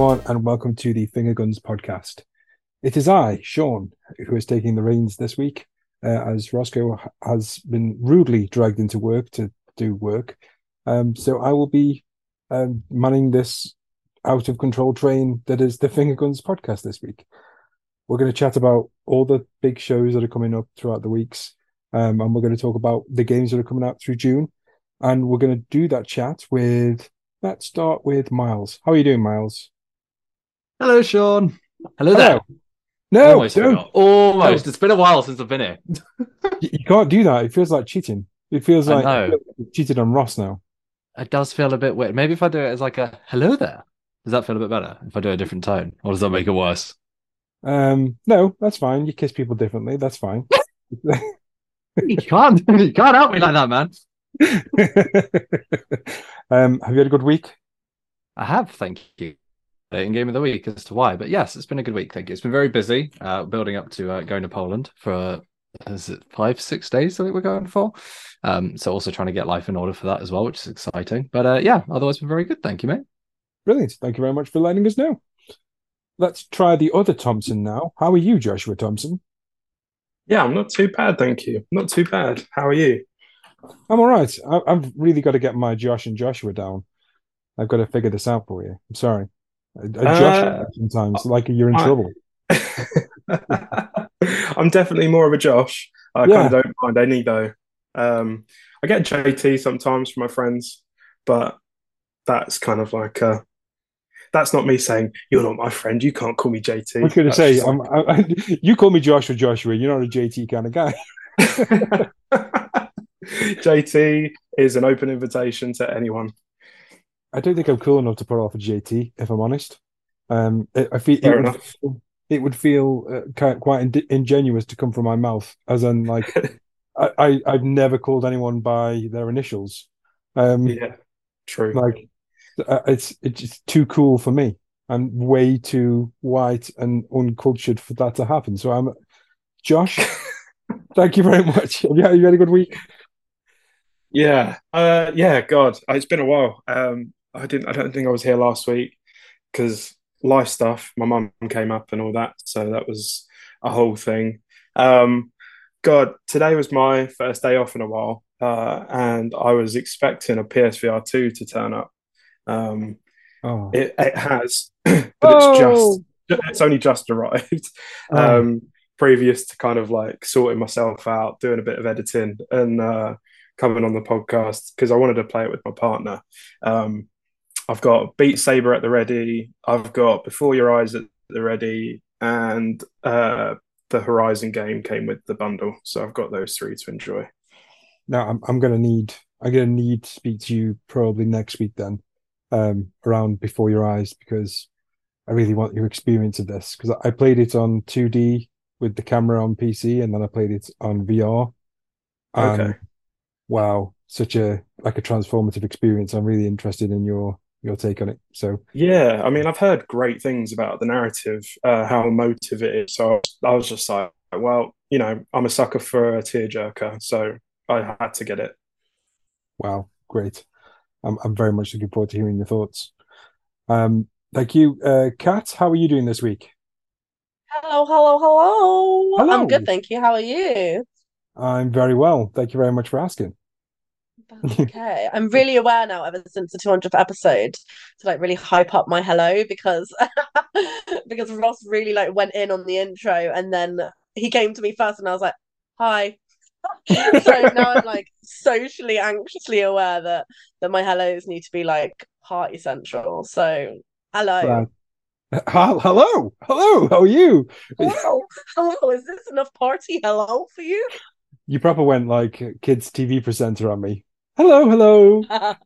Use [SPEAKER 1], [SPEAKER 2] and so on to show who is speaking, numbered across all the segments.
[SPEAKER 1] everyone, and welcome to the Finger Guns podcast. It is I, Sean, who is taking the reins this week, uh, as Rossko has been rudely dragged into work to do work. Um, so I will be um, manning this out of control train that is the Finger Guns podcast this week. We're going to chat about all the big shows that are coming up throughout the weeks, um, and we're going to talk about the games that are coming out through June. And we're going to do that chat with. Let's start with Miles. How are you doing, Miles?
[SPEAKER 2] Hello, Sean. Hello, there.
[SPEAKER 1] No,
[SPEAKER 2] Almost.
[SPEAKER 1] don't.
[SPEAKER 2] forgot. Almost. It's been a while since I've been here.
[SPEAKER 1] You you can't do that. It feels like cheating. It feels
[SPEAKER 2] I
[SPEAKER 1] like
[SPEAKER 2] know.
[SPEAKER 1] you cheated on Ross now.
[SPEAKER 2] It does feel a bit weird. Maybe if I do it as like a hello there, does that feel a bit better? If I do a different tone, or does that make it worse?
[SPEAKER 1] Um, no, that's fine. You kiss people differently. That's fine.
[SPEAKER 2] you can't. You can't help me like that, man.
[SPEAKER 1] um, have you had a good week?
[SPEAKER 2] I have, thank you. In game of the week as to why, but yes, it's been a good week. Thank you. It's been very busy, uh, building up to uh, going to Poland for is it five, six days? I think we're going for. Um, so also trying to get life in order for that as well, which is exciting. But uh, yeah, otherwise, been very good. Thank you, mate.
[SPEAKER 1] Brilliant. Thank you very much for letting us know. Let's try the other Thompson now. How are you, Joshua Thompson?
[SPEAKER 3] Yeah, I'm not too bad, thank you. Not too bad. How are you?
[SPEAKER 1] I'm all right. I, I've really got to get my Josh and Joshua down. I've got to figure this out for you. I'm sorry. A, a Josh
[SPEAKER 3] Uh,
[SPEAKER 1] sometimes like you're in
[SPEAKER 3] I-
[SPEAKER 1] trouble.
[SPEAKER 3] I'm definitely more of a Josh. I
[SPEAKER 1] Yeah.
[SPEAKER 3] kind of don't mind any though. Um, I get JT sometimes from my friends, but that's kind of like uh, that's not me saying you're not my friend. You can't call me JT.
[SPEAKER 1] I was going to say, I'm, I, I, you call me Joshua Joshua. You're not a JT kind of guy.
[SPEAKER 3] JT is an open invitation to anyone.
[SPEAKER 1] I don't think I'm cool enough to put off a JT, if I'm honest. Um, it, I feel it
[SPEAKER 3] Fair
[SPEAKER 1] would,
[SPEAKER 3] enough.
[SPEAKER 1] feel- it would feel uh, quite in- ingenuous to come from my mouth, as in like I, I I've never called anyone by their initials. Um,
[SPEAKER 3] Yeah, true.
[SPEAKER 1] like uh, it's it's just too cool for me. I'm way too white and uncultured for that to happen. So I'm Josh. thank you very much. Have you, have you had a good week?
[SPEAKER 3] Yeah, uh, yeah. God, uh, it's been a while. Um, I didn't. I don't think I was here last week because life stuff. My mum came up and all that, so that was a whole thing. Um, God, today was my first day off in a while, uh, and I was expecting a PSVR two to turn up. Um,
[SPEAKER 1] Oh,
[SPEAKER 3] it, it has, but
[SPEAKER 1] Oh!
[SPEAKER 3] it's just it's only just arrived.
[SPEAKER 1] Oh.
[SPEAKER 3] Um, previous to kind of like sorting myself out, doing a bit of editing, and uh, coming on the podcast because I wanted to play it with my partner. Um, I've got Beat Saber at the ready. I've got Before Your Eyes at the ready, and uh, the Horizon game came with the bundle, so I've got those three to enjoy.
[SPEAKER 1] Now I'm I'm gonna need I'm gonna need to speak to you probably next week then, um, around before your eyes because I really want your experience of this because I played it on 2D with the camera on PC and then I played it on VR.
[SPEAKER 3] Okay.
[SPEAKER 1] wow, such a like a transformative experience. I'm really interested in your your take on it. So
[SPEAKER 3] Yeah, I mean, I've heard great things about the narrative, uh, how emotive it is. So I was just like, well, you know, I'm a sucker for a tearjerker, so I had to get it.
[SPEAKER 1] wow, great. I'm I'm very much looking forward to hearing your thoughts. Um, thank you, uh, Kat. How are you doing this week?
[SPEAKER 4] Hello, hello, hello.
[SPEAKER 1] Hello.
[SPEAKER 4] I'm good, thank you. How are you?
[SPEAKER 1] I'm very well. Thank you very much for asking.
[SPEAKER 4] Okay. I'm really aware now, ever since the 200th episode, to like really hype up my hello because because Ross really like went in on the intro and then he came to me first and I was like, hi. so now I'm like socially anxiously aware that that my hellos need to be like party central. So hello.
[SPEAKER 1] Right. Hel- Hello, hello. How are you?
[SPEAKER 4] Hello. Hello. Is this enough party hello for you?
[SPEAKER 1] You proper went like kids TV presenter on me. Hello, hello.
[SPEAKER 4] hello,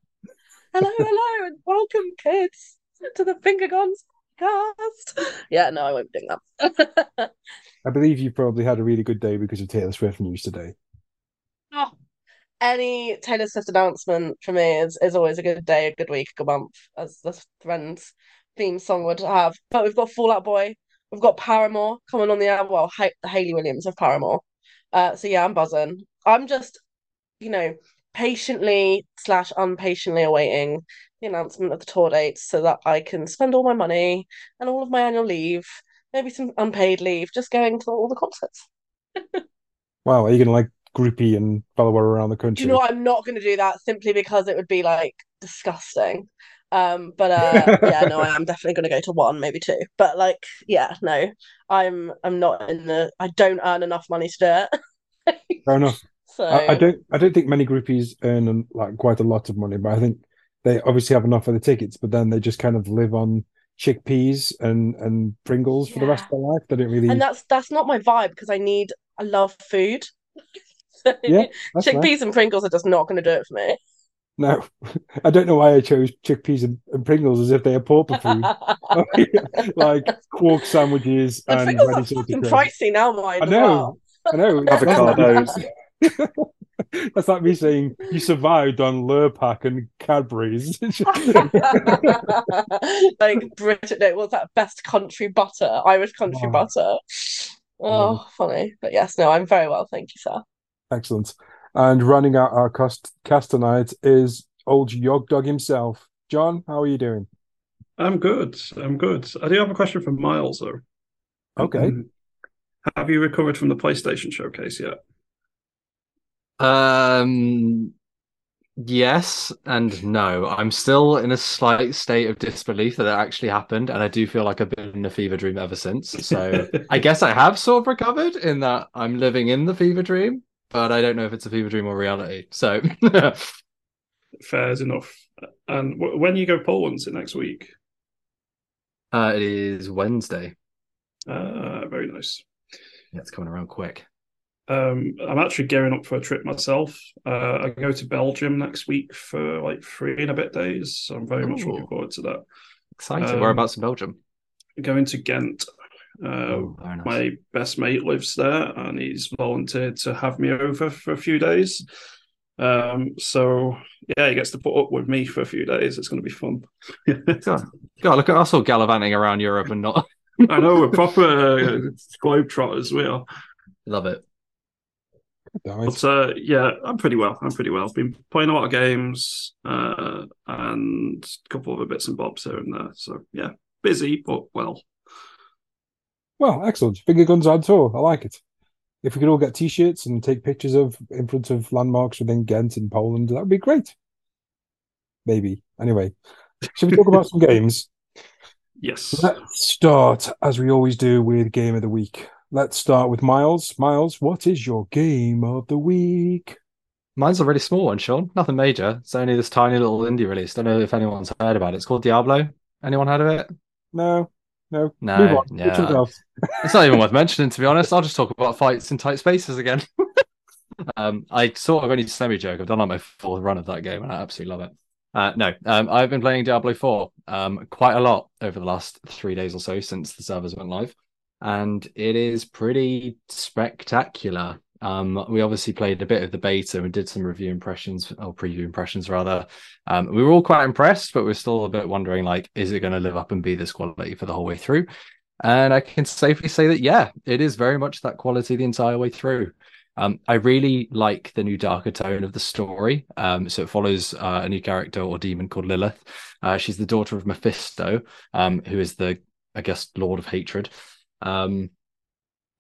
[SPEAKER 4] hello, and welcome, kids, to the Finger Guns podcast. Yeah, no, I won't be doing that.
[SPEAKER 1] I believe you probably had a really good day because of Taylor Swift news today.
[SPEAKER 4] oh, any Taylor Swift announcement for me is, is always a good day, a good week, a good month, as the Friends theme song would have. But we've got Fall Out Boy, we've got Paramore coming on the album. Well, ha- Hayley Williams of Paramore. Uh, so yeah, I'm buzzing. I'm just, you know, patiently slash unpatiently awaiting the announcement of the tour dates so that I can spend all my money and all of my annual leave, maybe some unpaid leave, just going to all the concerts.
[SPEAKER 1] Wow, are you gonna like groupie and follow her around the country?
[SPEAKER 4] Do you know what? I'm not going to do that simply because it would be like disgusting. Um, but uh, yeah, no, I am definitely going to go to one, maybe two. But like, yeah, no, I'm I'm not in the. I don't earn enough money to do
[SPEAKER 1] it. Fair enough.
[SPEAKER 4] So
[SPEAKER 1] I, I, don't. I don't think many groupies earn um, like quite a lot of money, but I think they obviously have enough for the tickets. But then they just kind of live on chickpeas and and Pringles yeah. for the rest of their life. They don't really.
[SPEAKER 4] And that's that's not my vibe because I need. I love food.
[SPEAKER 1] so yeah,
[SPEAKER 4] chickpeas nice. and Pringles are just not going to do it for me.
[SPEAKER 1] No, I don't know why I chose chickpeas and, and Pringles as if they are pauper food, like quark sandwiches
[SPEAKER 4] and,
[SPEAKER 1] and
[SPEAKER 4] Pringles are fucking pricey now, mine.
[SPEAKER 1] I know, I know.
[SPEAKER 3] Avocados.
[SPEAKER 1] That's like me saying you survived on Lurpak and Cadbury's.
[SPEAKER 4] like British, no, what's that? Best country butter, Irish country butter. Oh, funny. But yes, no, I'm very well, thank you, sir.
[SPEAKER 1] Excellent. And running out our cast, cast tonight is old Yogdog himself. John, how are you doing?
[SPEAKER 5] I'm good. I'm good. I do have a question for Miles, though.
[SPEAKER 1] Okay.
[SPEAKER 5] Um, have you recovered from the PlayStation showcase yet?
[SPEAKER 2] Um, yes and no. I'm still in a slight state of disbelief that it actually happened, and I do feel like I've been in a fever dream ever since. So I guess I have sort of recovered in that I'm living in the fever dream, but I don't know if it's a fever dream or reality. So
[SPEAKER 5] fair enough. And w- when you go Poland, it next week?
[SPEAKER 2] Uh, it is Wednesday.
[SPEAKER 5] Uh, very nice.
[SPEAKER 2] Yeah, it's coming around quick.
[SPEAKER 5] Um, I'm actually gearing up for a trip myself. Uh, I go to Belgium next week for like three and a bit days. So I'm very Ooh. much looking forward to that.
[SPEAKER 2] Exciting. Um, Whereabouts in Belgium?
[SPEAKER 5] Going to Ghent. Uh, oh, nice. My best mate lives there, and he's volunteered to have me over for a few days. Um, so yeah, he gets to put up with me for a few days. It's going to be fun.
[SPEAKER 2] God, God, look at us all gallivanting around Europe and not.
[SPEAKER 5] I know we're proper uh, globetrotters. We are.
[SPEAKER 2] Love it.
[SPEAKER 5] But uh, yeah, I'm pretty well. I'm pretty well. I've Been playing a lot of games uh, and a couple of other bits and bobs here and there. So yeah, busy but well.
[SPEAKER 1] Well, excellent. Finger guns on tour. I like it. If we could all get T-shirts and take pictures of in front of landmarks within Ghent in Poland, that would be great. Maybe. Anyway, should we talk about some games?
[SPEAKER 5] Yes.
[SPEAKER 1] Let's start as we always do with game of the week. Let's start with Miles. Miles, what is your game of the week?
[SPEAKER 2] Mine's a really small one, Sean. Nothing major. It's only this tiny little indie release. Don't know if anyone's heard about it. It's called Diablo. Anyone heard of it?
[SPEAKER 1] No. No.
[SPEAKER 2] No. Yeah. it's not even worth mentioning, to be honest. I'll just talk about fights in tight spaces again. um, I sort of only semi joke. I've done like my fourth run of that game and I absolutely love it. Uh, no, um, I've been playing Diablo 4 um, quite a lot over the last three days or so since the servers went live and it is pretty spectacular. Um, we obviously played a bit of the beta and did some review impressions or preview impressions rather. Um, we were all quite impressed, but we're still a bit wondering like, is it going to live up and be this quality for the whole way through? And I can safely say that yeah, it is very much that quality the entire way through. Um, I really like the new darker tone of the story. Um, so it follows uh, a new character or demon called Lilith. Uh, she's the daughter of Mephisto, um, who is the, I guess, Lord of Hatred. Um,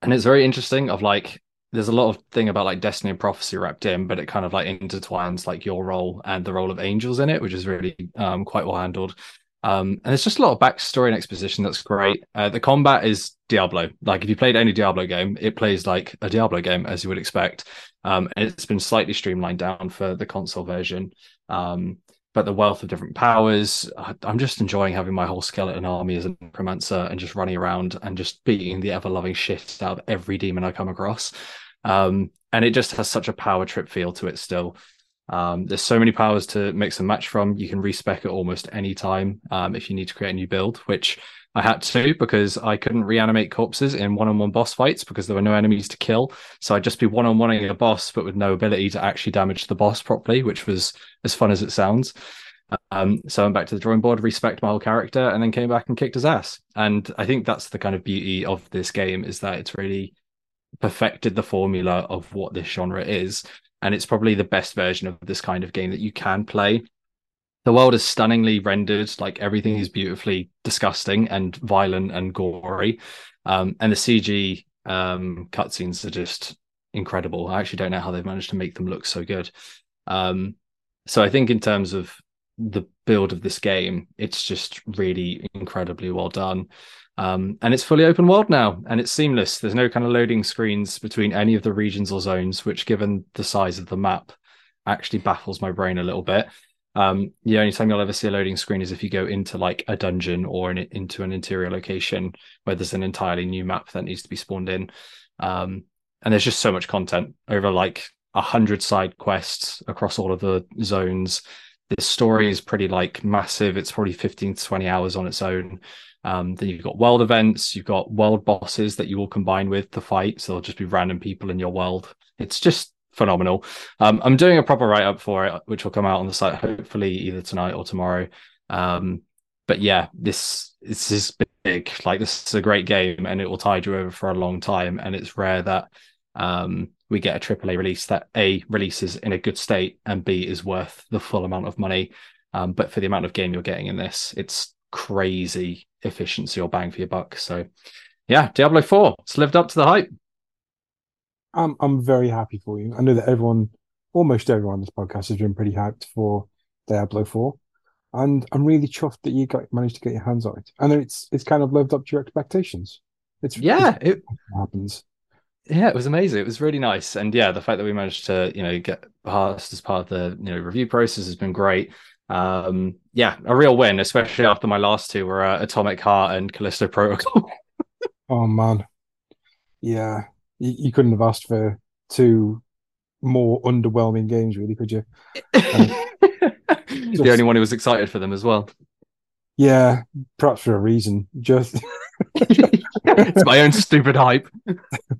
[SPEAKER 2] and it's very interesting. Of like, there's a lot of thing about like destiny and prophecy wrapped in, but it kind of like intertwines like your role and the role of angels in it, which is really um, quite well handled. Um, and there's just a lot of backstory and exposition that's great. Uh, the combat is Diablo. Like if you played any Diablo game, it plays like a Diablo game as you would expect. Um, and it's been slightly streamlined down for the console version. Um, but the wealth of different powers. I'm just enjoying having my whole skeleton army as a necromancer and just running around and just beating the ever loving shit out of every demon I come across. Um, and it just has such a power trip feel to it still. Um, there's so many powers to mix and match from. You can respec it almost any time um, if you need to create a new build, which I had to because I couldn't reanimate corpses in one-on-one boss fights because there were no enemies to kill. So I'd just be one-on-oneing a boss, but with no ability to actually damage the boss properly, which was as fun as it sounds. Um, so I'm back to the drawing board, respect my whole character, and then came back and kicked his ass. And I think that's the kind of beauty of this game is that it's really perfected the formula of what this genre is and it's probably the best version of this kind of game that you can play. The world is stunningly rendered, like everything is beautifully disgusting and violent and gory. Um, and the CG um, cutscenes are just incredible. I actually don't know how they've managed to make them look so good. Um, so I think in terms of the build of this game, it's just really incredibly well done. Um, and it's fully open world now and it's seamless. There's no kind of loading screens between any of the regions or zones, which, given the size of the map, actually baffles my brain a little bit. Um, the only time you'll ever see a loading screen is if you go into like a dungeon or in, into an interior location where there's an entirely new map that needs to be spawned in. Um, and there's just so much content over like a hundred side quests across all of the zones. The story is pretty like massive. It's probably 15 to 20 hours on its own. Um, then you've got world events, you've got world bosses that you will combine with to fight. So there'll just be random people in your world. It's just phenomenal. Um, I'm doing a proper write up for it, which will come out on the site hopefully either tonight or tomorrow. Um, but yeah, this this is big. Like this is a great game, and it will tide you over for a long time. And it's rare that um, we get a AAA release that a releases in a good state and b is worth the full amount of money. Um, but for the amount of game you're getting in this, it's crazy efficiency or bang for your buck. So, yeah, Diablo Four, it's lived up to the hype.
[SPEAKER 1] I'm I'm very happy for you. I know that everyone, almost everyone on this podcast has been pretty hyped for Diablo Four, and I'm really chuffed that you got managed to get your hands on it. And it's it's kind of lived up to your expectations. It's
[SPEAKER 2] yeah,
[SPEAKER 1] it's,
[SPEAKER 2] it
[SPEAKER 1] happens.
[SPEAKER 2] Yeah, it was amazing. It was really nice, and yeah, the fact that we managed to you know get past as part of the you know review process has been great. Um, yeah, a real win, especially after my last two were uh, Atomic Heart and Callisto Protocol.
[SPEAKER 1] oh man, yeah, you, you, couldn't have asked for two more underwhelming games, really, could you?
[SPEAKER 2] Um, just, the only one who was excited for them as well.
[SPEAKER 1] Yeah, perhaps for a reason. Just
[SPEAKER 2] it's my own stupid hype.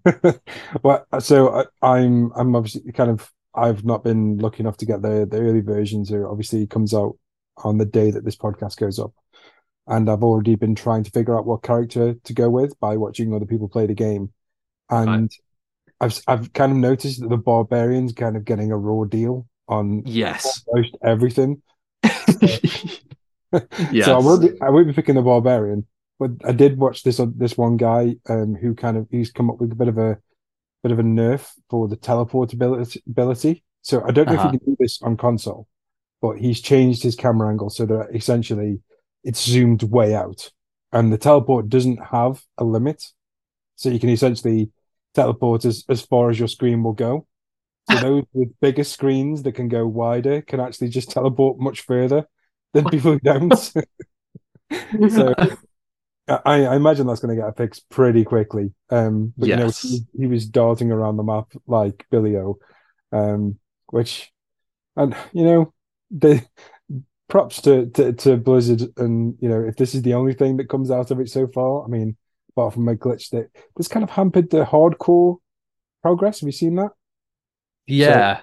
[SPEAKER 1] well, so I, I'm I'm obviously kind of I've not been lucky enough to get the the early versions. So obviously, it comes out on the day that this podcast goes up, and I've already been trying to figure out what character to go with by watching other people play the game, and. I've I've kind of noticed that the barbarians kind of getting a raw deal on
[SPEAKER 2] yes
[SPEAKER 1] almost everything. yes. So I will be I will be picking the barbarian, but I did watch this this one guy um who kind of he's come up with a bit of a bit of a nerf for the teleportability. So I don't know uh-huh. if you can do this on console, but he's changed his camera angle so that essentially it's zoomed way out, and the teleport doesn't have a limit, so you can essentially teleport as, as far as your screen will go. So those with bigger screens that can go wider can actually just teleport much further than people who don't. so I, I, imagine that's going to get fixed pretty quickly. Um, but yes. you know, he, he, was darting around the map like Billy O, um, which, and you know, the props to, to to Blizzard, and you know, if this is the only thing that comes out of it so far, I mean, apart from a glitch that this kind of hampered the hardcore progress. Have you seen that?
[SPEAKER 2] Yeah.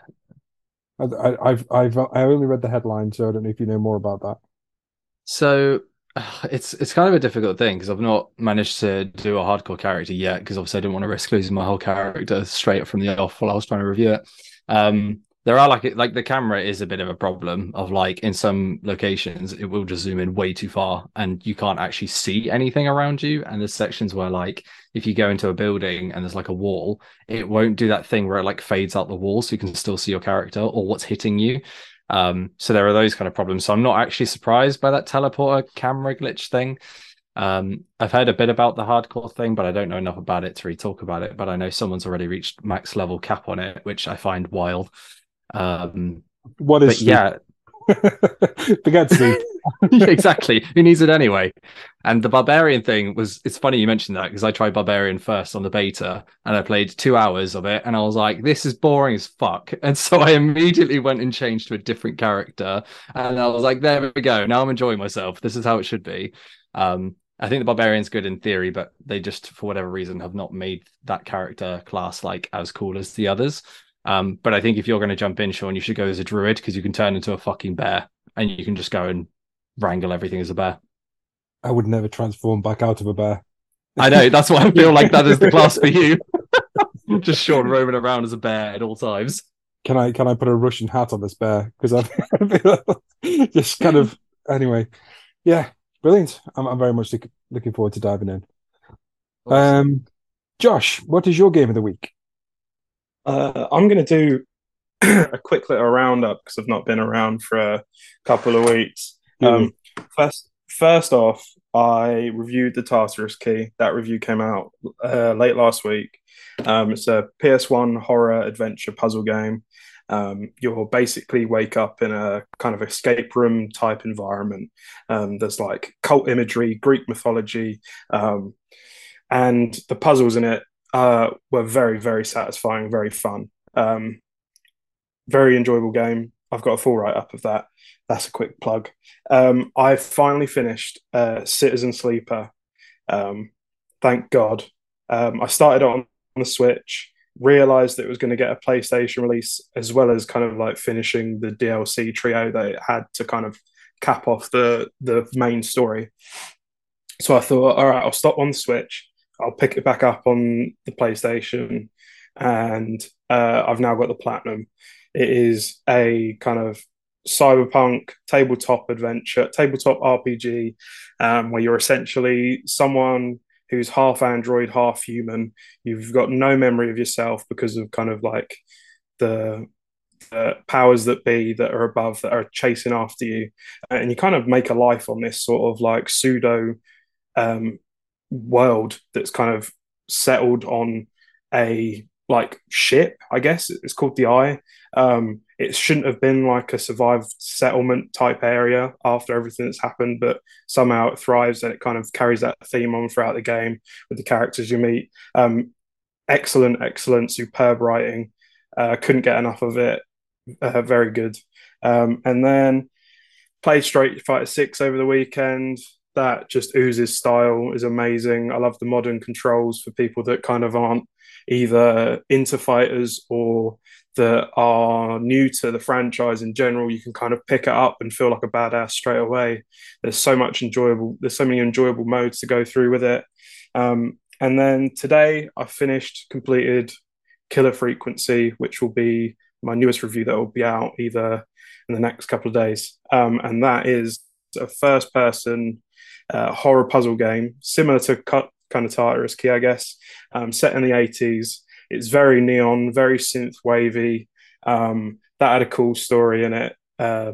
[SPEAKER 1] So, I, I've I've I only read the headline, so I don't know if you know more about that.
[SPEAKER 2] So it's it's kind of a difficult thing because I've not managed to do a hardcore character yet because obviously I didn't want to risk losing my whole character straight up from the off while I was trying to review it. Um, there are like like the camera is a bit of a problem of like in some locations it will just zoom in way too far and you can't actually see anything around you and there's sections where like if you go into a building and there's like a wall it won't do that thing where it like fades out the wall so you can still see your character or what's hitting you um, so there are those kind of problems. So I'm not actually surprised by that teleporter camera glitch thing. Um, I've heard a bit about the hardcore thing, but I don't know enough about it to really talk about it. But I know someone's already reached max level cap on it, which I find wild. Um,
[SPEAKER 1] what is
[SPEAKER 2] yeah?
[SPEAKER 1] Forget sleep.
[SPEAKER 2] exactly. Who needs it anyway? And the barbarian thing was it's funny you mentioned that because I tried barbarian first on the beta and I played two hours of it and I was like, this is boring as fuck. And so I immediately went and changed to a different character. And I was like, there we go. Now I'm enjoying myself. This is how it should be. Um, I think the barbarian's good in theory, but they just, for whatever reason, have not made that character class like as cool as the others. Um, but I think if you're going to jump in, Sean, you should go as a druid because you can turn into a fucking bear and you can just go and wrangle everything as a bear.
[SPEAKER 1] I would never transform back out of a bear.
[SPEAKER 2] I know. That's why I feel like that is the class for you. just Sean roaming around as a bear at all times.
[SPEAKER 1] can I can I put a Russian hat on this bear? Because I've just kind of anyway. Yeah, brilliant. I'm, I'm very much look, looking forward to diving in. Awesome. Um, Josh, what is your game of the week?
[SPEAKER 3] Uh, I'm going to do a quick little roundup because I've not been around for a couple of weeks. Um, first, first off, I reviewed the Tartarus Key. That review came out uh, late last week. Um, it's a PS1 horror adventure puzzle game. Um, you'll basically wake up in a kind of escape room type environment. Um, there's like cult imagery, Greek mythology, um, and the puzzles in it uh, were very, very satisfying, very fun. Um, very enjoyable game. I've got a full write up of that. That's a quick plug. Um, I finally finished uh, Citizen Sleeper. Um, thank God. Um, I started on the Switch, realized that it was going to get a PlayStation release, as well as kind of like finishing the DLC trio that it had to kind of cap off the the main story. So I thought, all right, I'll stop on the Switch. I'll pick it back up on the PlayStation, and uh, I've now got the platinum. It is a kind of cyberpunk tabletop adventure, tabletop RPG, um, where you're essentially someone who's half android, half human. You've got no memory of yourself because of kind of like the, powers that be that are above that are chasing after you, and you kind of make a life on this sort of like pseudo um, world that's kind of settled on a like ship, I guess it's called the Eye. Um, it shouldn't have been like a survived settlement type area after everything that's happened, but somehow it thrives and it kind of carries that theme on throughout the game with the characters you meet. Um, excellent, excellent, superb writing. Uh, couldn't get enough of it. Uh, very good. Um, and then played Street Fighter Six over the weekend that just oozes style is amazing. I love the modern controls for people that kind of aren't either into fighters or that are new to the franchise in general. You can kind of pick it up and feel like a badass straight away. There's so much enjoyable. There's so many enjoyable modes to go through with it. Um, and then today I finished completed Killer Frequency, which will be my newest review that will be out either in the next couple of days. Um, and that is a first person uh, horror puzzle game, similar to cut kind of Tartarus Key, I guess, um, set in the 80s. It's very neon, very synth wavy. Um, that had a cool story in it. Uh,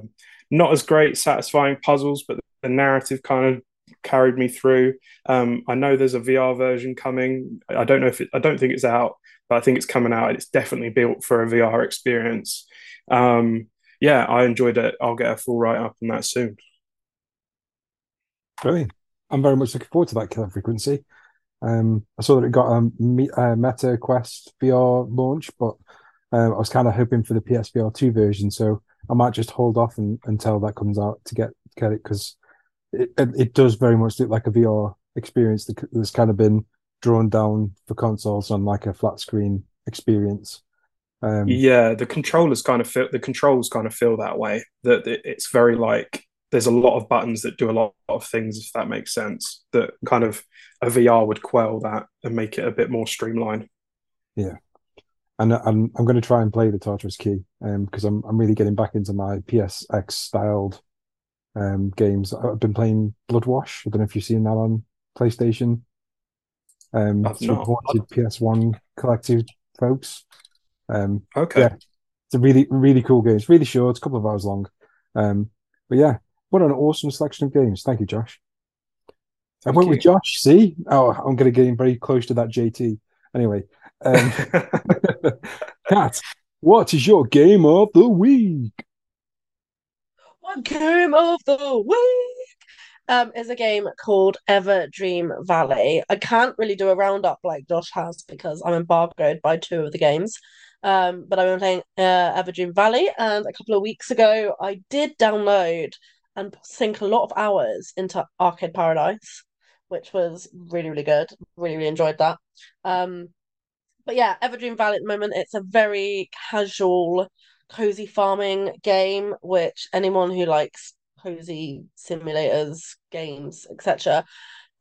[SPEAKER 3] not as great, satisfying puzzles, but the narrative kind of carried me through. Um, I know there's a VR version coming. I don't know if it, I don't think it's out, but I think it's coming out. It's definitely built for a VR experience. Um, yeah, I enjoyed it. I'll get a full write up on that soon.
[SPEAKER 1] Brilliant. I'm very much looking forward to that killer frequency. Um, I saw that it got a, a Meta Quest VR launch, but um, I was kind of hoping for the PSVR 2 version, so I might just hold off and, until that comes out to get get it because it, it, does very much look like a VR experience that's kind of been drawn down for consoles on like a flat screen experience.
[SPEAKER 3] Um, yeah, the controllers kind of feel the controls kind of feel that way. That it's very like there's a lot of buttons that do a lot of things, if that makes sense. That kind of a VR would quell that and make it a bit more streamlined.
[SPEAKER 1] Yeah, and I'm I'm going to try and play the Tartarus Key um because I'm I'm really getting back into my PSX styled um games. I've been playing Bloodwash. I don't know if you've seen that on PlayStation. Um, wanted PS1 collective folks. Um,
[SPEAKER 3] okay. Yeah,
[SPEAKER 1] it's a really really cool game. It's really short. It's a couple of hours long. Um, but yeah, what an awesome selection of games. Thank you, Josh. Thank I went you. with Josh. See, oh, I'm going to get in very close to that JT. Anyway, um, Kat, what is your game of the week?
[SPEAKER 4] What game of the week um, is a game called Everdream Valley. I can't really do a roundup like Josh has because I'm embargoed by two of the games. Um, but I've been playing uh, Everdream Valley, and a couple of weeks ago, I did download and sink a lot of hours into Arcade Paradise, which was really, really good. Really, really enjoyed that. Um, but yeah, Everdream Valley at the moment, it's a very casual, cozy farming game, which anyone who likes cozy simulators, games, etc.,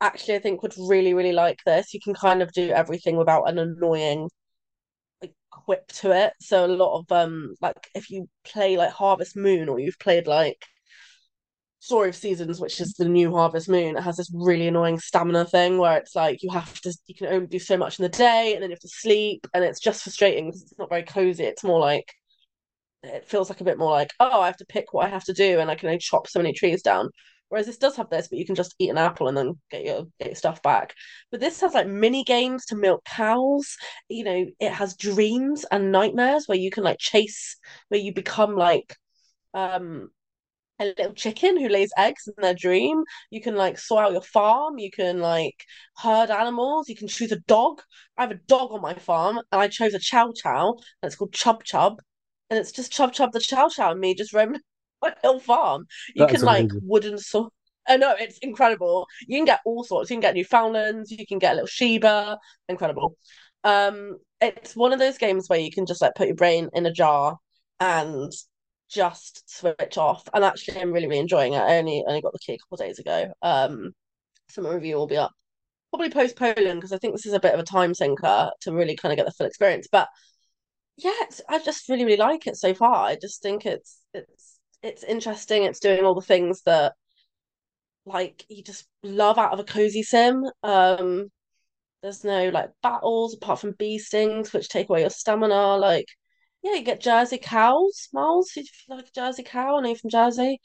[SPEAKER 4] actually I think would really, really like this. You can kind of do everything without an annoying quip to it. So a lot of um like if you play like Harvest Moon or you've played like Story of Seasons, which is the new Harvest Moon, it has this really annoying stamina thing where it's like you have to you can only do so much in the day and then you have to sleep and it's just frustrating because it's not very cozy. It's more like it feels like a bit more like, oh, I have to pick what I have to do and I can only chop so many trees down. Whereas this does have this, but you can just eat an apple and then get your get your stuff back. But this has like mini games to milk cows. You know, it has dreams and nightmares where you can like chase, where you become like um a little chicken who lays eggs in their dream. You can like sort out your farm. You can like herd animals. You can choose a dog. I have a dog on my farm, and I chose a chow chow, and it's called Chub Chub, and it's just Chub Chub the chow chow and me just roaming my little farm. You can like wooden sort. I know it's incredible. You can get all sorts. You can get Newfoundlands. You can get a little Shiba. Incredible. Um, it's one of those games where you can just like put your brain in a jar and just switch off. And actually, I'm really, really enjoying it. I only only got the key a couple days ago. Um, so my review will be up probably post Poland because I think this is a bit of a time sinker to really kind of get the full experience. But yeah, I just really, really like it so far. I just think it's it's it's interesting. It's doing all the things that like you just love out of a cozy sim. Um, there's no like battles apart from bee stings, which take away your stamina. Like yeah, you get Jersey cows, Miles. If you like a Jersey cow, and know you're from Jersey.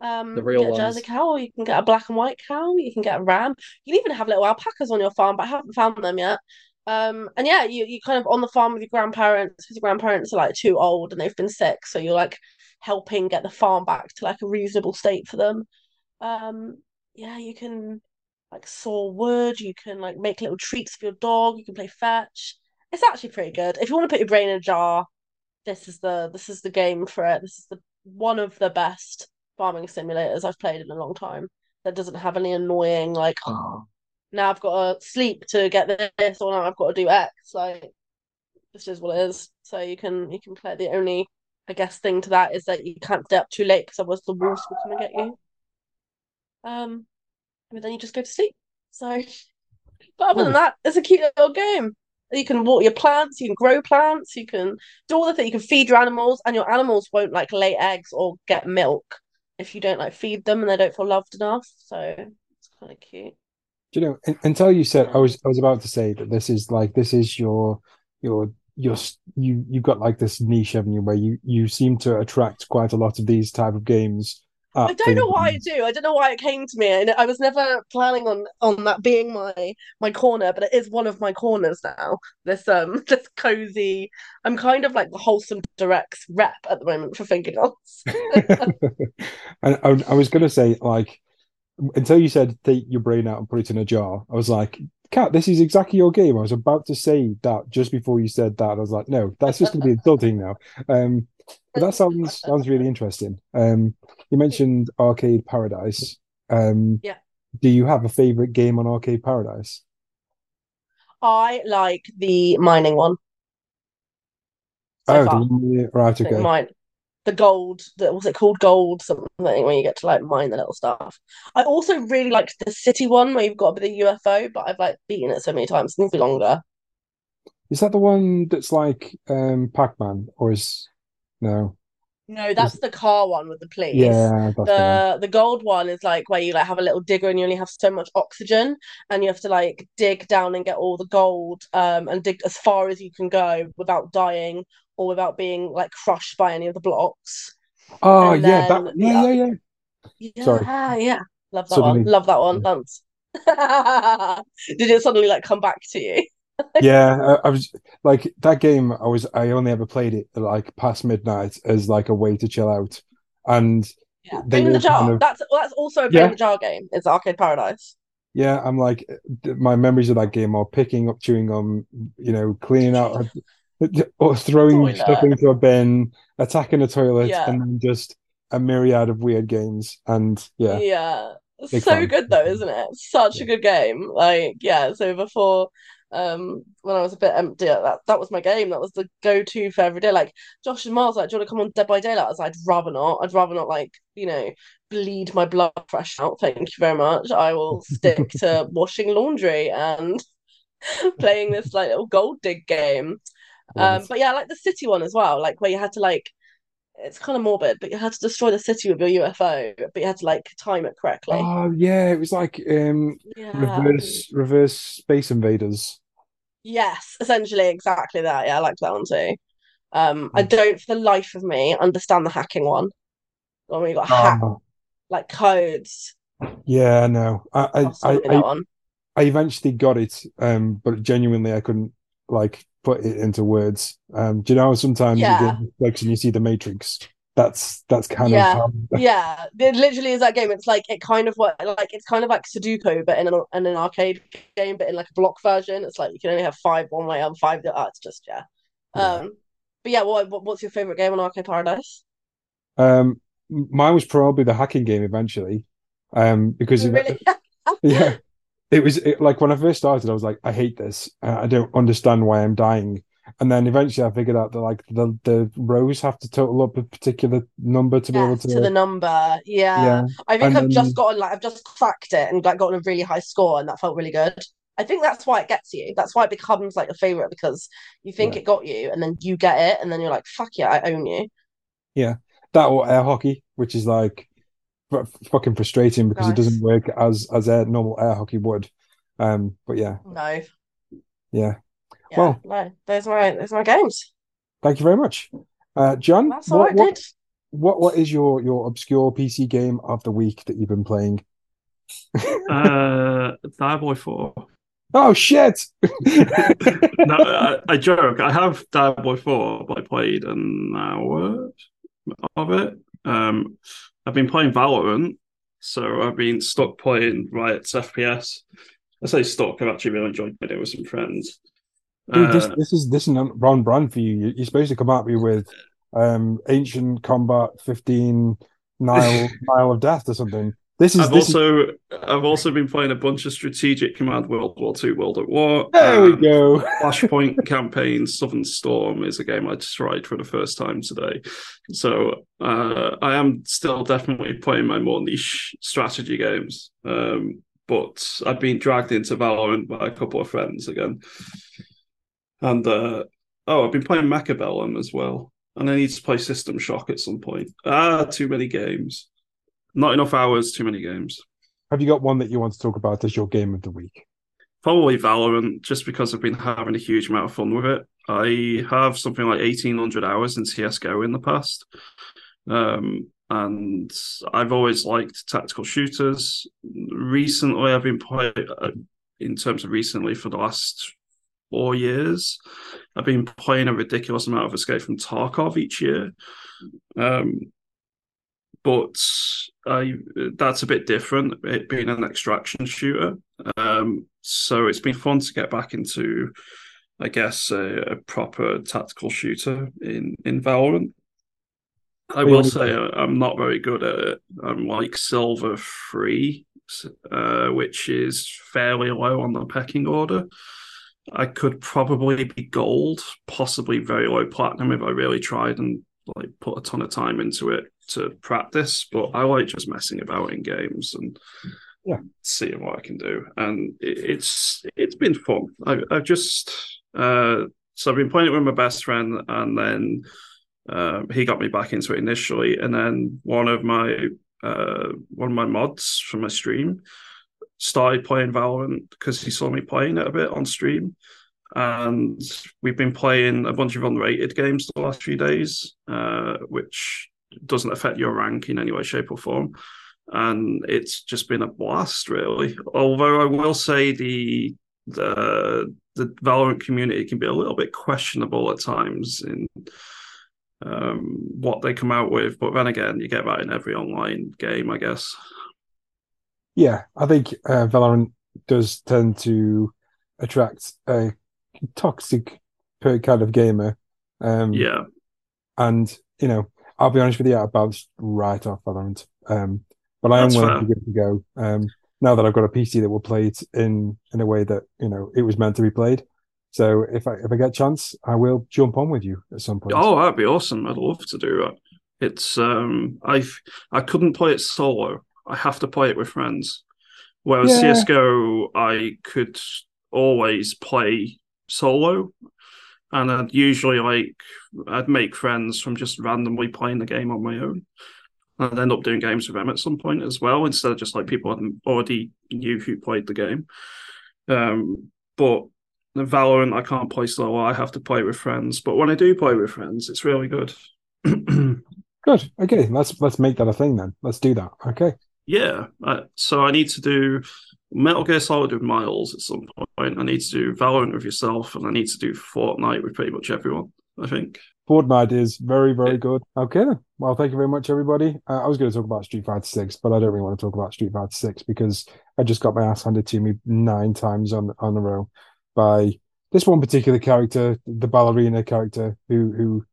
[SPEAKER 4] Um,
[SPEAKER 2] the real
[SPEAKER 4] get a Jersey cow, or you can get a black and white cow. You can get a ram. You can even have little alpacas on your farm, but I haven't found them yet. Um, and yeah, you you kind of on the farm with your grandparents because your grandparents are like too old and they've been sick, so you're like helping get the farm back to like a reasonable state for them. Um, yeah, you can like saw wood. You can like make little treats for your dog. You can play fetch. It's actually pretty good. If you want to put your brain in a jar, this is the this is the game for it. This is the one of the best farming simulators I've played in a long time. That doesn't have any annoying like oh, now I've got to sleep to get this or now I've got to do X. Like this is what it is. So you can you can play. The only I guess thing to that is that you can't stay up too late because otherwise the wolves will come and get you. Um, but then you just go to sleep. So, but other than that, it's a cute little game. You can water your plants, you can grow plants, you can do all the things. You can feed your animals, and your animals won't like lay eggs or get milk if you don't like feed them and they don't feel loved enough. So it's kind of cute.
[SPEAKER 1] Do you know? Until you said, I was I was about to say that this is like this is your your your you you've got like this niche avenue where you you seem to attract quite a lot of these type of games
[SPEAKER 4] I don't know why I do. I don't know why it came to me, and I was never planning on on that being my my corner, but it is one of my corners now. This um this cozy. I'm kind of like the wholesome directs rep at the moment for Fingerguns.
[SPEAKER 1] and I, I was gonna say like until you said take your brain out and put it in a jar, I was like, Kat, this is exactly your game. I was about to say that just before you said that. I was like, no, that's just gonna be adulting now. Um but that sounds sounds really interesting. Um, you mentioned Arcade Paradise. Um,
[SPEAKER 4] yeah.
[SPEAKER 1] Do you have a favorite game on Arcade Paradise?
[SPEAKER 4] I like the mining one.
[SPEAKER 1] So oh, the, right. Okay.
[SPEAKER 4] Mine, the gold. The, what's it called? Gold something when you get to like mine the little stuff. I also really liked the city one where you've got a bit of UFO, but I've like beaten it so many times. It needs to be longer.
[SPEAKER 1] Is that the one that's like um Pac Man, or is no.
[SPEAKER 4] No, that's the car one with the police.
[SPEAKER 1] Yeah,
[SPEAKER 4] the the, the gold one is like where you like have a little digger and you only have so much oxygen, and you have to like dig down and get all the gold, um, and dig as far as you can go without dying or without being like crushed by any of the blocks.
[SPEAKER 1] Oh and yeah, that, yeah, yeah, yeah,
[SPEAKER 4] yeah. Sorry. yeah. Love that suddenly, one. Love that one. Yeah. Did it suddenly like come back to you?
[SPEAKER 1] Yeah, I, I, was like that game. I was I only ever played it like past midnight as like a way to chill out, and
[SPEAKER 4] yeah, in the jar. Kind of, that's that's also a yeah. jar game. It's Arcade Paradise.
[SPEAKER 1] Yeah, I'm like my memories of that game are picking up chewing gum, you know, cleaning out or throwing toilet. stuff into a bin, attacking a toilet, yeah. and then just a myriad of weird games. And yeah,
[SPEAKER 4] yeah, so fun. good though, isn't it? Such yeah. a good game. Like yeah, so before um when I was a bit empty. That that was my game. That was the go to for every day. Like Josh and Miles, like, do you want to come on Dead by Daylight? I was like, I'd rather not. I'd rather not like you know bleed my blood fresh out. Thank you very much. I will stick to washing laundry and playing this like little gold dig game. Um, but yeah, I like the city one as well, like where you had to like it's kind of morbid, but you had to destroy the city with your UFO, but you had to like time it correctly.
[SPEAKER 1] Oh yeah, it was like um
[SPEAKER 4] yeah.
[SPEAKER 1] reverse reverse space invaders.
[SPEAKER 4] Yes, essentially exactly that. Yeah, I liked that one too. Um, I
[SPEAKER 1] Hmm.
[SPEAKER 4] don't for the life of me understand the hacking one. When you got hack
[SPEAKER 1] Oh,
[SPEAKER 4] like codes.
[SPEAKER 1] yeah, no. I I, I, I. I eventually got it, um, but genuinely I couldn't like put it into words. Um, do you know sometimes
[SPEAKER 4] Yeah.
[SPEAKER 1] you get and you see the Matrix? That's that's kind
[SPEAKER 4] Yeah.
[SPEAKER 1] of how,
[SPEAKER 4] Yeah, it literally is that game. It's like it kind of what like it's kind of like Sudoku, but in an in an arcade game, but in like a block version. It's like you can only have five one way and five. Oh, it's just yeah.
[SPEAKER 1] Yeah.
[SPEAKER 4] Um, but yeah, what, what what's your favorite game on Arcade Paradise?
[SPEAKER 1] um mine was probably the hacking game eventually. Um, because it-
[SPEAKER 4] Really?
[SPEAKER 1] yeah, it was it, like when I first started, I was like, I hate this. Uh, I don't understand why I'm dying. And then eventually I figured out that like the the rows have to total up a particular number to be able to,
[SPEAKER 4] to the number. Yeah.
[SPEAKER 1] yeah.
[SPEAKER 4] I think
[SPEAKER 1] And
[SPEAKER 4] I've just
[SPEAKER 1] then-
[SPEAKER 4] gotten like I've just cracked it and like gotten a really high score, and that felt really good. I think that's why it gets you. That's why it becomes like a favorite because you think
[SPEAKER 1] Yeah.
[SPEAKER 4] it got you, and then you get it, and then you're like, "Fuck yeah, I own you." Yeah.
[SPEAKER 1] That or air hockey, which is like f- fucking frustrating because it doesn't work as as air normal air hockey would. Um, but yeah,
[SPEAKER 4] No,
[SPEAKER 1] yeah.
[SPEAKER 4] Yeah,
[SPEAKER 1] Well-
[SPEAKER 4] no, those are my those are my games.
[SPEAKER 1] Thank you very much, uh, John.
[SPEAKER 4] That's all
[SPEAKER 1] what,
[SPEAKER 4] right,
[SPEAKER 1] what,
[SPEAKER 4] dude.
[SPEAKER 1] what what is your your obscure PC game of the week that you've been playing?
[SPEAKER 5] Uh, Diablo 4.
[SPEAKER 1] Oh shit!
[SPEAKER 5] no, I, I joke. I have Diablo 4, but I played an hour of it. Um, I've been playing Valorant, so I've been stuck playing Riot's FPS. I say stuck, I've actually really enjoyed playing it with some friends.
[SPEAKER 1] Dude, this
[SPEAKER 5] Uh,
[SPEAKER 1] this is this is Ron Brand for you. You- You're supposed to come at me with um ancient combat 15 Nile Nile of Death or something. This is
[SPEAKER 5] I've
[SPEAKER 1] this is
[SPEAKER 5] also I've also been playing a bunch of strategic command World War Two, World at War.
[SPEAKER 1] there we
[SPEAKER 5] um,
[SPEAKER 1] go.
[SPEAKER 5] Flashpoint campaign Southern Storm is a game I just tried for the first time today. So uh, I am still definitely playing my more niche strategy games. Um, but I've been dragged into Valorant by a couple of friends again. And uh, oh, I've been playing Mechabellum as well. And I need to play System Shock at some point. Ah, too many games. Not enough hours, too many games.
[SPEAKER 1] Have you got one that you want to talk about as your game of the week?
[SPEAKER 5] Probably Valorant, just because I've been having a huge amount of fun with it. I have something like 1800 hours in CSGO in the past. Um, and I've always liked tactical shooters. Recently, I've been playing, uh, in terms of recently, for the last four years, I've been playing a ridiculous amount of Escape from Tarkov each year. Um, but I that's a bit different, it being an extraction shooter. Um, so it's been fun to get back into, I guess, a, a proper tactical shooter in in Valorant. I will say uh, I'm not very good at it. I'm like silver three, uh, which is fairly low on the pecking order. I could probably be gold, possibly very low platinum if I really tried and like put a ton of time into it to practice. But I like just messing about in games and
[SPEAKER 1] Yeah.
[SPEAKER 5] seeing what I can do. And it, it's it's been fun. I, I've just uh, so I've been playing it with my best friend, and then um, he got me back into it initially, and then one of my uh, one of my mods from my stream started playing Valorant because he saw me playing it a bit on stream. And we've been playing a bunch of unrated games the last few days, uh, which doesn't affect your rank in any way, shape, or form. And it's just been a blast, really. Although I will say the the the Valorant community can be a little bit questionable at times in um, what they come out with. But then again, you get that in every online game, I guess.
[SPEAKER 1] Yeah, I think uh, Valorant does tend to attract a toxic kind of gamer. Um,
[SPEAKER 5] Yeah.
[SPEAKER 1] and you know, I'll be honest with you, I bounced right off Valorant. Um, but I am willing
[SPEAKER 5] fair.
[SPEAKER 1] to give it a go. Um, now that I've got a PC that will play it in in a way that you know it was meant to be played. So if I if I get a chance, I will jump on with you at some point.
[SPEAKER 5] Oh, that'd be awesome. I'd love to do that. It's um I've I couldn't play it solo. I have to play it with friends. Whereas
[SPEAKER 1] Yeah.
[SPEAKER 5] CSGO I could always play solo. and I'd usually like I'd make friends from just randomly playing the game on my own. I'd end up doing games with them at some point as well, instead of just like people I already knew who played the game. Um, but the Valorant, I can't play solo. I have to play with friends. But when I do play with friends, it's really good.
[SPEAKER 1] good. Okay, let's let's make that a thing then. Let's do that. Okay.
[SPEAKER 5] Yeah. Uh, so I need to do Metal Gear Solid with Miles at some point. I need to do Valorant with yourself, and I need to do Fortnite with pretty much everyone. I think.
[SPEAKER 1] Fortnite is very, very good. Okay, then. Well, thank you very much, everybody. Uh, I was going to talk about Street Fighter Six, but I don't really want to talk about Street Fighter Six because I just got my ass handed to me nine times on on the row by this one particular character, the ballerina character, who who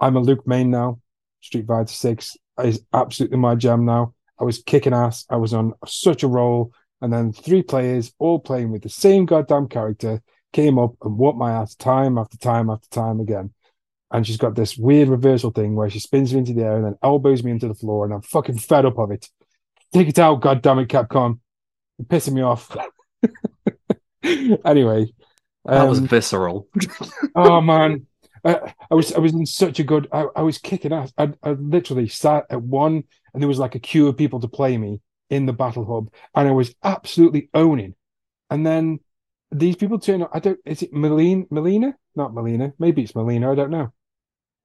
[SPEAKER 1] I'm a Luke main now. Street Fighter Six is absolutely my jam now. I was kicking ass. I was on such a roll, and then three players all playing with the same goddamn character came up and whooped my ass time after time after time again and she's got this weird reversal thing where she spins me into the air and then elbows me into the floor, and I'm fucking fed up of it. Take it out, goddamn it, Capcom! You're pissing me off. anyway,
[SPEAKER 2] that um, was visceral.
[SPEAKER 1] oh man, I, was I was in such a good. I, I was kicking ass. I, I literally sat at one, and there was like a queue of people to play me in the battle hub, and I was absolutely owning. And then these people turn. Up. I don't. Is it Melina? Melina? Not Melina. Maybe it's Melina. I don't know.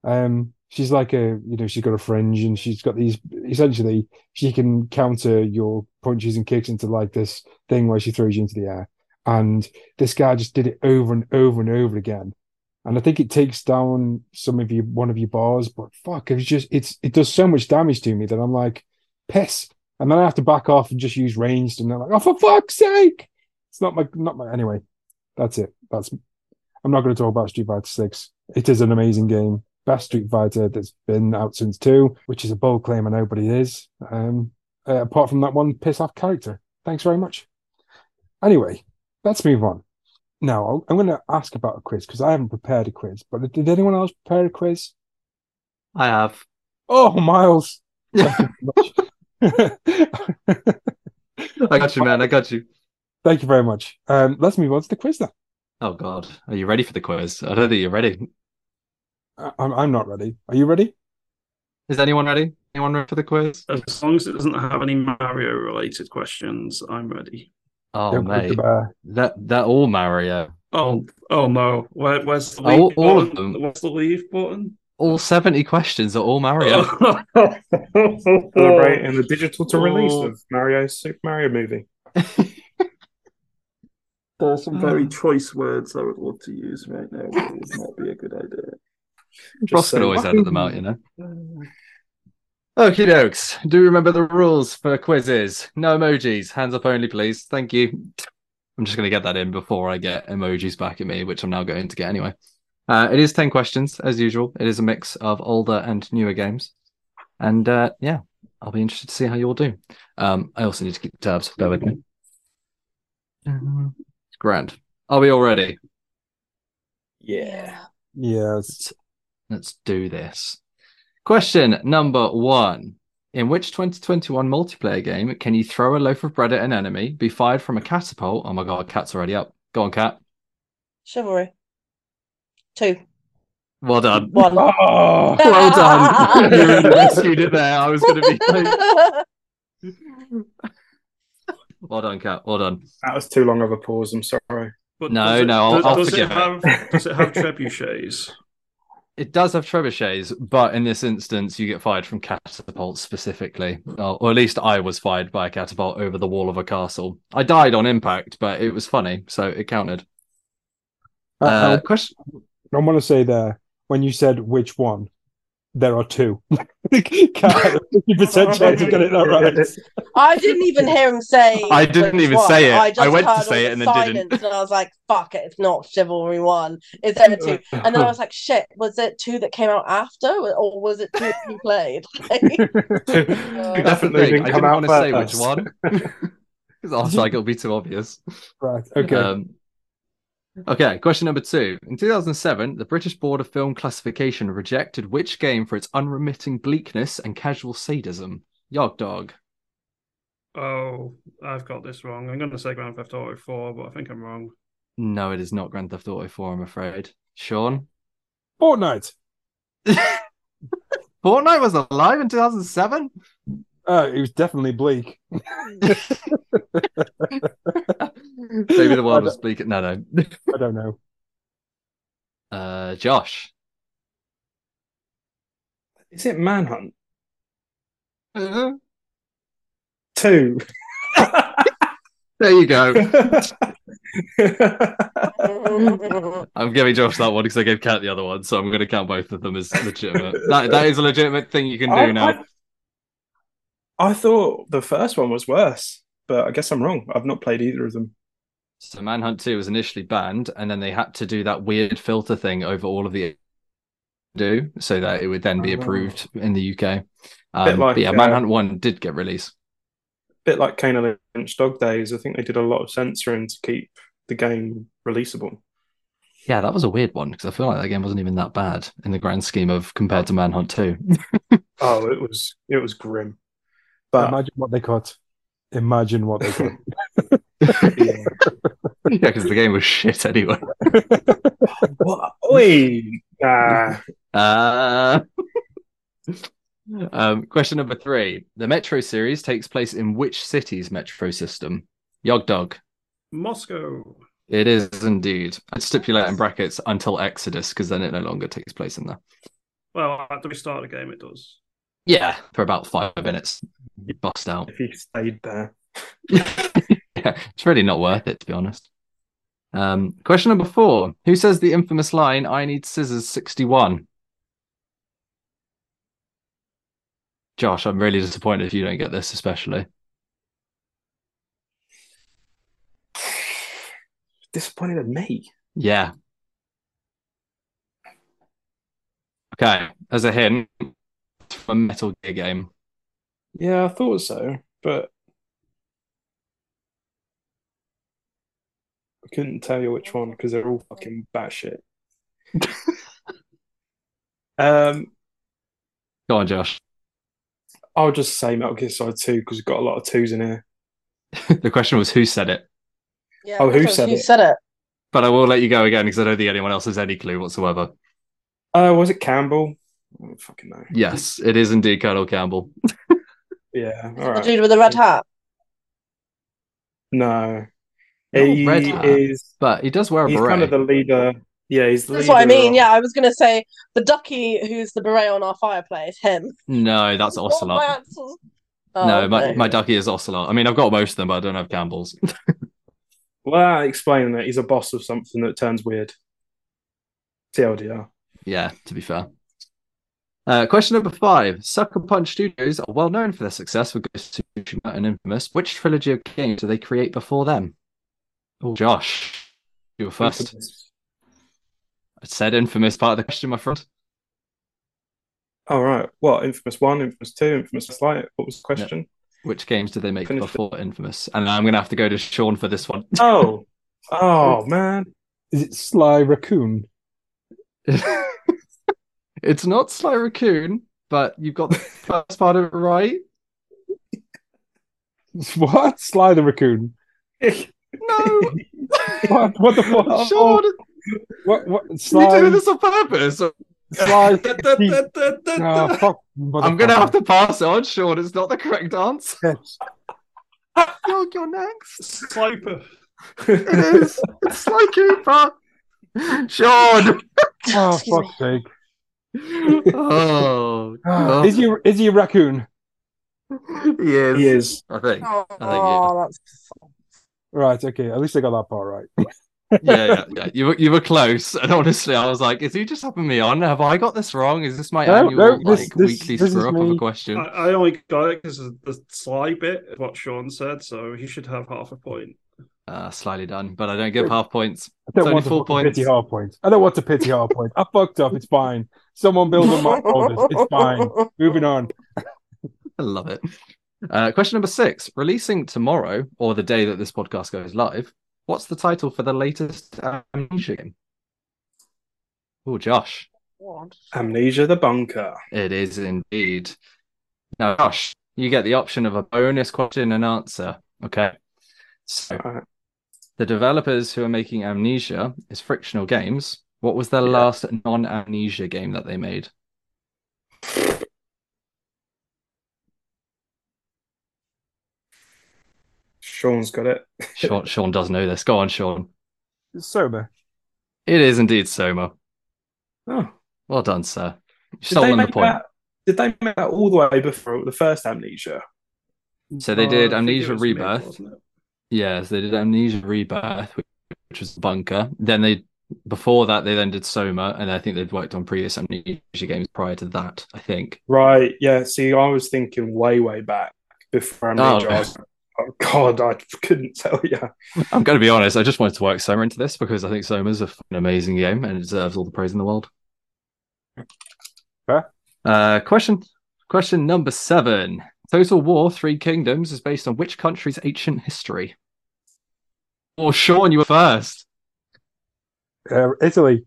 [SPEAKER 1] Um, she's like a, you know, she's got a fringe and she's got these. Essentially, she can counter your punches and kicks into like this thing where she throws you into the air. And this guy just did it over and over and over again. And I think it takes down some of you, one of your bars, but fuck, it's just it's it does so much damage to me that I'm like, piss. And then I have to back off and just use ranged, and they're like, oh for fuck's sake! It's not my not my anyway. That's it. That's I'm not going to talk about Street Fighter Six. It is an amazing game best Street Fighter that's been out since two, which is a bold claim, I know, but it is. Um, uh, apart from that one piss off character. Thanks very much. Anyway, let's move on. Now, I'm going to ask about a quiz because I haven't prepared a quiz, but did anyone else prepare a quiz?
[SPEAKER 2] I have.
[SPEAKER 1] Oh, Miles.
[SPEAKER 2] I got you, man. I got you.
[SPEAKER 1] Thank you very much. Um, let's move on to the quiz then.
[SPEAKER 2] Oh God, are you ready for the quiz? I don't think you're ready.
[SPEAKER 1] I'm I'm not ready. Are you ready?
[SPEAKER 2] Is anyone ready? Anyone ready for the quiz?
[SPEAKER 5] As long as it doesn't have any Mario related questions, I'm ready.
[SPEAKER 2] Oh Don't mate, that that all Mario.
[SPEAKER 5] Oh oh no, Where, where's the leave all, all of them? What's the leave button?
[SPEAKER 2] All seventy questions are all Mario. Oh.
[SPEAKER 3] Celebrating the digital to release oh. of Mario Super Mario movie.
[SPEAKER 5] There are some very mm. choice words I would love to use right now, but it would not be a good idea.
[SPEAKER 2] Ross can always edit them out, you know. Okie dokes. Do remember the rules for quizzes. No emojis. Hands up only, please. Thank you. I'm just going to get that in before I get emojis back at me, which I'm now going to get anyway. Uh, it is 10 questions, as usual. It is a mix of older and newer games. And uh, yeah, I'll be interested to see how you all do. Um, I also need to keep tabs. Bear with me. Grand. Are we all ready?
[SPEAKER 3] Yeah.
[SPEAKER 1] Yes.
[SPEAKER 2] Let's do this. Question number one. In which 2021 multiplayer game can you throw a loaf of bread at an enemy, be fired from a catapult? Oh my god, Kat's already up. Go on, Kat.
[SPEAKER 4] Chivalry. Two.
[SPEAKER 2] Well done.
[SPEAKER 4] One.
[SPEAKER 2] Oh, well done. you really rescued it there. I was going to be like... well done, Kat. Well done.
[SPEAKER 3] That was too long of a pause. I'm sorry.
[SPEAKER 2] But no, it, no, I'll,
[SPEAKER 5] does,
[SPEAKER 2] I'll
[SPEAKER 5] does
[SPEAKER 2] forgive
[SPEAKER 5] it. Have, it. Does it have trebuchets?
[SPEAKER 2] It does have trebuchets, but in this instance, you get fired from catapults specifically, or at least I was fired by a catapult over the wall of a castle. I died on impact, but it was funny, so it counted.
[SPEAKER 1] Uh, uh, question. I want to say there when you said which one, there are two. Fifty percent chance of getting that right.
[SPEAKER 4] I didn't even hear him say.
[SPEAKER 2] I didn't even one. say it. I, I went to say it and then didn't.
[SPEAKER 4] And I was like, "Fuck it, it's not Chivalry One. Is there two?" And then I was like, "Shit, was it two that came out after, or was it two you played?" Like,
[SPEAKER 2] uh, Definitely, didn't I didn't want to say which one because I was like, it'll be too obvious.
[SPEAKER 1] Right. Okay. Um,
[SPEAKER 2] Okay, question number two. In 2007, the British Board of Film Classification rejected which game for its unremitting bleakness and casual sadism? Yogdog.
[SPEAKER 5] Oh, I've got this wrong. I'm going to say Grand Theft Auto 4, but I think I'm wrong.
[SPEAKER 2] No, it is not Grand Theft Auto 4, I'm afraid. Sean?
[SPEAKER 1] Fortnite.
[SPEAKER 2] Fortnite was alive in 2007?
[SPEAKER 1] Uh, it was definitely bleak.
[SPEAKER 2] Maybe the world was bleak. No, no.
[SPEAKER 1] I don't know.
[SPEAKER 2] Uh, Josh.
[SPEAKER 3] Is it Manhunt?
[SPEAKER 2] Uh-huh.
[SPEAKER 3] Two.
[SPEAKER 2] there you go. I'm giving Josh that one because I gave Kat the other one, so I'm going to count both of them as legitimate. that that is a legitimate thing you can do
[SPEAKER 3] I,
[SPEAKER 2] now.
[SPEAKER 3] I, I thought the first one was worse, but I guess I'm wrong. I've not played either of them.
[SPEAKER 2] So Manhunt 2 was initially banned, and then they had to do that weird filter thing over all of the do so that it would then be
[SPEAKER 3] Oh.
[SPEAKER 2] approved in the UK. Um,
[SPEAKER 3] like,
[SPEAKER 2] but yeah,
[SPEAKER 3] uh,
[SPEAKER 2] Manhunt 1 did get released.
[SPEAKER 3] bit like Kane Lynch Dog Days. I think they did a lot of censoring to keep the game releasable.
[SPEAKER 2] Yeah, that was a weird one because I feel like that game wasn't even that bad in the grand scheme of compared to Manhunt 2.
[SPEAKER 3] Oh, it was it was grim. But
[SPEAKER 1] Imagine what they cut. Imagine what they cut.
[SPEAKER 3] yeah.
[SPEAKER 2] yeah, because the game was shit anyway.
[SPEAKER 3] what? Oi, nah.
[SPEAKER 2] Uh, um, question number three. The Metro series takes place in which city's metro system? Yogdog.
[SPEAKER 5] Moscow.
[SPEAKER 2] It is indeed. I'd stipulate in brackets until Exodus because then it no longer takes place in there.
[SPEAKER 5] Well, at the start of the game, it does.
[SPEAKER 2] Yeah, for about five minutes. You bust out.
[SPEAKER 3] If he stayed there,
[SPEAKER 2] yeah, it's really not worth it, to be honest. Um, question number four. Who says the infamous line, I need scissors 61? Josh, I'm really disappointed if you don't get this, especially.
[SPEAKER 3] disappointed at me.
[SPEAKER 2] Yeah. Okay, as a hint, a Metal Gear game.
[SPEAKER 3] Yeah, I thought so, but I couldn't tell you which one because they're all fucking batshit. um,
[SPEAKER 2] Go on, Josh.
[SPEAKER 3] I'll just say Metal Gear Solid 2 because we've got a lot of twos in here.
[SPEAKER 2] the question was who said it,
[SPEAKER 4] Yeah,
[SPEAKER 3] Oh, who said
[SPEAKER 4] who
[SPEAKER 3] it?
[SPEAKER 4] said it?
[SPEAKER 2] but I will let you go again because I don't think anyone else has any clue whatsoever.
[SPEAKER 3] Uh, was it Campbell? I don't fucking know.
[SPEAKER 2] Yes, it is indeed Colonel Campbell.
[SPEAKER 3] Yeah, all
[SPEAKER 4] The dude with the red hat.
[SPEAKER 3] No,
[SPEAKER 2] Not
[SPEAKER 3] he
[SPEAKER 2] red hat.
[SPEAKER 3] is.
[SPEAKER 2] But he does wear a beret.
[SPEAKER 3] He's
[SPEAKER 2] beret.
[SPEAKER 3] kind of the leader. Yeah, he's the
[SPEAKER 4] That's what I mean.
[SPEAKER 3] of-
[SPEAKER 4] Yeah, I was gonna say the ducky who's the beret on our fireplace. Him.
[SPEAKER 2] No, that's
[SPEAKER 4] What
[SPEAKER 2] Ocelot.
[SPEAKER 4] Oh,
[SPEAKER 2] no, my,
[SPEAKER 4] okay.
[SPEAKER 2] my ducky is Ocelot. I mean, I've got most of them, but I don't have Campbell's.
[SPEAKER 3] Well, explaining that he's a boss of something that turns weird. TLDR.
[SPEAKER 2] yeah, to be fair. Uh, question number five. Sucker Punch Studios are well known for their success with Ghost of Tsushima and Infamous. Which trilogy of games did they create before them? Oh, Josh, you were first. I said Infamous part of the question, my friend.
[SPEAKER 3] All right. Well, Infamous One, Infamous Two, Infamous Light. What was the question?
[SPEAKER 2] Which games did they make
[SPEAKER 3] Finish it.
[SPEAKER 2] before Infamous? And I'm going to have to go to Sean for this one.
[SPEAKER 3] Oh, oh man.
[SPEAKER 1] Is it Sly Raccoon?
[SPEAKER 2] it's not Sly Raccoon, but you've got the first part of it right.
[SPEAKER 1] What? Sly the Raccoon?
[SPEAKER 2] No,
[SPEAKER 1] What? What the fuck?
[SPEAKER 2] Sean, oh, oh.
[SPEAKER 1] What? What?
[SPEAKER 2] you doing this on purpose?
[SPEAKER 1] Sly? Fuck.
[SPEAKER 2] I'm
[SPEAKER 1] Oh,
[SPEAKER 2] gonna have to pass it on, Sean. It's not the correct answer.
[SPEAKER 1] Yes.
[SPEAKER 2] You're, you're next.
[SPEAKER 5] Sliper.
[SPEAKER 2] It is. It's Sly Cooper. Sean.
[SPEAKER 1] Oh,
[SPEAKER 4] Excuse
[SPEAKER 1] fuck's sake.
[SPEAKER 2] Oh,
[SPEAKER 1] Ah, Is he? Is he a raccoon?
[SPEAKER 2] he is.
[SPEAKER 3] He is.
[SPEAKER 2] I think.
[SPEAKER 4] Oh,
[SPEAKER 2] I think yeah.
[SPEAKER 4] that's
[SPEAKER 1] Right. Okay. At least I got that part right.
[SPEAKER 2] yeah, yeah, yeah. You were you were close, and honestly, I was like, "Is he just having me on? Have I got this wrong? Is this my
[SPEAKER 1] No,
[SPEAKER 2] annual
[SPEAKER 1] no, this-
[SPEAKER 2] like
[SPEAKER 1] this-
[SPEAKER 2] weekly
[SPEAKER 1] this
[SPEAKER 2] screw up of a question?"
[SPEAKER 5] I, I only got it because of the sly bit of what Sean said, so he should have half a point.
[SPEAKER 2] Uh, slightly done, but I don't give half points.
[SPEAKER 1] I don't
[SPEAKER 2] It's only
[SPEAKER 1] want to
[SPEAKER 2] four
[SPEAKER 1] fucking pity
[SPEAKER 2] points.
[SPEAKER 1] half points. I don't want to pity half points. I fucked up. It's fine. Someone build on my shoulders. It's fine. Moving on.
[SPEAKER 2] I love it. Uh, question number six: Releasing tomorrow or the day that this podcast goes live, what's the title for the latest Amnesia game? Oh, Josh, What?
[SPEAKER 3] Amnesia the Bunker.
[SPEAKER 2] it is indeed. Now, Josh, you get the option of a bonus question and answer. Okay, so
[SPEAKER 3] Alright.
[SPEAKER 2] The developers who are making Amnesia is Frictional Games. What was their
[SPEAKER 3] Yeah.
[SPEAKER 2] last non-amnesia game that they made?
[SPEAKER 3] Sean's got it.
[SPEAKER 2] Sean, Sean does know this. Go on, Sean.
[SPEAKER 1] Soma.
[SPEAKER 2] It is indeed Soma.
[SPEAKER 3] Oh,
[SPEAKER 2] Well done, sir. You've
[SPEAKER 3] did they
[SPEAKER 2] stolen the
[SPEAKER 3] make
[SPEAKER 2] point.
[SPEAKER 3] that? Did they make that all the way before the first Amnesia?
[SPEAKER 2] So they did
[SPEAKER 5] Oh, I think it
[SPEAKER 2] Amnesia
[SPEAKER 5] was mid, Wasn't?
[SPEAKER 2] Yes, they did Amnesia Rebirth, which, which was Bunker. Then they, before that, they then did Soma, and I think they'd worked on previous Amnesia games prior to that. I think.
[SPEAKER 3] Right. Yeah. See, I was thinking way, way back before Amnesia.
[SPEAKER 2] Oh.
[SPEAKER 3] I was, oh, God, I couldn't tell you.
[SPEAKER 2] I'm going to be honest. I just wanted to work Soma into this because I think Soma's an amazing game and it deserves all the praise in the world.
[SPEAKER 1] Fair.
[SPEAKER 2] Uh, question. Question number seven. Total War: Three Kingdoms is based on which country's ancient history? Oh, Sean, you were first.
[SPEAKER 1] Uh, Italy.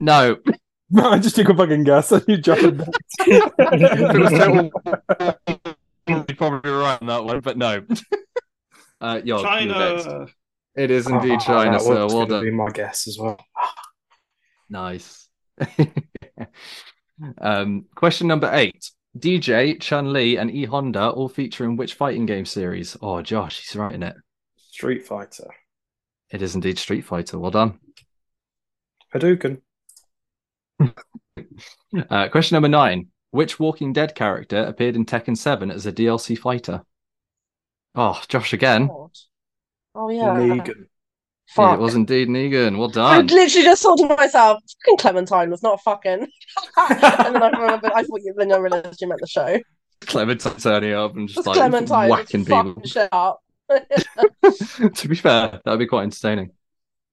[SPEAKER 2] No, No,
[SPEAKER 1] I just took a fucking guess and you jumped.
[SPEAKER 2] if it was Total War, you'd probably be right on that one, but no. Uh, yo, you're next.
[SPEAKER 5] China.
[SPEAKER 2] It is indeed
[SPEAKER 3] Oh,
[SPEAKER 2] China,
[SPEAKER 3] that
[SPEAKER 2] sir.
[SPEAKER 3] was
[SPEAKER 2] Well
[SPEAKER 3] gonna
[SPEAKER 2] done.
[SPEAKER 3] Be my guess as well.
[SPEAKER 2] Nice. um, question number eight. Dee Jay, Chun Li, and E Honda all feature in which fighting game series? Oh, Josh, he's right in it.
[SPEAKER 3] Street Fighter.
[SPEAKER 2] It is indeed Street Fighter. Well done.
[SPEAKER 3] Hadouken.
[SPEAKER 2] Uh, question number nine. Which Walking Dead character appeared in Tekken 7 as a DLC fighter? Oh, Josh again.
[SPEAKER 4] Oh yeah.
[SPEAKER 3] Negan.
[SPEAKER 4] Fuck.
[SPEAKER 2] It was indeed Negan. Well done.
[SPEAKER 4] I literally just thought to myself, fucking Clementine was not fucking. and then I remembered, I thought you, then I realised you meant the show.
[SPEAKER 2] Clementine turning up and just
[SPEAKER 4] Just
[SPEAKER 2] like
[SPEAKER 4] Clementine
[SPEAKER 2] whacking people.
[SPEAKER 4] shit up.
[SPEAKER 2] to be fair, that would be quite entertaining.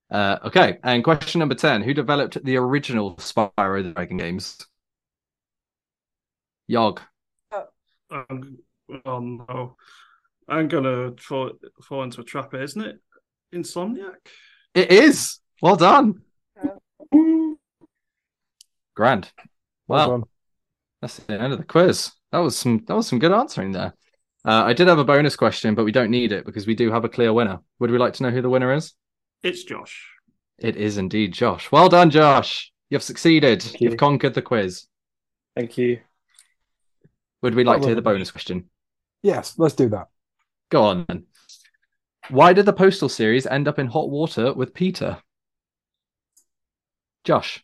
[SPEAKER 2] Uh, okay, and question number 10 Who developed the original Spyro the Dragon games? Yog.
[SPEAKER 5] Um, oh no. I'm gonna fall, fall into a trap here, isn't it? Insomniac?
[SPEAKER 2] It is. Well done. Grand.
[SPEAKER 1] Well
[SPEAKER 2] Wow,
[SPEAKER 1] done.
[SPEAKER 2] that's the end of the quiz. That was some that was some good answering there. Uh, I did have a bonus question, but we don't need it because we do have a clear winner. Would we like to know who the winner is?
[SPEAKER 5] It's Josh.
[SPEAKER 2] It is indeed Josh. Well done, Josh. You've succeeded.
[SPEAKER 3] Thank you.
[SPEAKER 2] You've conquered the quiz.
[SPEAKER 3] Thank you.
[SPEAKER 2] Would we like
[SPEAKER 1] Well
[SPEAKER 2] to hear the bonus question?
[SPEAKER 1] Yes, let's do that.
[SPEAKER 2] Go on then. Why did the Postal series end up in hot water with PETA? Josh.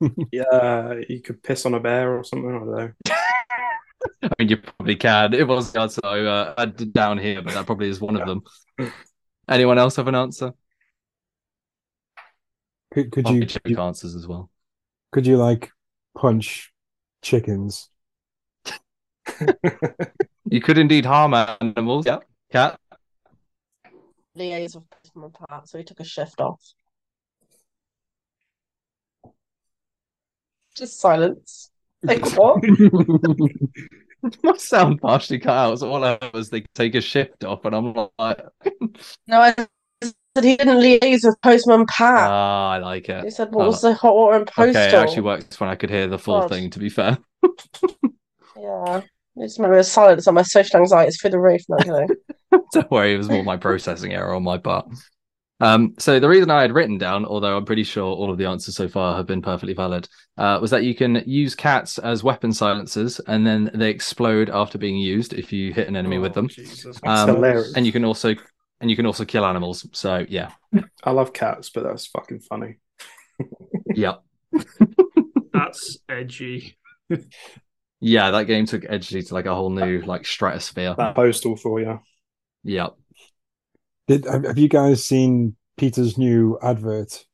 [SPEAKER 3] Yeah, you could piss on a bear or something. I don't know.
[SPEAKER 2] I mean, you probably can. It was the answer I uh, had down here, but that probably is one of them. Anyone else have an answer?
[SPEAKER 1] Could, could you,
[SPEAKER 2] joke
[SPEAKER 1] you
[SPEAKER 2] answers as well.
[SPEAKER 1] could you like punch chickens?
[SPEAKER 2] You could indeed harm animals. Yeah. Kat.
[SPEAKER 4] Liaise with my part, so he took a shift off. Just silence. Like what?
[SPEAKER 2] My sound partially cut out, so all I was they take a shift off, and I'm like,
[SPEAKER 4] No, I said he didn't liaise with Postman Pat.
[SPEAKER 2] ah, I like it.
[SPEAKER 4] he said, "What was the hot water and postal?"
[SPEAKER 2] Okay, it actually works when I could hear the full
[SPEAKER 4] God.
[SPEAKER 2] thing. To be fair.
[SPEAKER 4] Yeah, it just made me silence on my social anxiety is through the roof. No, kidding.
[SPEAKER 2] Don't worry, it was more my processing error on my part. Um, so the reason I had written down, although I'm pretty sure all of the answers so far have been perfectly valid, uh, was that you can use cats as weapon silencers, and then they explode after being used if you hit an enemy with
[SPEAKER 5] Oh,
[SPEAKER 2] them.
[SPEAKER 5] Jesus.
[SPEAKER 2] Um,
[SPEAKER 3] hilarious.
[SPEAKER 2] And you can also and you can also kill animals. So yeah,
[SPEAKER 3] I love cats, but that's fucking funny.
[SPEAKER 2] yeah,
[SPEAKER 5] That's edgy.
[SPEAKER 2] yeah. That game took Edgy to like a whole new like stratosphere.
[SPEAKER 3] That postal for you.
[SPEAKER 2] Yeah.
[SPEAKER 1] Did have have you guys seen PETA's new advert?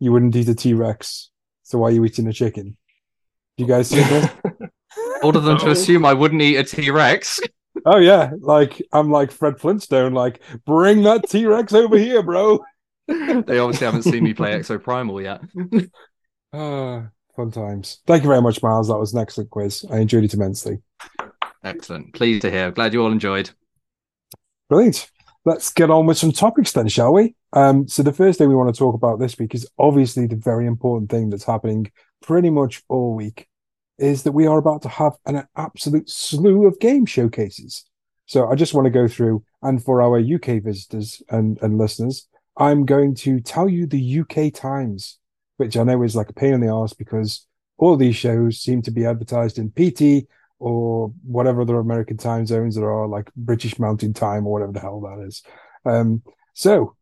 [SPEAKER 1] You wouldn't eat a T Rex, so why are you eating a chicken? You guys see this?
[SPEAKER 2] Order them to assume I wouldn't eat a T Rex.
[SPEAKER 1] oh yeah, like I'm like Fred Flintstone, like bring that T Rex over here, bro.
[SPEAKER 2] they obviously haven't seen me play Exoprimal yet.
[SPEAKER 1] Ah, fun times. Thank you very much, Miles. That was an excellent quiz. I enjoyed it immensely.
[SPEAKER 2] Excellent. Pleased to hear. Glad you all enjoyed.
[SPEAKER 1] Brilliant. Let's get on with some topics then, shall we? Um, so the first thing we want to talk about this week is obviously the very important thing that's happening pretty much all week is that we are about to have an absolute slew of game showcases. So I just want to go through, and for our UK visitors and, and listeners, I'm going to tell you the UK times which I know is like a pain in the ass because all these shows seem to be advertised in PT or whatever other American time zones there are, like British Mountain Time or whatever the hell that is. Um, so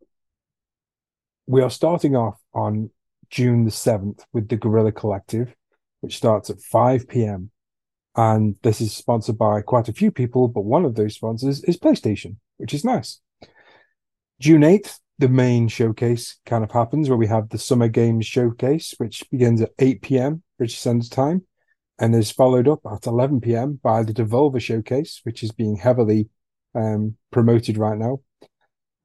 [SPEAKER 1] we are starting off on June the 7th with the Guerrilla Collective, which starts at 5 p.m. And this is sponsored by quite a few people, but one of those sponsors is PlayStation, which is nice. June 8th, the main showcase kind of happens where we have the Summer Games Showcase, which begins at 8 p.m. British Standard Time and is followed up at 11 p.m. by the Devolver Showcase, which is being heavily um, promoted right now.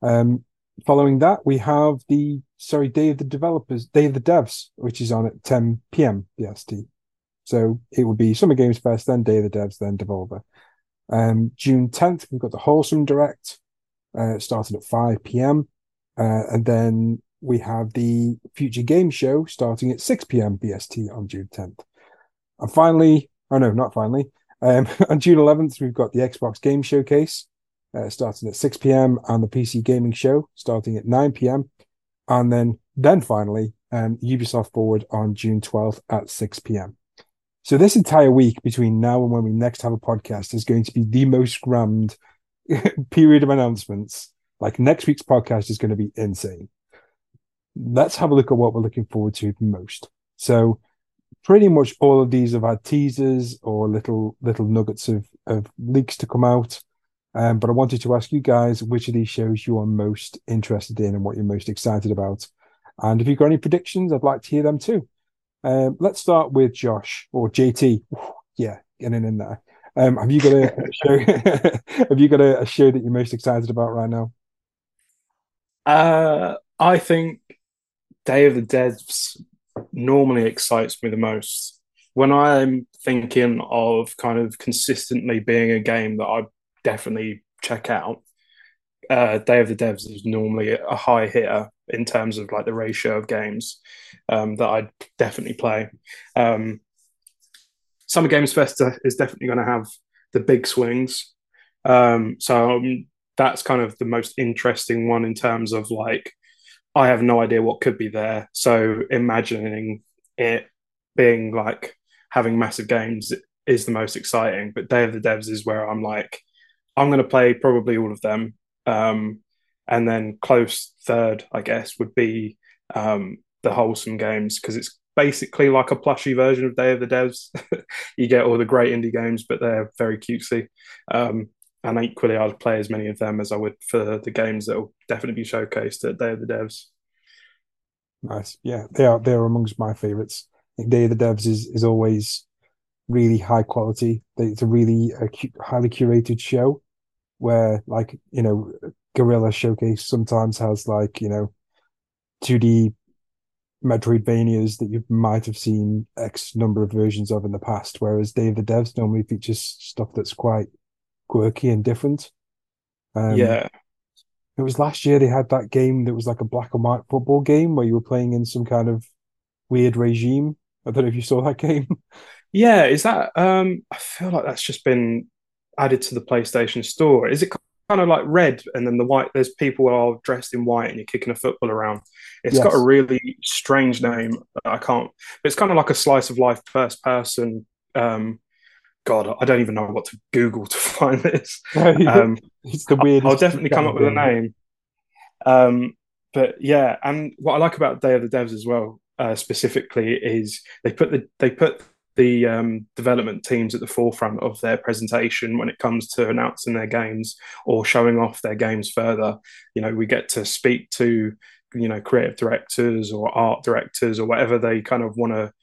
[SPEAKER 1] Um, following that, we have the sorry Day of the Developers, Day of the Devs, which is on at 10 p.m. BST. So it would be Summer Games first, then Day of the Devs, then Devolver. Um, June 10th, we've got the Wholesome Direct, uh, started at 5 p.m. Uh, and then we have the Future Game Show starting at 6 p.m. BST on June 10th. And finally, oh no, not finally, um, on June 11th, we've got the Xbox Game Showcase uh, starting at 6 p.m. and the PC Gaming Show starting at 9 p.m. And then, then finally, um, Ubisoft Forward on June 12th at 6 p.m. So this entire week between now and when we next have a podcast is going to be the most crammed period of announcements. Like next week's podcast is going to be insane. Let's have a look at what we're looking forward to most. So pretty much all of these have had teasers or little little nuggets of, of leaks to come out. Um, but I wanted to ask you guys which of these shows you are most interested in and what you're most excited about. And if you've got any predictions, I'd like to hear them too. Um, let's start with Josh or JT. yeah, getting in there. Um, have you got a show? have you got a, a, show that you're most excited about right now?
[SPEAKER 3] Uh, I think Day of the Devs normally excites me the most. When I'm thinking of kind of consistently being a game that I definitely check out, uh, Day of the Devs is normally a high hitter in terms of like the ratio of games um, that I'd definitely play. Um, Summer Games Festa is definitely going to have the big swings. Um, so um, that's kind of the most interesting one in terms of like I have no idea what could be there. So imagining it being like having massive games is the most exciting. But Day of the Devs is where I'm like, I'm going to play probably all of them. Um, and then close third, I guess, would be um, the wholesome games because it's basically like a plushy version of Day of the Devs. you get all the great indie games, but they're very cutesy. Um, and equally, I'd play as many of them as I would for the games that will definitely be showcased at Day of the Devs.
[SPEAKER 1] Nice, yeah, they are they are amongst my favorites. Day of the Devs is is always really high quality. It's a really uh, highly curated show where, like, you know, Guerrilla Showcase sometimes has like you know, two D Metroidvanias that you might have seen X number of versions of in the past, whereas Day of the Devs normally features stuff that's quite quirky and different.
[SPEAKER 3] Um, yeah.
[SPEAKER 1] It was last year they had that game that was like a black and white football game where you were playing in some kind of weird regime. I don't know if you saw that game.
[SPEAKER 3] Yeah, is that um I feel like that's just been added to the PlayStation Store. Is it kind of like red and then the white there's people are dressed in white and you're kicking a football around. It's yes. got a really strange name. I can't it's kind of like a slice of life first person um God, I don't even know what to Google to find this. Um,
[SPEAKER 1] it's the weirdest.
[SPEAKER 3] I'll definitely come up with a name. Um, but yeah, and what I like about Day of the Devs as well, uh, specifically, is they put the they put the um, development teams at the forefront of their presentation when it comes to announcing their games or showing off their games further. You know, we get to speak to you know creative directors or art directors or whatever they kind of want to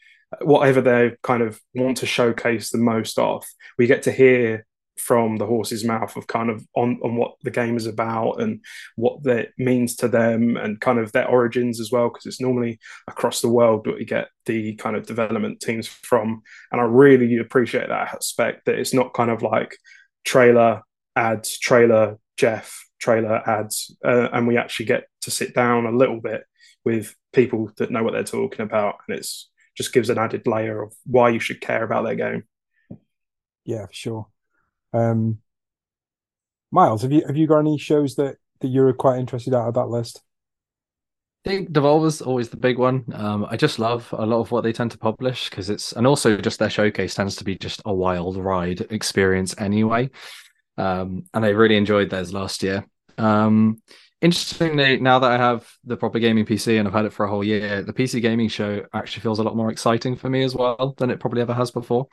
[SPEAKER 3] whatever they kind of want to showcase the most of, we get to hear from the horse's mouth of kind of on, on what the game is about and what that means to them and kind of their origins as well because it's normally across the world that we get the kind of development teams from. And i really appreciate that aspect that it's not kind of like trailer ads trailer jeff trailer ads uh, and we actually get to sit down a little bit with people that know what they're talking about and it's just gives an added layer of why you should care about their game.
[SPEAKER 1] Yeah, for sure. Um, Miles, have you have you got any shows that that you're quite interested out of that list?
[SPEAKER 2] I think Devolver's always the big one. Um, I just love a lot of what they tend to publish because it's, and also just their showcase tends to be just a wild ride experience anyway. Um, and I really enjoyed theirs last year. Um, interestingly, now that I have the proper gaming PC and I've had it for a whole year, the PC gaming show actually feels a lot more exciting for me as well than it probably ever has before.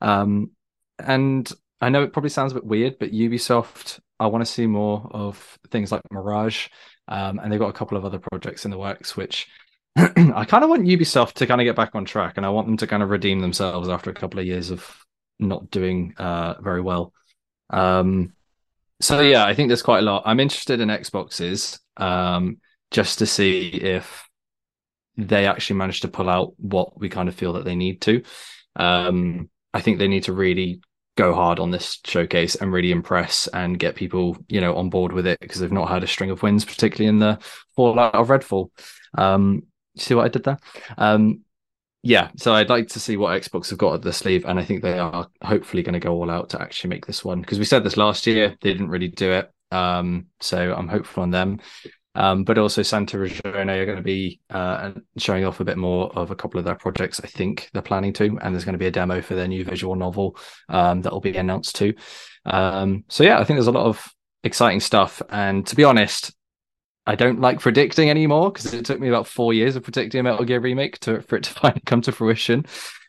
[SPEAKER 2] Um, and I know it probably sounds a bit weird, but Ubisoft, I want to see more of things like Mirage um, and they've got a couple of other projects in the works, which I kind of want Ubisoft to kind of get back on track, and I want them to kind of redeem themselves after a couple of years of not doing uh, very well. Um, so yeah, I think there's quite a lot. I'm interested in Xboxes um, just to see if they actually manage to pull out what we kind of feel that they need to. Um, I think they need to really go hard on this showcase and really impress and get people, you know, on board with it because they've not had a string of wins, particularly in the fallout of Redfall. Um, see what I did there? Um, yeah, so I'd like to see what Xbox have got at the sleeve, and I think they are hopefully going to go all out to actually make this one because we said this last year, they didn't really do it. Um, so I'm hopeful on them. Um, but also Santa Ragione are going to be uh, showing off a bit more of a couple of their projects. I think they're planning to, and there's going to be a demo for their new visual novel um, that will be announced too. Um, so yeah, I think there's a lot of exciting stuff. And to be honest, I don't like predicting anymore because it took me about four years of predicting a Metal Gear remake to for it to finally come to fruition.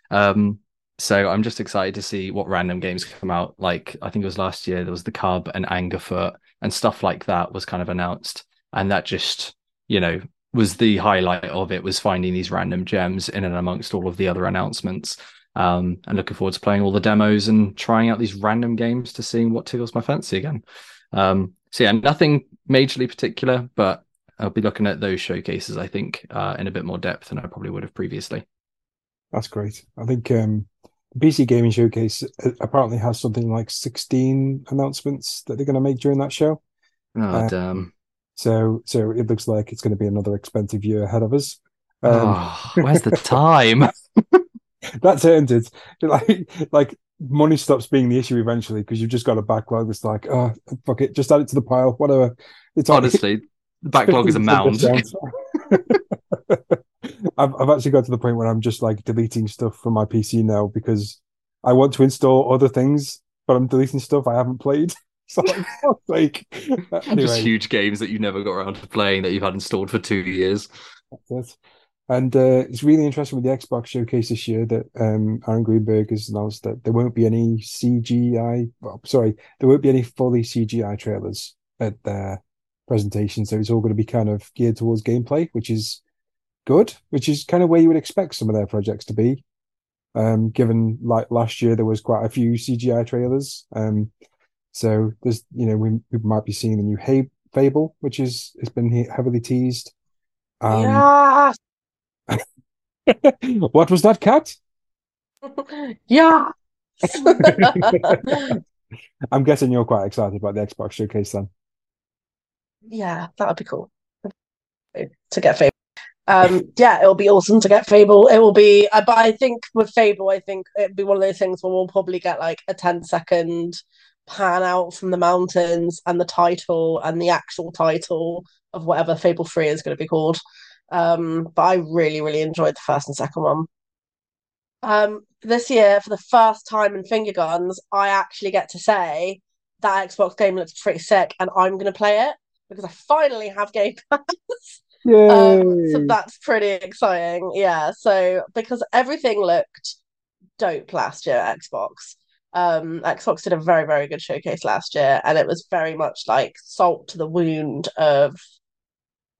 [SPEAKER 2] Um, so I'm just excited to see what random games come out. Like I think it was last year, there was the Cub and Angerfoot and stuff like that was kind of announced and that just you know was the highlight of it was finding these random gems in and amongst all of the other announcements um, and looking forward to playing all the demos and trying out these random games to seeing what tickles my fancy again um, so yeah nothing majorly particular but i'll be looking at those showcases i think uh, in a bit more depth than i probably would have previously
[SPEAKER 1] that's great i think um, the pc gaming showcase uh, apparently has something like 16 announcements that they're going to make during that show
[SPEAKER 2] oh uh, damn
[SPEAKER 1] so so it looks like it's going to be another expensive year ahead of us.
[SPEAKER 2] Um, oh, where's the time?
[SPEAKER 1] that's it. Like like money stops being the issue eventually because you've just got a backlog that's like, oh fuck it, just add it to the pile, whatever.
[SPEAKER 2] It's honestly the backlog is a mound.
[SPEAKER 1] I've I've actually got to the point where I'm just like deleting stuff from my PC now because I want to install other things, but I'm deleting stuff I haven't played. So like,
[SPEAKER 2] anyway. just huge games that you never got around to playing that you've had installed for two years.
[SPEAKER 1] And uh, it's really interesting with the Xbox showcase this year that um, Aaron Greenberg has announced that there won't be any CGI. Well, sorry, there won't be any fully CGI trailers at their presentation. So it's all going to be kind of geared towards gameplay, which is good. Which is kind of where you would expect some of their projects to be. Um, given like last year there was quite a few CGI trailers. Um, so there's, you know, we, we might be seeing the new hey, Fable, which is has been heavily teased. Um,
[SPEAKER 4] yeah.
[SPEAKER 1] what was that, Kat?
[SPEAKER 4] yeah.
[SPEAKER 1] I'm guessing you're quite excited about the Xbox showcase then.
[SPEAKER 4] Yeah, that would be cool to get Fable. Um, yeah, it'll be awesome to get Fable. It will be, uh, but I think with Fable, I think it'd be one of those things where we'll probably get like a 10 second pan out from the mountains and the title and the actual title of whatever Fable 3 is going to be called. Um, but I really, really enjoyed the first and second one. Um, this year, for the first time in Finger Guns, I actually get to say that Xbox game looks pretty sick and I'm going to play it because I finally have Game Pass. Um, so that's pretty exciting. Yeah. So because everything looked dope last year at Xbox um xbox did a very very good showcase last year and it was very much like salt to the wound of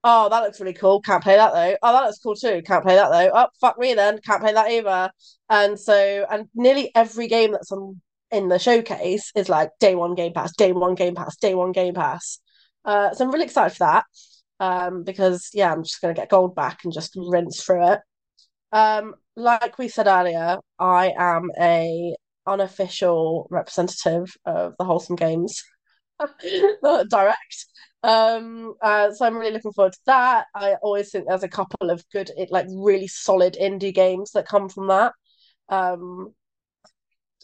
[SPEAKER 4] oh that looks really cool. Can't play that though. Oh that looks cool too. Can't play that though. Oh fuck me then. Can't play that either. And so and nearly every game that's on in the showcase is like day one game pass day one game pass day one game pass. Uh so i'm really excited for that um because yeah i'm just gonna get gold back and just rinse through it. Um like we said earlier i am a unofficial representative of the Wholesome Games direct. Um, uh, so I'm really looking forward to that. I always think there's a couple of good, like really solid indie games that come from that. Um,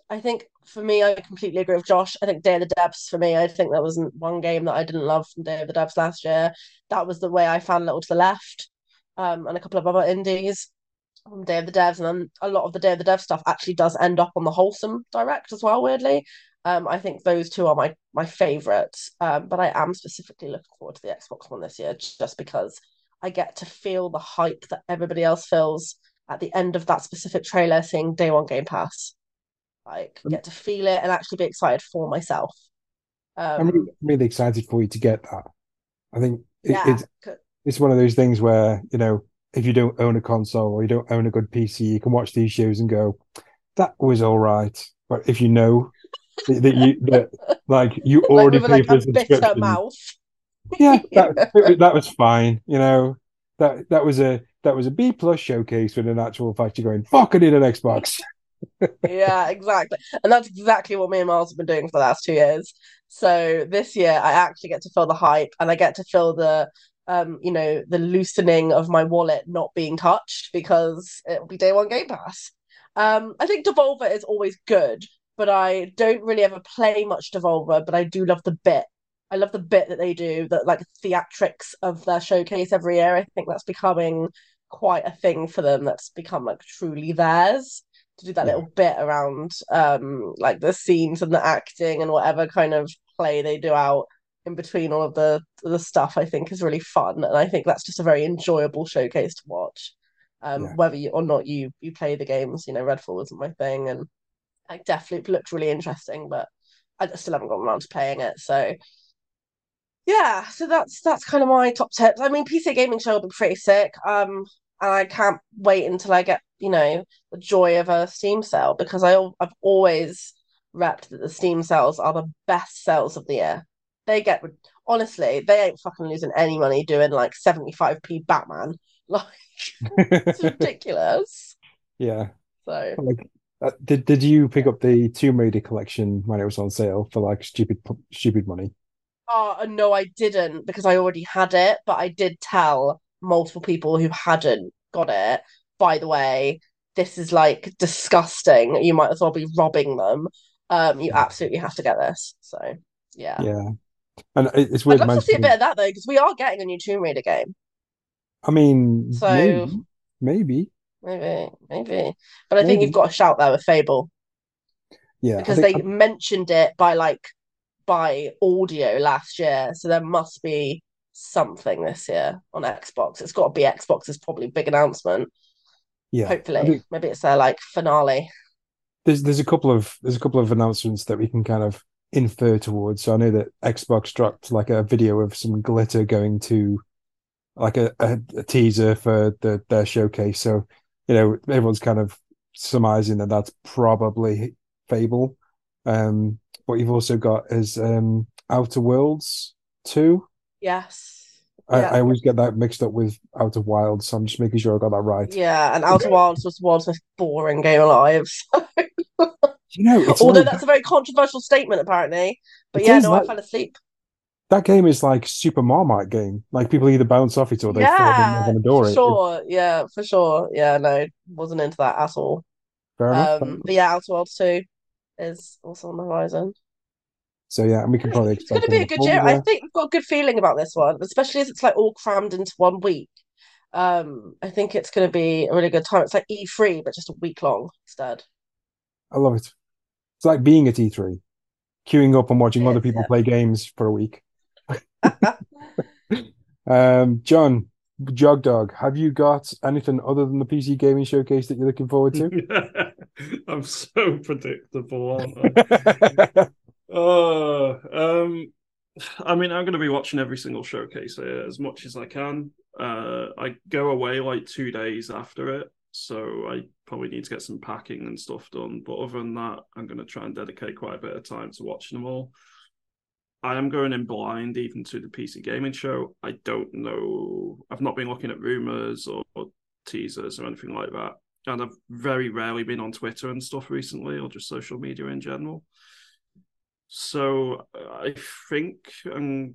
[SPEAKER 4] I think for me, I completely agree with Josh. I think Day of the Devs for me, I think there wasn't one game that I didn't love from Day of the Devs last year. That was the way I found Little to the Left. um, and a couple of other indies on Day of the Devs, and then a lot of the Day of the Dev stuff actually does end up on the Wholesome Direct as well. Weirdly, um, I think those two are my my favorites. Um, but I am specifically looking forward to the Xbox One this year, just because I get to feel the hype that everybody else feels at the end of that specific trailer, seeing Day One Game Pass. Like, get to feel it and actually be excited for myself. Um,
[SPEAKER 1] I'm really, really excited for you to get that. I think it,
[SPEAKER 4] yeah,
[SPEAKER 1] it's it's one of those things where you know if you don't own a console or you don't own a good PC, you can watch these shows and go, "That was all right." But if you know that, that you that like you already
[SPEAKER 4] like
[SPEAKER 1] pay
[SPEAKER 4] like
[SPEAKER 1] for
[SPEAKER 4] a
[SPEAKER 1] a subscription,
[SPEAKER 4] mouth.
[SPEAKER 1] yeah, that it- that was fine. You know that that was a that was a B plus showcase with an actual fact you're going, "Fuck, I need an Xbox."
[SPEAKER 4] yeah, exactly. And that's exactly what me and Miles have been doing for the last two years. So this year I actually get to feel the hype and I get to feel the um, you know, the loosening of my wallet not being touched because it'll be day one Game Pass. Um, I think Devolver is always good, but I don't really ever play much Devolver, but I do love the bit. I love the bit that they do, that like theatrics of their showcase every year. I think that's becoming quite a thing for them that's become like truly theirs to do that
[SPEAKER 1] Yeah.
[SPEAKER 4] little bit around um like the scenes and the acting and whatever kind of play they do out in between all of the the stuff I think is really fun and I think that's just a very enjoyable showcase to watch. Um
[SPEAKER 1] Yeah.
[SPEAKER 4] whether you or not you you play the games, you know, Redfall isn't my thing and like Deathloop looked really interesting, but I still haven't gotten around to playing it. So yeah, so that's that's kind of my top tips. I mean, PC gaming show will be pretty sick. Um, and I can't wait until I get you know the joy of a Steam sale because I I've always repped that the Steam sales are the best sales of the year. They get honestly, they ain't fucking losing any money doing like seventy five p Batman. Like it's ridiculous.
[SPEAKER 1] yeah.
[SPEAKER 4] So
[SPEAKER 1] Like, uh, did did you pick up the Tomb Raider collection when it was on sale for like stupid stupid money?
[SPEAKER 4] Oh, no, I didn't because I already had it, but I did tell multiple people who hadn't got it, by the way, this is like disgusting. You might as well be robbing them. Um, you absolutely have to get this. So, yeah.
[SPEAKER 1] Yeah, and it- it's
[SPEAKER 4] I'd love to see a bit of that though, because we are getting a new Tomb Raider game.
[SPEAKER 1] I mean,
[SPEAKER 4] So-
[SPEAKER 1] maybe, maybe,
[SPEAKER 4] Maybe, maybe. But I think
[SPEAKER 1] Maybe.
[SPEAKER 4] you've got a shout there with Fable
[SPEAKER 1] yeah.
[SPEAKER 4] Because they mentioned it by like by audio last year. So there must be something this year on Xbox. It's got to be Xbox's probably big announcement.
[SPEAKER 1] yeah. I
[SPEAKER 4] Hopefully,
[SPEAKER 1] think
[SPEAKER 4] maybe it's their like finale.
[SPEAKER 1] there's there's a couple of there's a couple of announcements that we can kind of infer towards. So I know that Xbox dropped like a video of some glitter going to like a, a, a teaser for the their showcase. So you know everyone's kind of surmising that that's probably Fable. Um, what you've also got is um, Outer Worlds two.
[SPEAKER 4] Yes.
[SPEAKER 1] I,
[SPEAKER 4] Yeah.
[SPEAKER 1] I always get that mixed up with Outer Wilds, so I'm just making sure I got that right.
[SPEAKER 4] Yeah, and Outer Wilds was the most boring game alive.
[SPEAKER 1] You know,
[SPEAKER 4] Although
[SPEAKER 1] like-
[SPEAKER 4] that's a very controversial statement, apparently. But
[SPEAKER 1] It
[SPEAKER 4] yeah, no,
[SPEAKER 1] like-
[SPEAKER 4] I fell asleep.
[SPEAKER 1] That game is like Super Marmite game. Like people either bounce off it or they fall
[SPEAKER 4] Yeah,
[SPEAKER 1] and adore
[SPEAKER 4] for
[SPEAKER 1] it.
[SPEAKER 4] sure. Yeah, for sure. Yeah, no, wasn't into that at all.
[SPEAKER 1] Fair enough.
[SPEAKER 4] Um, but yeah, Outer Worlds 2 is also on the horizon.
[SPEAKER 1] so yeah, and we can probably
[SPEAKER 4] It's going to be a good year.
[SPEAKER 1] full,
[SPEAKER 4] I think we've got a good feeling about this one, especially as it's like all crammed into one week. Um, I think it's going to be a really good time. It's like E3, but just a week long instead.
[SPEAKER 1] I love it. It's like being at E3, queuing up and watching
[SPEAKER 4] It
[SPEAKER 1] other
[SPEAKER 4] is,
[SPEAKER 1] people
[SPEAKER 4] yeah.
[SPEAKER 1] play games for a week. Um, John, Yogdog, have you got anything other than the PC gaming showcase that you're looking forward to?
[SPEAKER 5] I'm so predictable, aren't I? Oh, um, I mean, I'm going to be watching every single showcase here as much as I can. Uh, I go away like two days after it, so I probably need to get some packing and stuff done. But other than that, I'm going to try and dedicate quite a bit of time to watching them all. I am going in blind even to the PC gaming show. I don't know. I've not been looking at rumors or, or teasers or anything like that. And I've very rarely been on Twitter and stuff recently, or just social media in general. So I think um,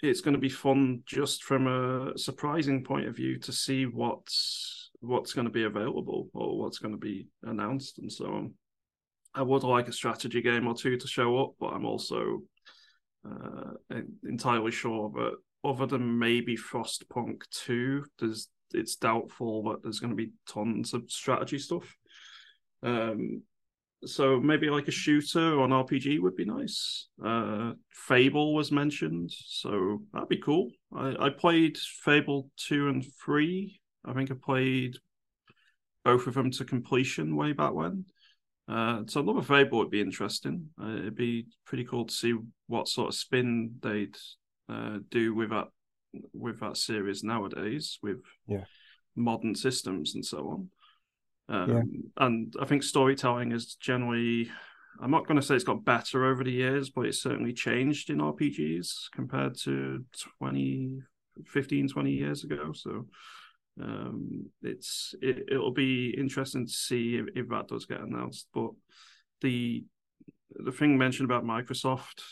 [SPEAKER 5] it's going to be fun just from a surprising point of view to see what's what's going to be available or what's going to be announced and so on. I would like a strategy game or two to show up, but I'm also uh, entirely sure that other than maybe Frostpunk 2, there's it's doubtful that there's going to be tons of strategy stuff. Um, so maybe like a shooter or an RPG would be nice. Uh, Fable was mentioned, so that'd be cool. I, I played Fable two and three. I think I played both of them to completion way back when. Uh, so another Fable would be interesting. Uh, it'd be pretty cool to see what sort of spin they'd uh, do with that with that series nowadays with
[SPEAKER 1] yeah.
[SPEAKER 5] modern systems and so on. Um,
[SPEAKER 1] Yeah.
[SPEAKER 5] And I think storytelling is generally, I'm not going to say it's got better over the years, but it's certainly changed in RPGs compared to 20, 15, 20 years ago. So um, it's it, it'll be interesting to see if, if that does get announced. But the the thing mentioned about Microsoft,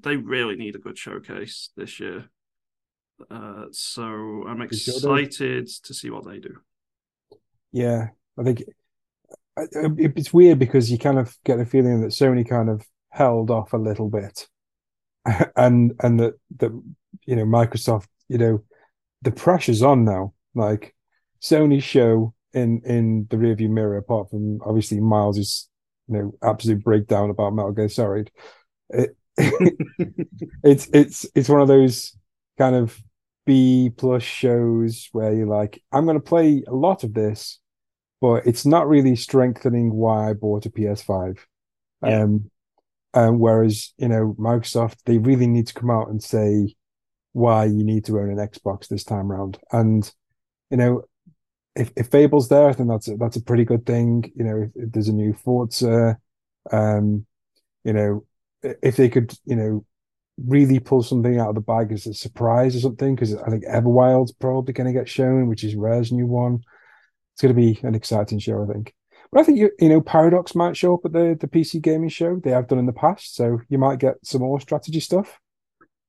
[SPEAKER 5] they really need a good showcase this year. Uh, so I'm excited to see what they do.
[SPEAKER 1] Yeah, I think it's weird because you kind of get the feeling that Sony kind of held off a little bit, and and that that you know Microsoft, you know, the pressure's on now. Like Sony's show in in the rearview mirror, apart from obviously Miles's you know absolute breakdown about Metal Gear Solid, it, it's it's it's one of those kind of B plus shows where you're like, I'm going to play a lot of this, but it's not really strengthening why I bought a PS5.
[SPEAKER 5] Yeah.
[SPEAKER 1] Um, um, whereas you know Microsoft, they really need to come out and say why you need to own an Xbox this time around. And you know, if if Fable's there, I think that's a, that's a pretty good thing. You know, if, if there's a new Forza, um, you know, if they could, you know, really pull something out of the bag as a surprise or something, because I think Everwild's probably going to get shown, which is Rare's new one. It's going to be an exciting show, I think. But I think you you know Paradox might show up at the the PC gaming show. They have done in the past, so you might get some more strategy stuff.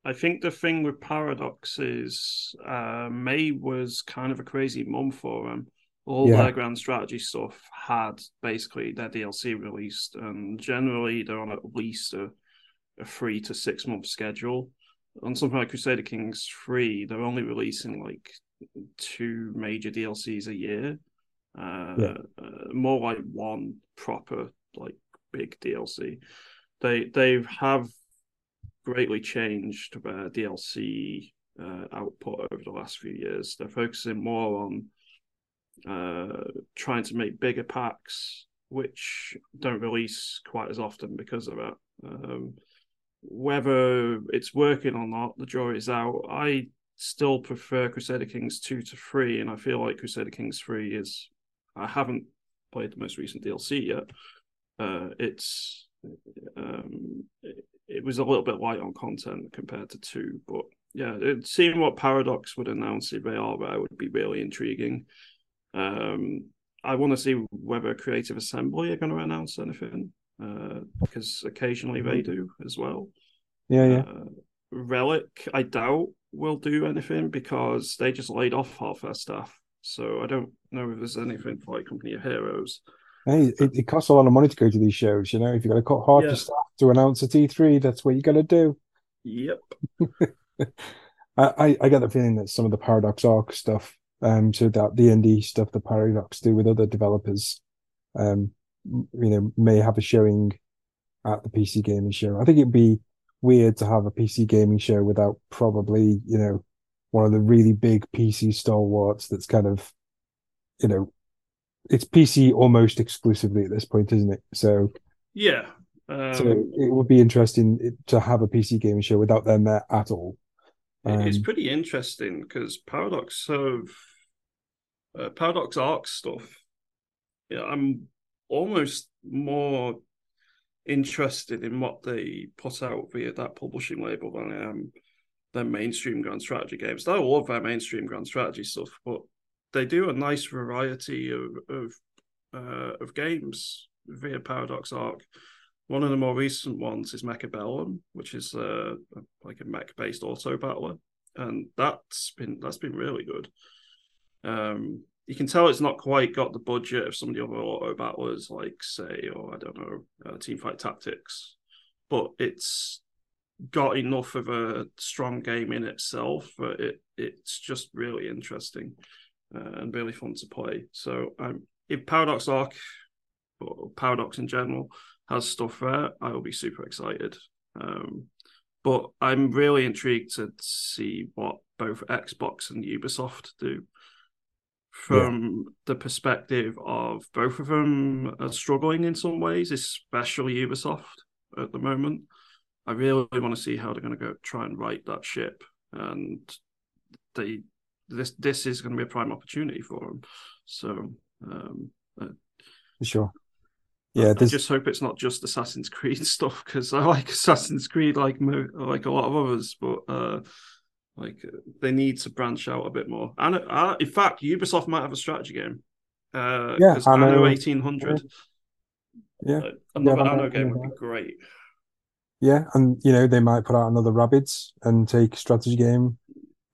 [SPEAKER 5] I think the thing with Paradox is uh, May was kind of a crazy month for them. All
[SPEAKER 1] Yeah.
[SPEAKER 5] their grand strategy stuff had basically their DLC released, and generally they're on at least a, a three to six month schedule. On something like Crusader Kings 3, they're only releasing like two major DLCs a year. Uh,
[SPEAKER 1] Yeah.
[SPEAKER 5] uh, more like one proper like big DLC. They they have greatly changed their DLC uh, output over the last few years. They're focusing more on uh, trying to make bigger packs, which don't release quite as often because of that. Um, whether it's working or not, the jury's out. I still prefer Crusader Kings 2 to 3, and I feel like Crusader Kings 3 is. I haven't played the most recent DLC yet. Uh, it's. Um, it, it was a little bit light on content compared to 2, but yeah, it, seeing what Paradox would announce if they are there would be really intriguing. Um, I want to see whether Creative Assembly are going to announce anything uh, because occasionally they do as well.
[SPEAKER 1] Yeah, yeah.
[SPEAKER 5] Uh, Relic, I doubt will do anything because they just laid off half their staff. So I don't know if there's anything for like Company of Heroes.
[SPEAKER 1] Hey, it, it costs a lot of money to go to these shows. You know, if you've got to cut half
[SPEAKER 5] Yeah.
[SPEAKER 1] staff to announce a T3, that's what you got to do.
[SPEAKER 5] Yep.
[SPEAKER 1] I, I, get the feeling that some of the Paradox Arc stuff, um, so that the indie stuff that Paradox do with other developers, um, you know, may have a showing at the PC gaming show. I think it'd be weird to have a PC gaming show without probably, you know, one of the really big PC stalwarts that's kind of, you know, it's PC almost exclusively at this point, isn't it? So,
[SPEAKER 5] Yeah. Um,
[SPEAKER 1] so it would be interesting to have a PC gaming show without them there at all.
[SPEAKER 5] It- It's
[SPEAKER 1] Um,
[SPEAKER 5] pretty interesting because Paradox have uh, Paradox Arc stuff. Yeah, I'm almost more interested in what they put out via that publishing label than I am their mainstream grand strategy games. I love their mainstream grand strategy stuff, but they do a nice variety of of uh, of games via Paradox Arc. One of the more recent ones is Mechabellum, which is uh, like a mech-based auto battler, and that's been that's been really good. Um, you can tell it's not quite got the budget of some of the other auto battlers, like say, or I don't know, uh, Teamfight Tactics, but it's got enough of a strong game in itself, it it's just really interesting uh, and really fun to play. So um, if Paradox Arc or Paradox in general has stuff there, I will be super excited. Um, but I'm really intrigued to see what both Xbox and Ubisoft do from yeah. the perspective of both of them are struggling in some ways, especially Ubisoft at the moment. I really want to see how they're going to go try and right that ship, and they this this is going to be a prime opportunity for them. So, um, uh,
[SPEAKER 1] sure.
[SPEAKER 5] Yeah, I, I just hope it's not just Assassin's Creed stuff because I like Assassin's Creed like like a lot of others, but uh, like they need to branch out a bit more. And uh, in fact, Ubisoft might have a strategy game. Uh, yeah, Anno, Anno eighteen hundred.
[SPEAKER 1] Yeah,
[SPEAKER 5] uh, another yeah, Anno game would be great.
[SPEAKER 1] Yeah, and you know they might put out another Rabbids and take strategy game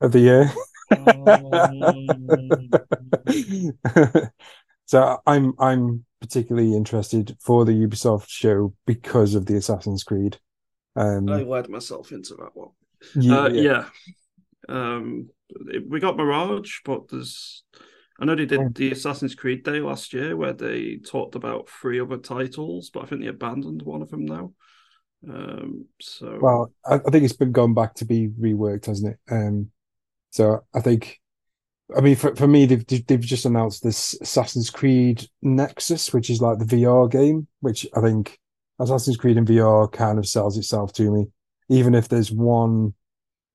[SPEAKER 1] of the year. Um... so I'm I'm particularly interested for the Ubisoft show because of the Assassin's Creed.
[SPEAKER 5] Um, I led myself into that one. Yeah, uh, yeah. yeah. Um, we got Mirage, but there's. I know they did the Assassin's Creed Day last year where they talked about three other titles, but I think they abandoned one of them now. Um, so
[SPEAKER 1] well, I, I think it's been gone back to be reworked, hasn't it? Um, so I think, I mean, for for me, they've they've just announced this Assassin's Creed Nexus, which is like the VR game, which I think Assassin's Creed in VR kind of sells itself to me. Even if there's one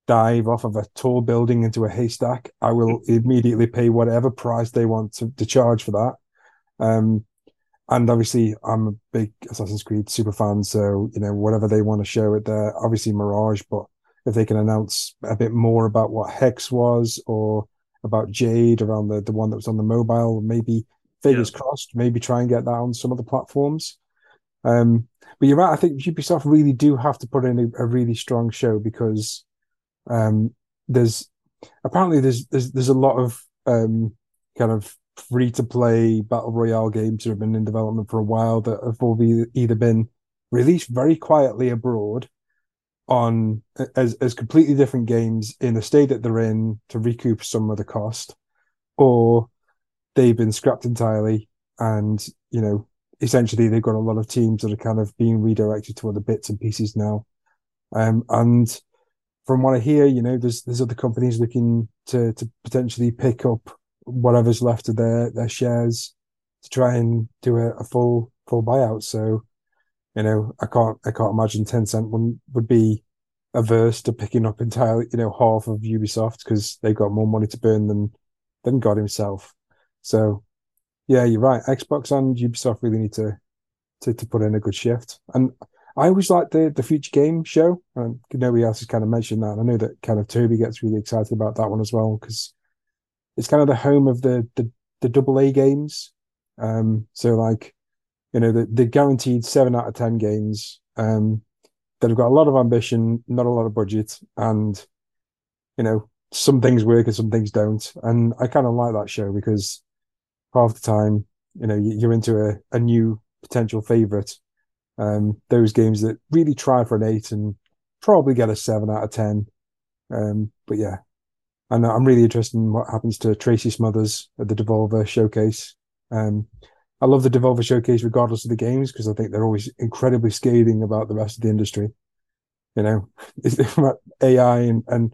[SPEAKER 1] dive off of a tall building into a haystack, I will immediately pay whatever price they want to, to charge for that. Um, and obviously, I'm a big Assassin's Creed super fan, so you know whatever they want to show it there. Obviously, Mirage, but if they can announce a bit more about what Hex was or about Jade around the the one that was on the mobile, maybe fingers yeah. crossed, maybe try and get that on some of the platforms. Um, but you're right. I think Ubisoft really do have to put in a, a really strong show because um, there's apparently there's there's there's a lot of um, kind of free to play battle royale games that have been in development for a while that have all be, either been released very quietly abroad on as as completely different games in the state that they're in to recoup some of the cost, or they've been scrapped entirely and you know essentially they've got a lot of teams that are kind of being redirected to other bits and pieces now. Um, and from what I hear, you know, there's there's other companies looking to to potentially pick up whatever's left of their their shares to try and do a, a full full buyout. So, you know, I can't I can't imagine Tencent would would be averse to picking up entirely, you know, half of Ubisoft because they've got more money to burn than than God himself. So, yeah, you're right. Xbox and Ubisoft really need to to to put in a good shift. And I always like the the future game show, and nobody else has kind of mentioned that. I know that kind of Toby gets really excited about that one as well because it's kind of the home of the the the double A games. Um, so like, you know, the the guaranteed seven out of ten games um, that have got a lot of ambition, not a lot of budget, and you know, some things work and some things don't. And I kind of like that show because half the time, you know, you're into a, a new potential favorite um, those games that really try for an eight and probably get a seven out of ten. Um, but yeah, and I'm really interested in what happens to Tracy Smothers at the Devolver Showcase. Um, I love the Devolver Showcase regardless of the games because I think they're always incredibly scathing about the rest of the industry. You know, it's about AI and, and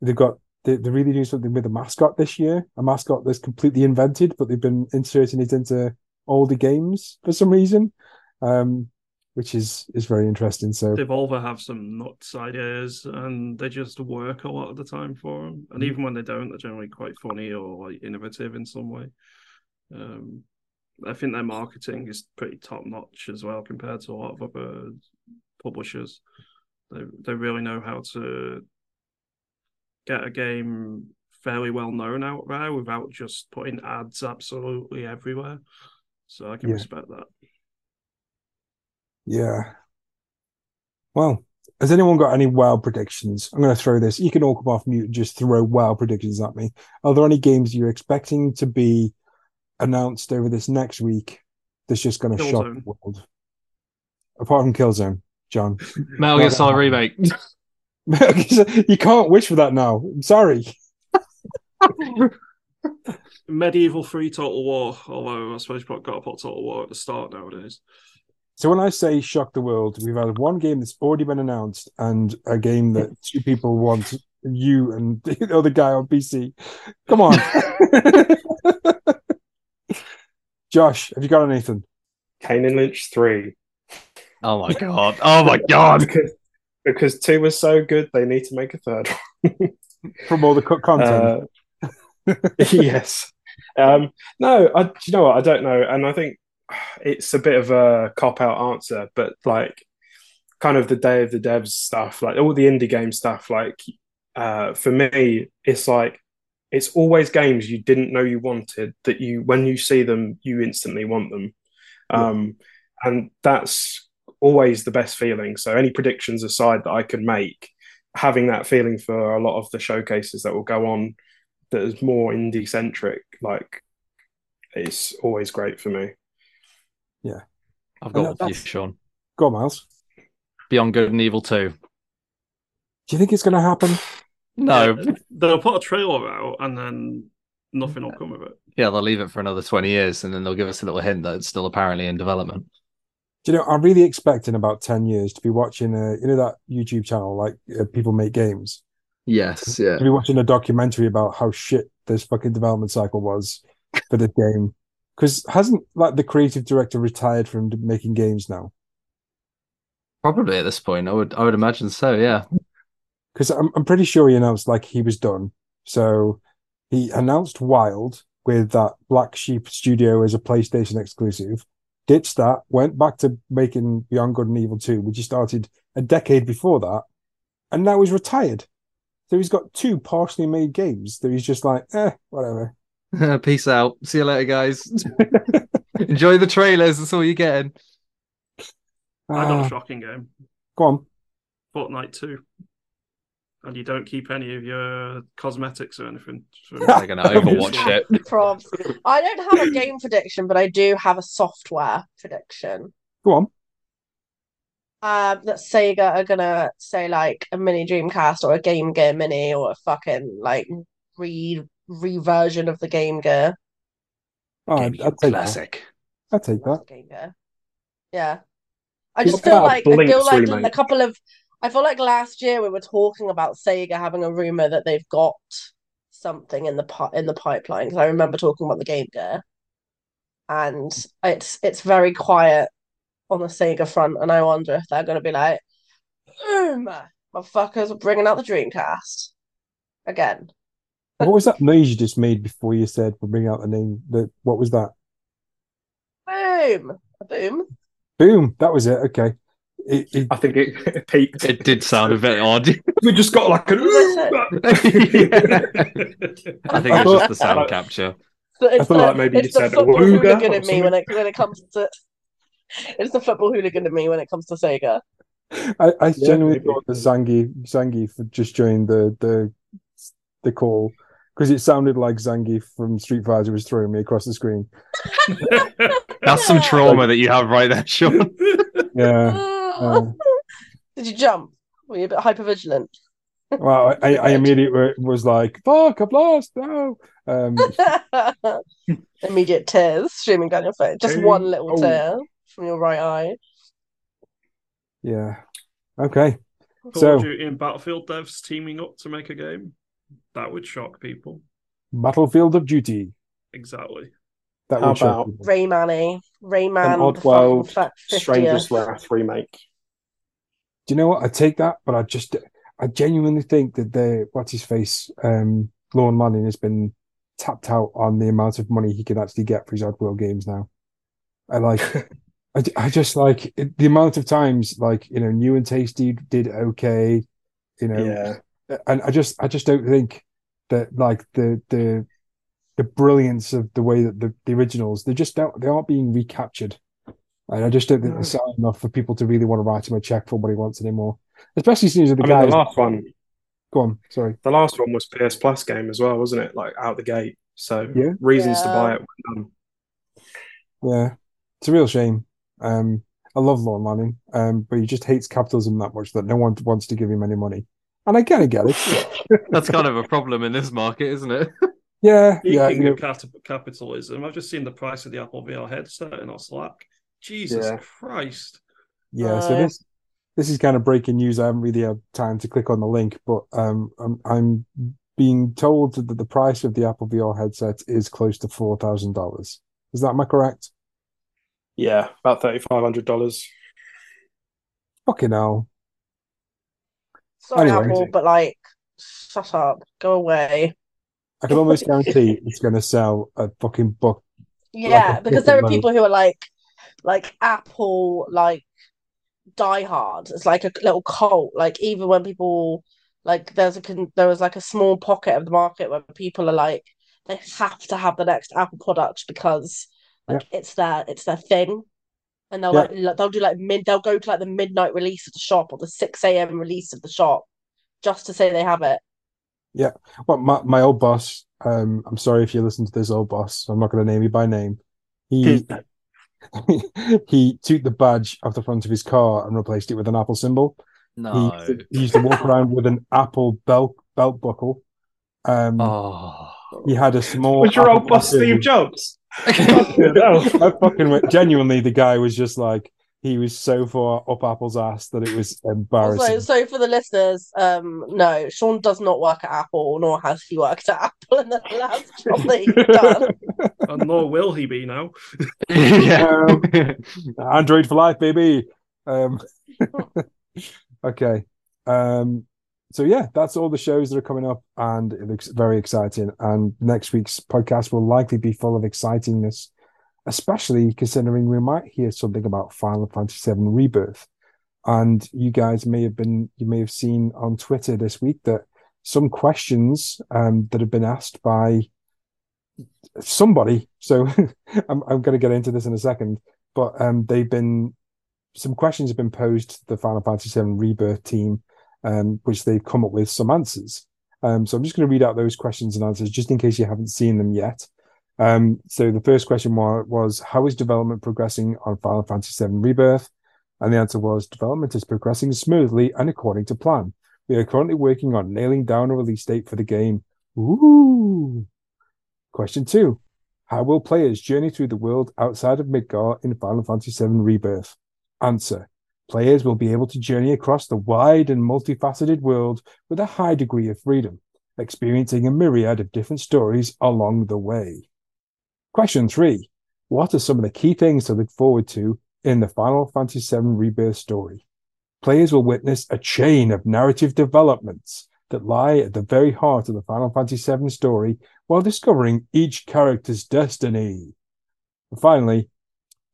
[SPEAKER 1] they've got they, they're really doing something with a mascot this year, a mascot that's completely invented, but they've been inserting it into all the games for some reason. Um, which is is very interesting. So
[SPEAKER 5] Devolver have some nuts ideas, and they just work a lot of the time for them. And mm-hmm. even when they don't, they're generally quite funny or like innovative in some way. Um, I think their marketing is pretty top notch as well compared to a lot of other publishers. They they really know how to get a game fairly well known out there without just putting ads absolutely everywhere. So I can yeah. respect that.
[SPEAKER 1] Yeah. Well, has anyone got any wild predictions? I'm going to throw this. You can all come off mute and just throw wild predictions at me. Are there any games you're expecting to be announced over this next week that's just going to shock the world? Apart from Killzone. John.
[SPEAKER 2] Metal Gear Solid remake.
[SPEAKER 1] you can't wish for that now. I'm sorry.
[SPEAKER 5] Medieval 3 Total War, although I suppose you've got to put Total War at the start nowadays.
[SPEAKER 1] So when I say shock the world, we've had one game that's already been announced and a game that two people want you and the other guy on PC. Come on. Josh, have you got anything?
[SPEAKER 3] Kane and Lynch 3.
[SPEAKER 2] Oh my god. Oh my god.
[SPEAKER 3] because, because two was so good, they need to make a third.
[SPEAKER 1] From all the cut content.
[SPEAKER 3] Uh, yes. Um, no, I, you know what? I don't know. And I think it's a bit of a cop out answer, but like kind of the day of the devs stuff, like all the indie game stuff, like uh, for me, it's like it's always games you didn't know you wanted that you when you see them you instantly want them. Um, and that's always the best feeling. So any predictions aside that i can make having that feeling for a lot of the showcases that will go on that is more indie centric like it's always great for me.
[SPEAKER 1] Yeah.
[SPEAKER 2] I've got one for you sean.
[SPEAKER 1] Go on miles.
[SPEAKER 2] Beyond good and evil 2
[SPEAKER 1] do you think it's going to happen
[SPEAKER 2] no,
[SPEAKER 5] yeah, they'll put a trailer out and then nothing will come of it.
[SPEAKER 2] Yeah, they'll leave it for another twenty years, and then they'll give us a little hint that it's still apparently in development.
[SPEAKER 1] Do you know? I'm really expecting about ten years to be watching a, you know, that YouTube channel like uh, people make games.
[SPEAKER 2] Yes, yeah.
[SPEAKER 1] To be watching a documentary about how shit this fucking development cycle was for the game, because hasn't like the creative director retired from making games now?
[SPEAKER 2] Probably at this point, I would, I would imagine so. Yeah
[SPEAKER 1] because I'm, I'm pretty sure he announced like he was done. So he announced Wild with that Black Sheep Studio as a PlayStation exclusive, ditched that, went back to making Beyond Good and Evil 2, which he started a decade before that, and now he's retired. So he's got two partially made games that he's just like, eh, whatever.
[SPEAKER 2] Peace out. See you later, guys. Enjoy the trailers. That's all you're getting.
[SPEAKER 5] I got a ah. shocking game.
[SPEAKER 1] Go on.
[SPEAKER 5] Fortnite 2 and you don't keep any of your cosmetics or anything.
[SPEAKER 2] So They're gonna Overwatch shit.
[SPEAKER 4] I don't have a game prediction, but I do have a software prediction.
[SPEAKER 1] Go on.
[SPEAKER 4] Um, that Sega are gonna say like a mini Dreamcast or a Game Gear Mini or a fucking like re reversion of the Game Gear.
[SPEAKER 1] Oh, I'd, I'd take
[SPEAKER 2] classic.
[SPEAKER 1] That. I'd take that.
[SPEAKER 4] Game Gear. Yeah. I just feel like I feel like remake. a couple of I feel like last year we were talking about Sega having a rumor that they've got something in the in the pipeline because I remember talking about the Game Gear, and it's it's very quiet on the Sega front, and I wonder if they're going to be like, "Boom, motherfuckers, are bringing out the Dreamcast again."
[SPEAKER 1] what was that noise you just made before you said we're bringing out the name? The what was that?
[SPEAKER 4] Boom, a boom.
[SPEAKER 1] Boom. That was it. Okay.
[SPEAKER 3] It, it, I think it, peaked.
[SPEAKER 2] It did sound a bit odd.
[SPEAKER 3] we just got like a.
[SPEAKER 2] I think it's just the sound capture.
[SPEAKER 3] I feel like maybe you said football
[SPEAKER 4] hooligan in me when it when it comes to. It's the football hooligan in me when it comes to Sega.
[SPEAKER 1] I, I yeah, genuinely maybe. thought the Zangief Zangief just joined the the the call because it sounded like Zangief from Street Fighter was throwing me across the screen.
[SPEAKER 2] That's some trauma like, that you have right there, Sean.
[SPEAKER 1] yeah.
[SPEAKER 4] Um, Did you jump? Were you a bit hyper vigilant?
[SPEAKER 1] Well, I, I immediately was like, "Fuck! I've lost!" No. Um,
[SPEAKER 4] Immediate tears streaming down your face. Just one little oh. tear from your right eye.
[SPEAKER 1] Yeah. Okay.
[SPEAKER 5] Call so, of Duty and Battlefield devs teaming up to make a game. That would shock people.
[SPEAKER 1] Battlefield of Duty.
[SPEAKER 5] Exactly.
[SPEAKER 1] That How would shock
[SPEAKER 4] about Rayman? Rayman.
[SPEAKER 3] Oddworld, Stranger's Wrath remake.
[SPEAKER 1] Do you know what? I take that, but I just, I genuinely think that the what's his face, um, Lorne Lanning has been tapped out on the amount of money he can actually get for his Oddworld games now. I like, I, I just like it, the amount of times, like you know, New and Tasty did okay, you know,
[SPEAKER 3] yeah.
[SPEAKER 1] and I just, I just don't think that like the the the brilliance of the way that the, the originals they just don't they aren't being recaptured and I just don't think there's enough for people to really want to write him a check for what he wants anymore. Especially since the I guys.
[SPEAKER 3] Mean, the last one.
[SPEAKER 1] Go on. Sorry.
[SPEAKER 3] The last one was PS Plus game as well, wasn't it? Like out the gate. So yeah. reasons yeah. to buy it.
[SPEAKER 1] Yeah, it's a real shame. Um, I love Lorne Lanning, um, but he just hates capitalism that much that no one wants to give him any money. And I kind of get it.
[SPEAKER 2] That's kind of a problem in this market, isn't it?
[SPEAKER 1] Yeah,
[SPEAKER 5] Speaking
[SPEAKER 1] yeah. You know,
[SPEAKER 5] of capitalism, I've just seen the price of the Apple VR headset in our Slack. Jesus
[SPEAKER 3] Yeah.
[SPEAKER 5] Christ!
[SPEAKER 1] Yeah, so
[SPEAKER 4] Uh,
[SPEAKER 1] this this is kind of breaking news. I haven't really had time to click on the link, but um, I'm I'm being told that the price of the Apple VR headset is close to four thousand dollars. Is that am I correct?
[SPEAKER 3] Yeah, about thirty five hundred dollars.
[SPEAKER 1] Fucking hell!
[SPEAKER 4] Sorry,
[SPEAKER 1] Anyway.
[SPEAKER 4] Apple, but like, shut up, go away.
[SPEAKER 1] I can almost guarantee it's going to sell a fucking book.
[SPEAKER 4] Yeah,
[SPEAKER 1] a
[SPEAKER 4] because there are
[SPEAKER 1] fucking
[SPEAKER 4] people who are like, like Apple, like diehard. It's like a little cult. Like even when people like, there's a con- there was like a small pocket of the market where people are like, they have to have the next Apple product because like it's their it's their thing, and they'll
[SPEAKER 1] Yeah.
[SPEAKER 4] like they'll do like mid they'll go to like the midnight release of the shop or the six a.m. release of the shop just to say they have it. Yeah.
[SPEAKER 1] Well, my my old boss. Um, I'm sorry if you listen to this old boss. I'm not going to name you by name. He he took the badge off the front of his car and replaced it with an Apple symbol. He,
[SPEAKER 2] No.
[SPEAKER 1] used to- he used to walk around with an Apple belt belt buckle. Um,
[SPEAKER 2] Oh.
[SPEAKER 1] he had a small.
[SPEAKER 3] Was your old boss Steve Jobs?
[SPEAKER 1] I fucking went- genuinely, the guy was just like he was so far up Apple's ass that it was embarrassing.
[SPEAKER 4] Also, so for the listeners, um, no, Sean does not work at Apple, nor has he worked at Apple in the last job that he's done.
[SPEAKER 5] And nor will he be now.
[SPEAKER 2] yeah.
[SPEAKER 1] Android for life, baby. Um, okay. Um, so yeah, that's all the shows that are coming up, and it looks very exciting. And next week's podcast will likely be full of excitingness, especially considering we might hear something about Final Fantasy VII Rebirth. And you guys may have been, you may have seen on Twitter this week that some questions um, that have been asked by somebody. So I'm I'm going to get into this in a second, but um, they've been some questions have been posed to the Final Fantasy VII Rebirth team, um, which they've come up with some answers. Um, so I'm just going to read out those questions and answers just in case you haven't seen them yet. Um, so the first question was, How is development progressing on Final Fantasy VII Rebirth? And the answer was Development is progressing smoothly and according to plan. We are currently working on nailing down a release date for the game. Ooh. Question two How will players journey through the world outside of Midgar in Final Fantasy VII Rebirth? Answer Players will be able to journey across the wide and multifaceted world with a high degree of freedom, experiencing a myriad of different stories along the way. Question three What are some of the key things to look forward to in the Final Fantasy VII Rebirth story? Players will witness a chain of narrative developments that lie at the very heart of the Final Fantasy VII story while discovering each character's destiny. And finally,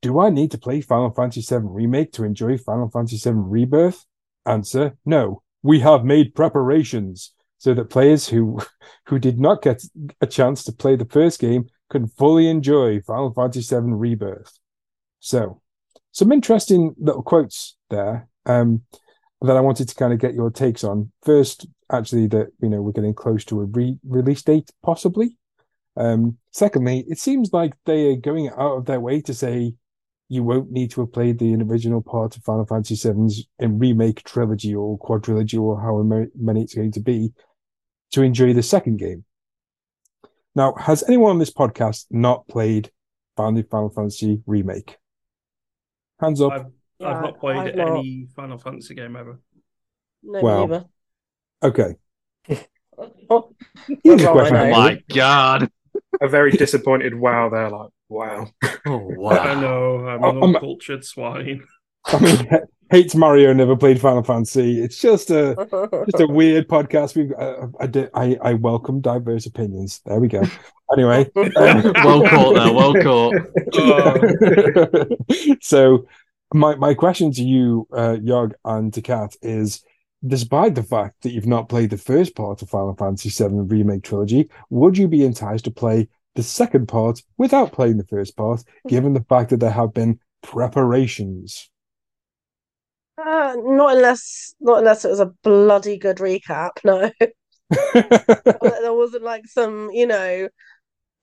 [SPEAKER 1] do I need to play Final Fantasy VII Remake to enjoy Final Fantasy VII Rebirth? Answer: No. We have made preparations so that players who who did not get a chance to play the first game can fully enjoy Final Fantasy VII Rebirth. So, some interesting little quotes there um, that I wanted to kind of get your takes on. First, actually, that you know we're getting close to a re- release date, possibly. Um, secondly, it seems like they are going out of their way to say you won't need to have played the original part of Final Fantasy VII's in remake trilogy or quadrilogy or however many it's going to be to enjoy the second game. Now, has anyone on this podcast not played Final Final Fantasy remake? Hands up.
[SPEAKER 5] I've, I've uh, not played
[SPEAKER 4] I've not.
[SPEAKER 5] any Final Fantasy game ever.
[SPEAKER 4] No,
[SPEAKER 1] Well,
[SPEAKER 4] neither.
[SPEAKER 1] Okay.
[SPEAKER 4] Oh,
[SPEAKER 1] Easy question.
[SPEAKER 2] Oh my god.
[SPEAKER 3] A very disappointed wow there, like, wow.
[SPEAKER 2] Oh wow!
[SPEAKER 5] I know, I'm
[SPEAKER 1] Oh,
[SPEAKER 5] an uncultured swine.
[SPEAKER 1] I mean, hates Mario, never played Final Fantasy. It's just a just a weird podcast. We uh, I did I I welcome diverse opinions. There we go. Anyway, um,
[SPEAKER 2] well caught there, well caught.
[SPEAKER 5] Oh.
[SPEAKER 1] so my my question to you, uh, Yog and to Kat is: Despite the fact that you've not played the first part of Final Fantasy VII remake trilogy, would you be enticed to play the second part without playing the first part, given the fact that there have been preparations?
[SPEAKER 4] Uh, not unless not unless it was a bloody good recap. No, there wasn't like some, you know,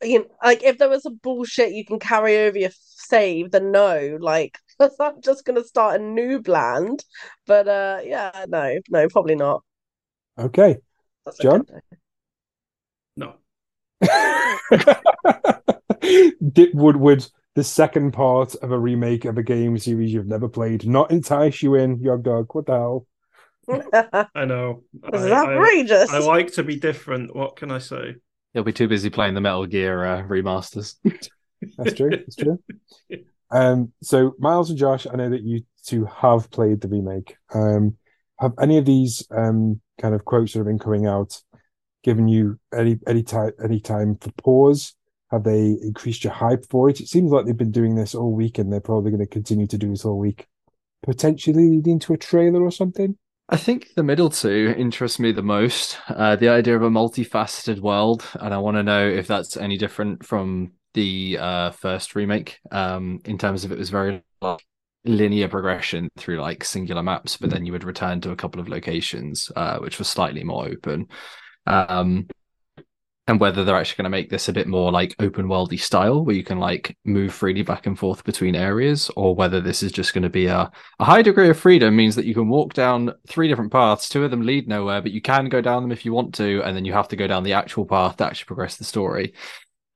[SPEAKER 4] you like if there was a bullshit you can carry over your save, then no. Like I'm just gonna start a new land. But uh, yeah, no, no, probably not.
[SPEAKER 1] Okay, That's John. Okay.
[SPEAKER 5] No.
[SPEAKER 1] Did, would would the second part of a remake of a game series you've never played not entice you in, Yogdog? What the hell?
[SPEAKER 5] I know.
[SPEAKER 4] This I, is outrageous.
[SPEAKER 5] I, I, like to be different. What can I say?
[SPEAKER 2] He'll be too busy playing the Metal Gear uh, remasters.
[SPEAKER 1] That's true. That's true. Um, so Miles and Josh, I know that you two have played the remake. Um, have any of these um kind of quotes that have been coming out given you any any time any time for pause? Have they increased your hype for it? It seems like they've been doing this all week, and they're probably going to continue to do this all week. Potentially leading to a trailer or something.
[SPEAKER 2] I think the middle two interest me the most. Uh, the idea of a multifaceted world, and I want to know if that's any different from the uh, first remake. Um, in terms of it was very linear progression through like singular maps, but then you would return to a couple of locations, uh, which was slightly more open. Um, and whether they're actually going to make this a bit more like open worldy style where you can like move freely back and forth between areas or whether this is just going to be a, a high degree of freedom means that you can walk down three different paths. Two of them lead nowhere but you can go down them if you want to and then you have to go down the actual path to actually progress the story.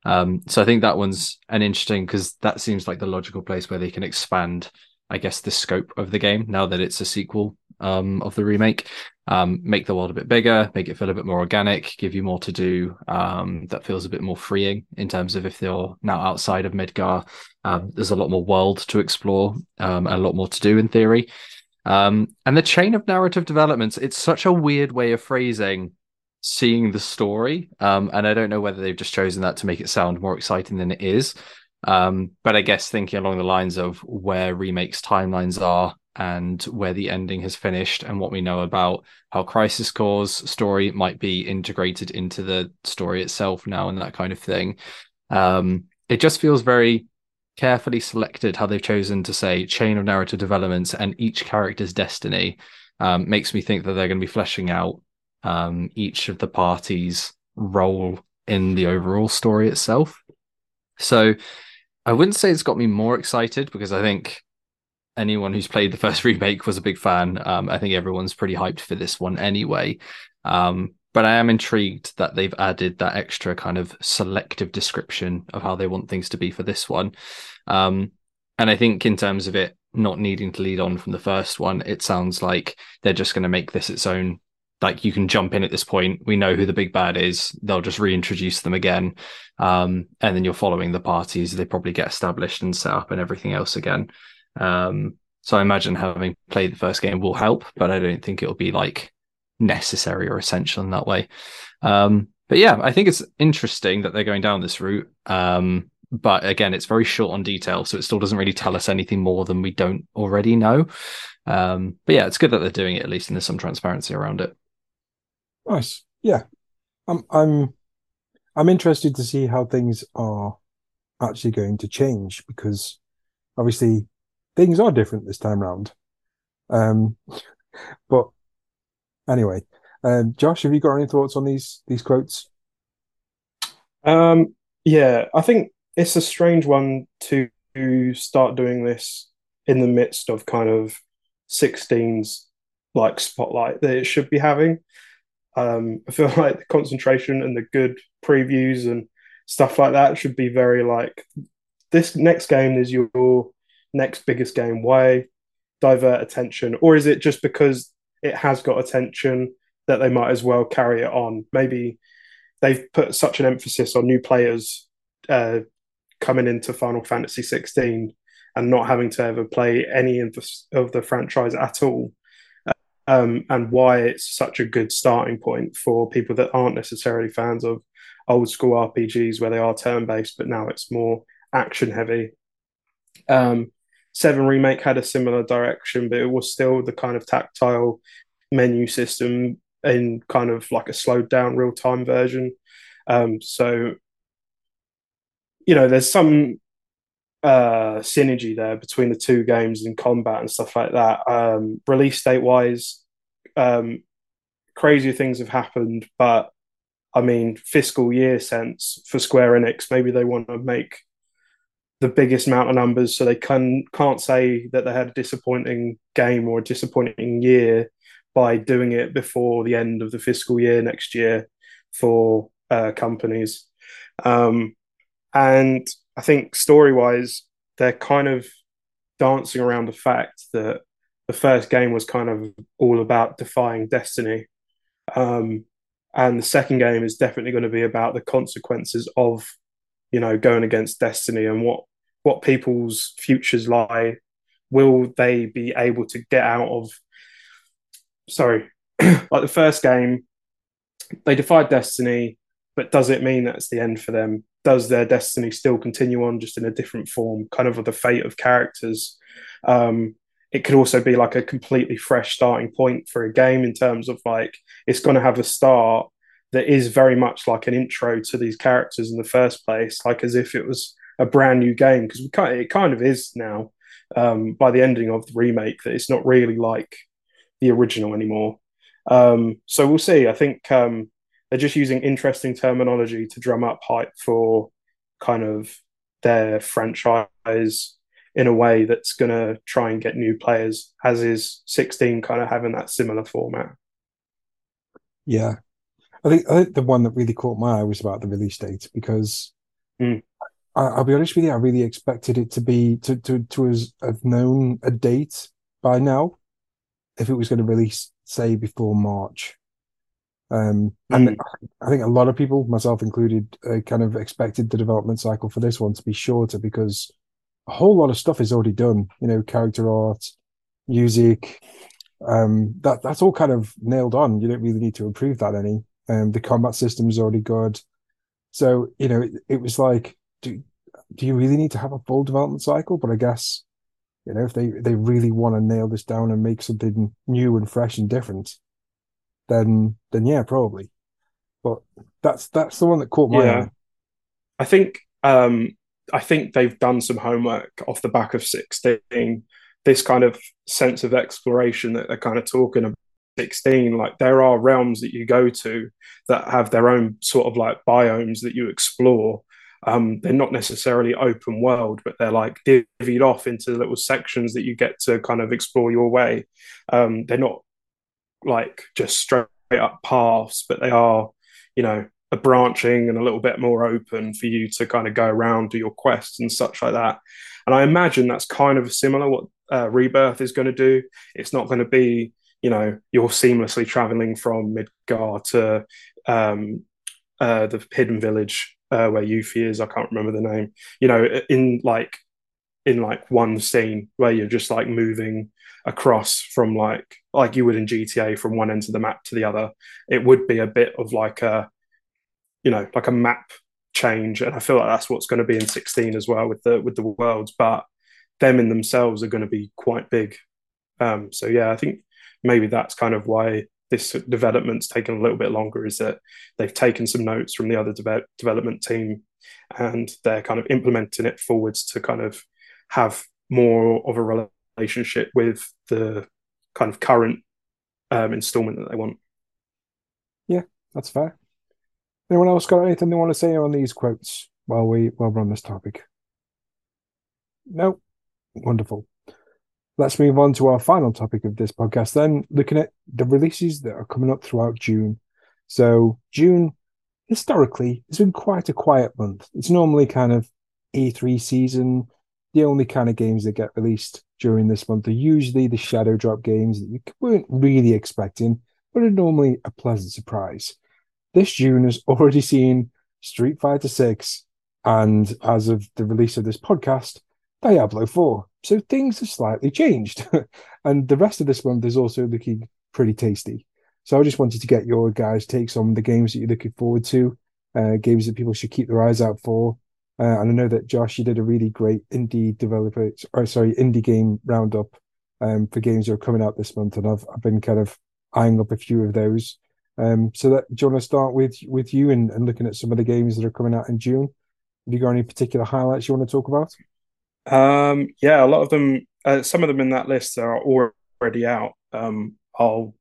[SPEAKER 2] Um, so i think that one's an interesting because that seems like the logical place where they can expand i guess the scope of the game now that it's a sequel um, of the remake um, make the world a bit bigger, make it feel a bit more organic, give you more to do um, that feels a bit more freeing in terms of if you're now outside of Midgar, um, there's a lot more world to explore um, a lot more to do in theory. Um, and the chain of narrative developments, it's such a weird way of phrasing seeing the story. Um, and I don't know whether they've just chosen that to make it sound more exciting than it is. but I guess thinking along the lines of where remakes timelines are and where the ending has finished and what we know about how crisis core's story might be integrated into the story itself now and that kind of thing. Um, it just feels very carefully selected how they've chosen to say chain of narrative developments and each character's destiny um, makes me think that they're going to be fleshing out um, each of the parties role in the overall story itself. So i wouldn't say it's got me more excited because i think anyone who's played the first remake was a big fan. Um, I think everyone's pretty hyped for this one anyway. Um, but I am intrigued that they've added that extra kind of selective description of how they want things to be for this one. Um, and I think in terms of it not needing to lead on from the first one, it sounds like they're just going to make this its own. Like you can jump in at this point. We know who the big bad is. They'll just reintroduce them again, um, and then you're following the parties. They probably get established and set up and everything else again. Um, so I imagine having played the first game will help, but I don't think it'll be like necessary or essential in that way. Um, but yeah, I think it's interesting that they're going down this route. Um, but again, it's very short on detail, so it still doesn't really tell us anything more than we don't already know. Um, but yeah, it's good that they're doing it at least, and there's some transparency around it.
[SPEAKER 1] Nice, yeah. I'm I'm I'm interested to see how things are actually going to change because obviously things are different this time round. Um, but anyway, um, Josh, have you got any thoughts on these these quotes?
[SPEAKER 3] Um, yeah, I think it's a strange one to start doing this in the midst of kind of 16's like spotlight that it should be having. Um, I feel like the concentration and the good previews and stuff like that should be very like this next game is your next biggest game? Why divert attention? Or is it just because it has got attention that they might as well carry it on? Maybe they've put such an emphasis on new players uh, coming into Final Fantasy 16 and not having to ever play any of the, of the franchise at all. Um, and why it's such a good starting point for people that aren't necessarily fans of old school RPGs where they are turn based, but now it's more action heavy. Um, Seven Remake had a similar direction, but it was still the kind of tactile menu system in kind of like a slowed down real time version. Um, so, you know, there's some uh, synergy there between the two games in combat and stuff like that. Um, release date wise, um, crazier things have happened, but I mean, fiscal year sense for Square Enix, maybe they want to make the biggest amount of numbers, so they can can't say that they had a disappointing game or a disappointing year by doing it before the end of the fiscal year next year for uh, companies. Um, and I think story wise, they're kind of dancing around the fact that the first game was kind of all about defying destiny. Um, and the second game is definitely going to be about the consequences of, you know, going against destiny and what what people's futures lie. Will they be able to get out of? Sorry, like the first game, they defied destiny, but does it mean that's the end for them? Does their destiny still continue on, just in a different form, kind of the fate of characters? Um, it could also be like a completely fresh starting point for a game in terms of like it's going to have a start that is very much like an intro to these characters in the first place, like as if it was a brand new game because it kind of is now um, by the ending of the remake that it's not really like the original anymore. Um, so we'll see. I think um, they're just using interesting terminology to drum up hype for kind of their franchise in a way that's going to try and get new players, as is 16 kind of having that similar format.
[SPEAKER 1] Yeah. I think, I think the one that really caught my eye was about the release date because
[SPEAKER 3] mm.
[SPEAKER 1] I, will be honest with you, I really expected it to be to to to have known a date by now if it was going to release, say, before March. Um, and mm. I think a lot of people, myself included, uh, kind of expected the development cycle for this one to be shorter because a whole lot of stuff is already done. You know, character art, music, um, that that's all kind of nailed on. You don't really need to improve that any. Um, the combat system is already good. So you know, it, it was like, do do you really need to have a full development cycle? But I guess you know, if they they really want to nail this down and make something new and fresh and different, then then yeah, probably. But that's that's the one that caught my yeah. eye.
[SPEAKER 3] I think um, I think they've done some homework off the back of sixteen. This kind of sense of exploration that they're kind of talking about. 16 like there are realms that you go to that have their own sort of like biomes that you explore um, they're not necessarily open world, but they're like divvied off into little sections that you get to kind of explore your way. Um, they're not like just straight up paths, but they are, you know, a branching and a little bit more open for you to kind of go around, do your quests and such like that. And I imagine that's kind of similar what uh, Rebirth is going to do. It's not going to be, you know, you're seamlessly traveling from Midgar to um, uh, the Hidden Village uh, where Yuffie is. I can't remember the name. You know, in like in like one scene where you're just like moving across from like like you would in GTA from one end of the map to the other. It would be a bit of like a you know like a map change, and I feel like that's what's going to be in 16 as well with the with the worlds. But them in themselves are going to be quite big. Um, so yeah, I think maybe that's kind of why this development's taken a little bit longer. Is that they've taken some notes from the other de- development team, and they're kind of implementing it forwards to kind of have more of a relationship with the kind of current um, installment that they want.
[SPEAKER 1] Yeah, that's fair. Anyone else got anything they want to say on these quotes while we while we're on this topic? No. Wonderful. Let's move on to our final topic of this podcast then, looking at the releases that are coming up throughout June. So June historically has been quite a quiet month. It's normally kind of E3 season, the only kind of games that get released during this month are usually the shadow drop games that you weren't really expecting, but are normally a pleasant surprise. This June has already seen Street Fighter 6 and, as of the release of this podcast, Diablo 4. So things have slightly changed. and the rest of this month is also looking pretty tasty. So I just wanted to get your guys' takes on the games that you're looking forward to, uh, games that people should keep their eyes out for, uh, and I know that Josh, you did a really great indie developer, or sorry, indie game roundup um, for games that are coming out this month, and I've I've been kind of eyeing up a few of those. Um, so that do you want to start with with you and, and looking at some of the games that are coming out in June? Have you got any particular highlights you want to talk about?
[SPEAKER 3] Um, yeah, a lot of them, uh, some of them in that list are already out. Um, I'll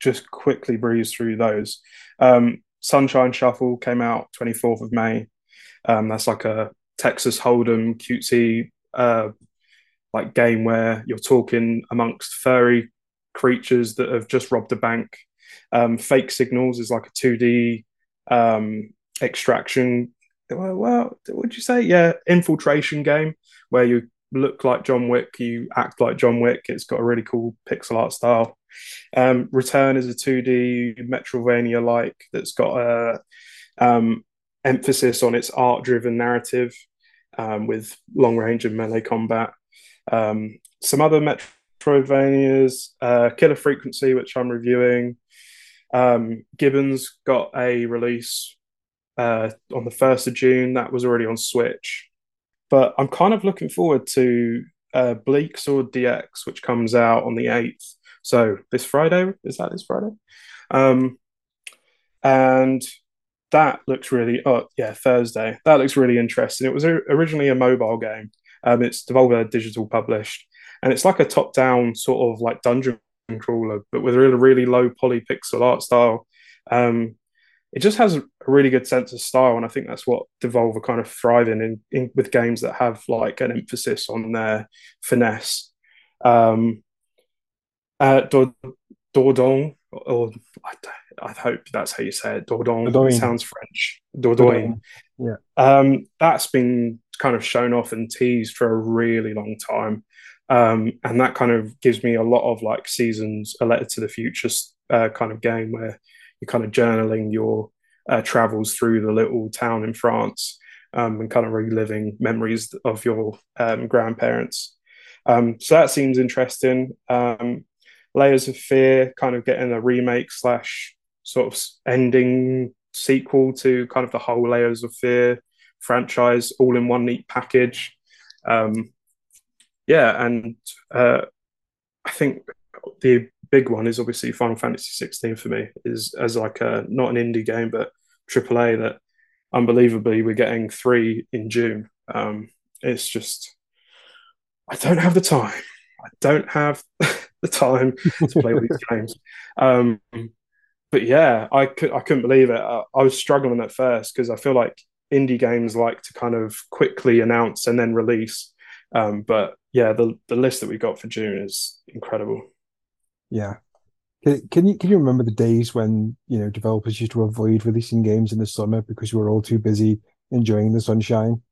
[SPEAKER 3] just quickly breeze through those. Um, Sunshine Shuffle came out 24th of May. Um, that's like a Texas Hold'em cutesy uh, like game where you're talking amongst furry creatures that have just robbed a bank. Um, Fake Signals is like a 2D um, extraction. Well, what would you say? Yeah, infiltration game where you look like John Wick, you act like John Wick. It's got a really cool pixel art style. Um, Return is a 2D Metroidvania like that's got a um, emphasis on its art driven narrative um, with long range and melee combat. Um, some other Metroidvanias, uh, Killer Frequency, which I'm reviewing. Um, Gibbons got a release uh, on the 1st of June. That was already on Switch. But I'm kind of looking forward to uh, Bleak Sword DX, which comes out on the 8th. So this Friday, is that this Friday? Um, and that looks really, oh, yeah, Thursday. That looks really interesting. It was originally a mobile game. Um, it's Devolver Digital published, and it's like a top-down sort of like dungeon crawler, but with a really, really low poly pixel art style. Um, it just has a really good sense of style, and I think that's what Devolver kind of thriving in, in with games that have like an emphasis on their finesse. Um, uh, Dordogne, or I, I, hope that's how you say it. Dordogne. sounds French. Dordogne.
[SPEAKER 1] Yeah.
[SPEAKER 3] Um, that's been kind of shown off and teased for a really long time. Um, and that kind of gives me a lot of like seasons, a letter to the future uh, kind of game where you're kind of journaling your uh, travels through the little town in France um, and kind of reliving memories of your um, grandparents. Um, so that seems interesting. Um, Layers of Fear, kind of getting a remake slash sort of ending sequel to kind of the whole Layers of Fear franchise, all in one neat package. Um, yeah, and uh, I think the big one is obviously Final Fantasy 16 for me is as like a not an indie game but AAA that unbelievably we're getting three in June. Um, it's just I don't have the time. I don't have the time to play all these games. Um, but yeah, I could I couldn't believe it. I, I was struggling at first because I feel like indie games like to kind of quickly announce and then release. Um, but yeah, the the list that we got for June is incredible.
[SPEAKER 1] Yeah. Can, can you can you remember the days when you know developers used to avoid releasing games in the summer because we were all too busy enjoying the sunshine,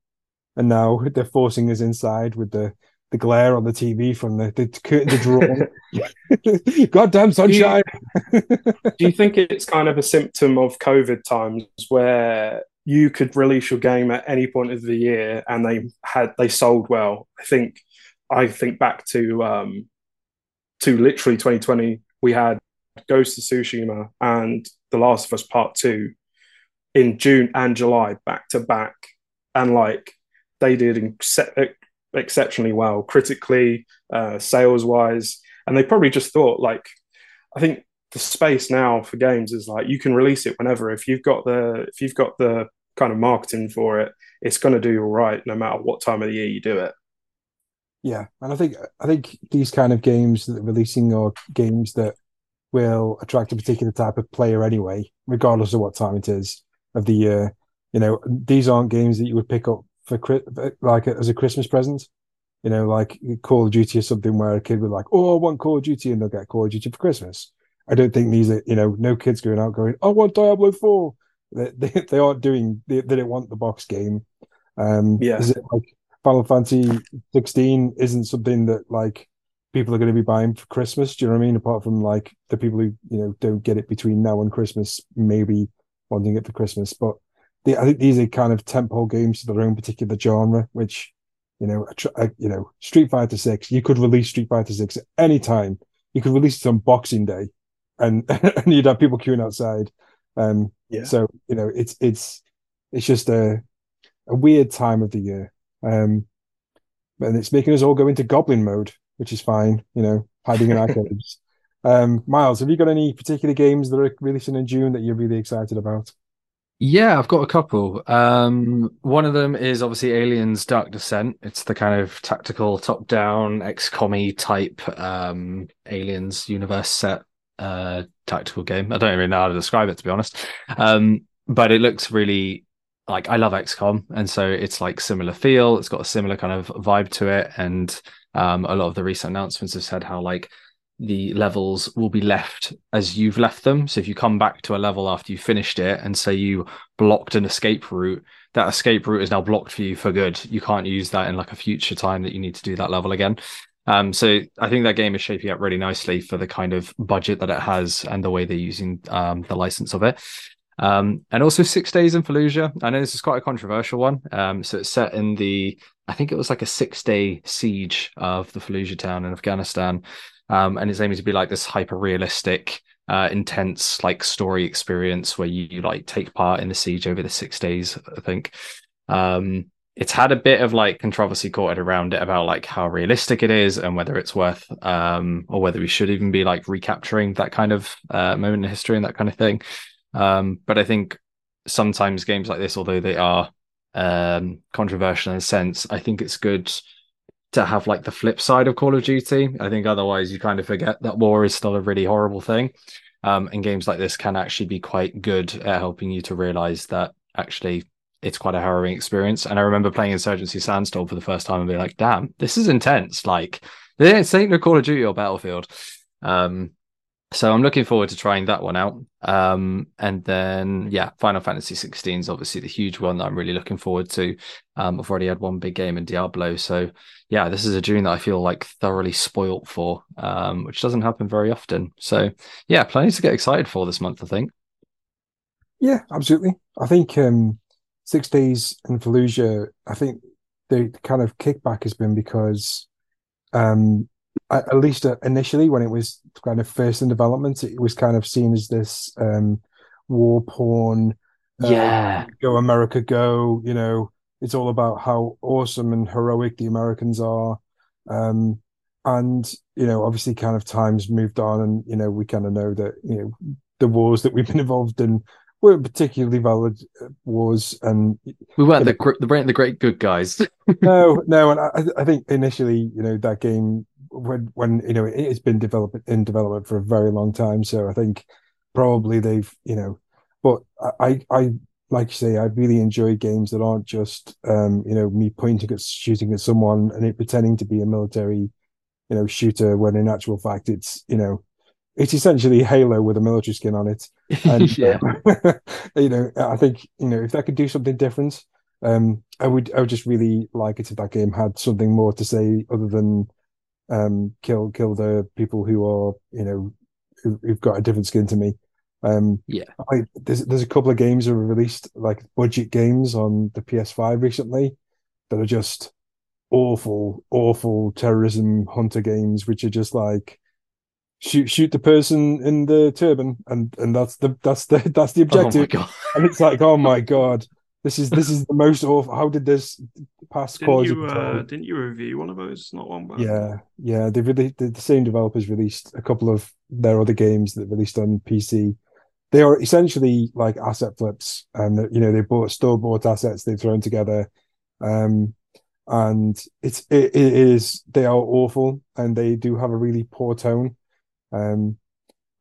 [SPEAKER 1] and now they're forcing us inside with the the glare on the TV from the, the curtains are drawn. Goddamn sunshine.
[SPEAKER 3] Do you, do you think it's kind of a symptom of COVID times where you could release your game at any point of the year and they had they sold well? I think I think back to um, to literally 2020, we had Ghost of Tsushima and The Last of Us Part Two in June and July back to back, and like they did exceptionally well critically, uh, sales wise, and they probably just thought like, I think the space now for games is like you can release it whenever. If you've got the if you've got the kind of marketing for it, it's going to do all right no matter what time of the year you do it.
[SPEAKER 1] Yeah, and I think I think these kind of games that releasing or games that will attract a particular type of player anyway, regardless of what time it is of the year. You know, these aren't games that you would pick up for like as a Christmas present. You know, like Call of Duty or something where a kid would like, oh, I want Call of Duty, and they'll get Call of Duty for Christmas. I don't think these are, you know, no kids going out going, I want Diablo Four. They they, they aren't doing. They, they don't want the box game. Um,
[SPEAKER 3] yeah.
[SPEAKER 1] Is it like Final Fantasy 16 isn't something that like people are going to be buying for Christmas. Do you know what I mean? Apart from like the people who you know don't get it between now and Christmas, maybe wanting it for Christmas. But the, I think these are kind of tentpole games to their own particular genre, which you know, a, a, you know, Street Fighter Six. You could release Street Fighter Six at any time. You could release it on Boxing Day, and and you'd have people queuing outside. Um, yeah. So you know, it's it's it's just a a weird time of the year. Um, and it's making us all go into goblin mode, which is fine, you know, hiding in our caves. Um, Miles, have you got any particular games that are releasing in June that you're really excited about?
[SPEAKER 2] Yeah, I've got a couple. Um, one of them is obviously Aliens Dark Descent. It's the kind of tactical top-down XCOM type um, Aliens universe set uh, tactical game. I don't even know how to describe it to be honest. Um, but it looks really like I love XCOM, and so it's like similar feel. It's got a similar kind of vibe to it, and um, a lot of the recent announcements have said how like the levels will be left as you've left them. So if you come back to a level after you finished it and say you blocked an escape route, that escape route is now blocked for you for good. You can't use that in like a future time that you need to do that level again. Um, so I think that game is shaping up really nicely for the kind of budget that it has and the way they're using um, the license of it. Um, and also Six Days in Fallujah. I know this is quite a controversial one. Um, so it's set in the, I think it was like a six day siege of the Fallujah town in Afghanistan. Um, and it's aiming to be like this hyper realistic, uh, intense like story experience where you, you, like take part in the siege over the six days, I think. Um, it's had a bit of like controversy caught around it about like how realistic it is and whether it's worth um or whether we should even be like recapturing that kind of uh, moment in history and that kind of thing um, but I think sometimes games like this, although they are um, controversial in a sense, I think it's good to have like the flip side of Call of Duty. I think otherwise you kind of forget that war is still a really horrible thing. Um, and games like this can actually be quite good at helping you to realize that actually it's quite a harrowing experience. And I remember playing Insurgency Sandstorm for the first time and being like, damn, this is intense. Like, this ain't no Call of Duty or Battlefield. Um, so I'm looking forward to trying that one out. Um, and then yeah, Final Fantasy 16 is obviously the huge one that I'm really looking forward to. Um, I've already had one big game in Diablo, so yeah, this is a June that I feel like thoroughly spoilt for, um, which doesn't happen very often. So yeah, plenty to get excited for this month, I think.
[SPEAKER 1] Yeah, absolutely. I think um, Six Days in Fallujah. I think the kind of kickback has been because um, at least uh, initially when it was kind of first in development, it was kind of seen as this um, war porn.
[SPEAKER 2] Uh, yeah,
[SPEAKER 1] go America, go! You know, it's all about how awesome and heroic the Americans are. Um, and you know, obviously, kind of times moved on, and you know, we kind of know that you know the wars that we've been involved in weren't particularly valid uh, wars, and
[SPEAKER 2] we weren't the know, the, the great good guys.
[SPEAKER 1] no, no, and I, I think initially, you know, that game when when you know it has been developed in development for a very long time. So I think probably they've you know, but I I like you say I really enjoy games that aren't just um you know me pointing at shooting at someone and it pretending to be a military you know shooter when in actual fact it's you know it's essentially Halo with a military skin on it. And yeah. uh, you know, I think you know if that could do something different, um, I would I would just really like it if that game had something more to say other than um, kill kill the people who are you know who, have got a different skin to me. Um,
[SPEAKER 2] yeah,
[SPEAKER 1] I, there's there's a couple of games that were released like budget games on the PS5 recently that are just awful, awful terrorism hunter games, which are just like shoot shoot the person in the turban, and and that's the that's the that's the oh objective. Oh and it's like, oh my god, this is this is the most awful. How did this pass
[SPEAKER 5] didn't cause? You, uh, didn't you review one of those? Not one, but
[SPEAKER 1] yeah, yeah. They really the, the same developers released a couple of their other games that released on PC. They are essentially like asset flips, and you know they bought store bought assets they've thrown together, um, and it's it, it is they are awful and they do have a really poor tone. Um,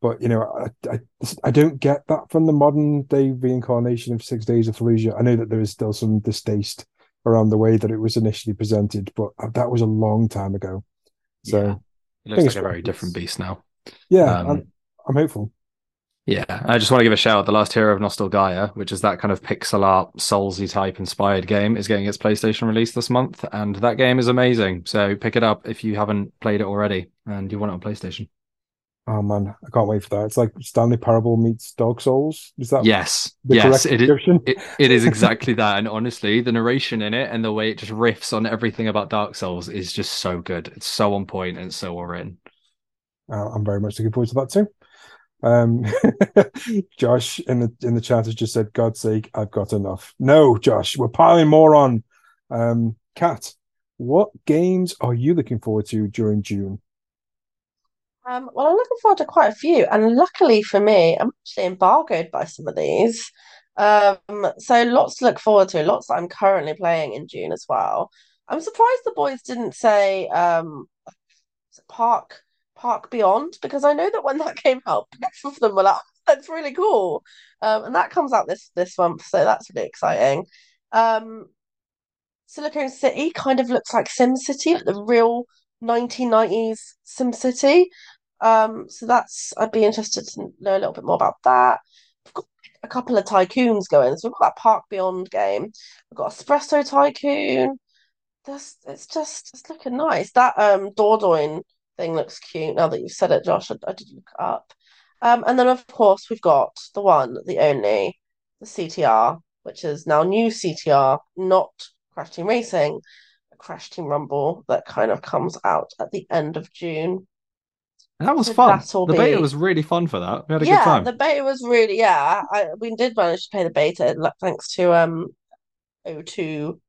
[SPEAKER 1] but you know, I, I, I don't get that from the modern day reincarnation of Six Days of Fallujah. I know that there is still some distaste around the way that it was initially presented, but that was a long time ago. So yeah.
[SPEAKER 2] it looks like a very different beast now.
[SPEAKER 1] Yeah, um, I'm, I'm hopeful.
[SPEAKER 2] Yeah, I just want to give a shout. Out. The Last Hero of Nostalgaia, which is that kind of pixel art, Soulsy type inspired game, is getting its PlayStation release this month, and that game is amazing. So pick it up if you haven't played it already and you want it on PlayStation.
[SPEAKER 1] Oh man, I can't wait for that. It's like Stanley Parable meets Dark Souls. Is that
[SPEAKER 2] yes, yes? It is, it, it is exactly that. And honestly, the narration in it and the way it just riffs on everything about Dark Souls is just so good. It's so on point and so well written.
[SPEAKER 1] Uh, I'm very much looking forward to that too. Um, Josh in the in the chat has just said, "God's sake, I've got enough." No, Josh, we're piling more on. Um, Kat, what games are you looking forward to during June?
[SPEAKER 4] Um, well, I'm looking forward to quite a few, and luckily for me, I'm actually embargoed by some of these. Um, so lots to look forward to, lots that I'm currently playing in June as well. I'm surprised the boys didn't say um, Park Park Beyond because I know that when that came out, both of them were like, That's really cool. Um, and that comes out this this month, so that's really exciting. Um, Silicon City kind of looks like SimCity, like the real 1990s SimCity. Um, so that's I'd be interested to know a little bit more about that. We've got a couple of tycoons going. So we've got that Park Beyond game. We've got Espresso Tycoon. That's it's just it's looking nice. That um Dordogne thing looks cute now that you've said it, Josh. I, I did look up. Um, and then of course we've got the one, the only, the CTR, which is now new CTR, not Crash Team Racing, Crash Team Rumble that kind of comes out at the end of June.
[SPEAKER 2] That was so fun. The be... beta was really fun for that. We had a
[SPEAKER 4] yeah,
[SPEAKER 2] good time.
[SPEAKER 4] the beta was really yeah. I, we did manage to play the beta thanks to um O2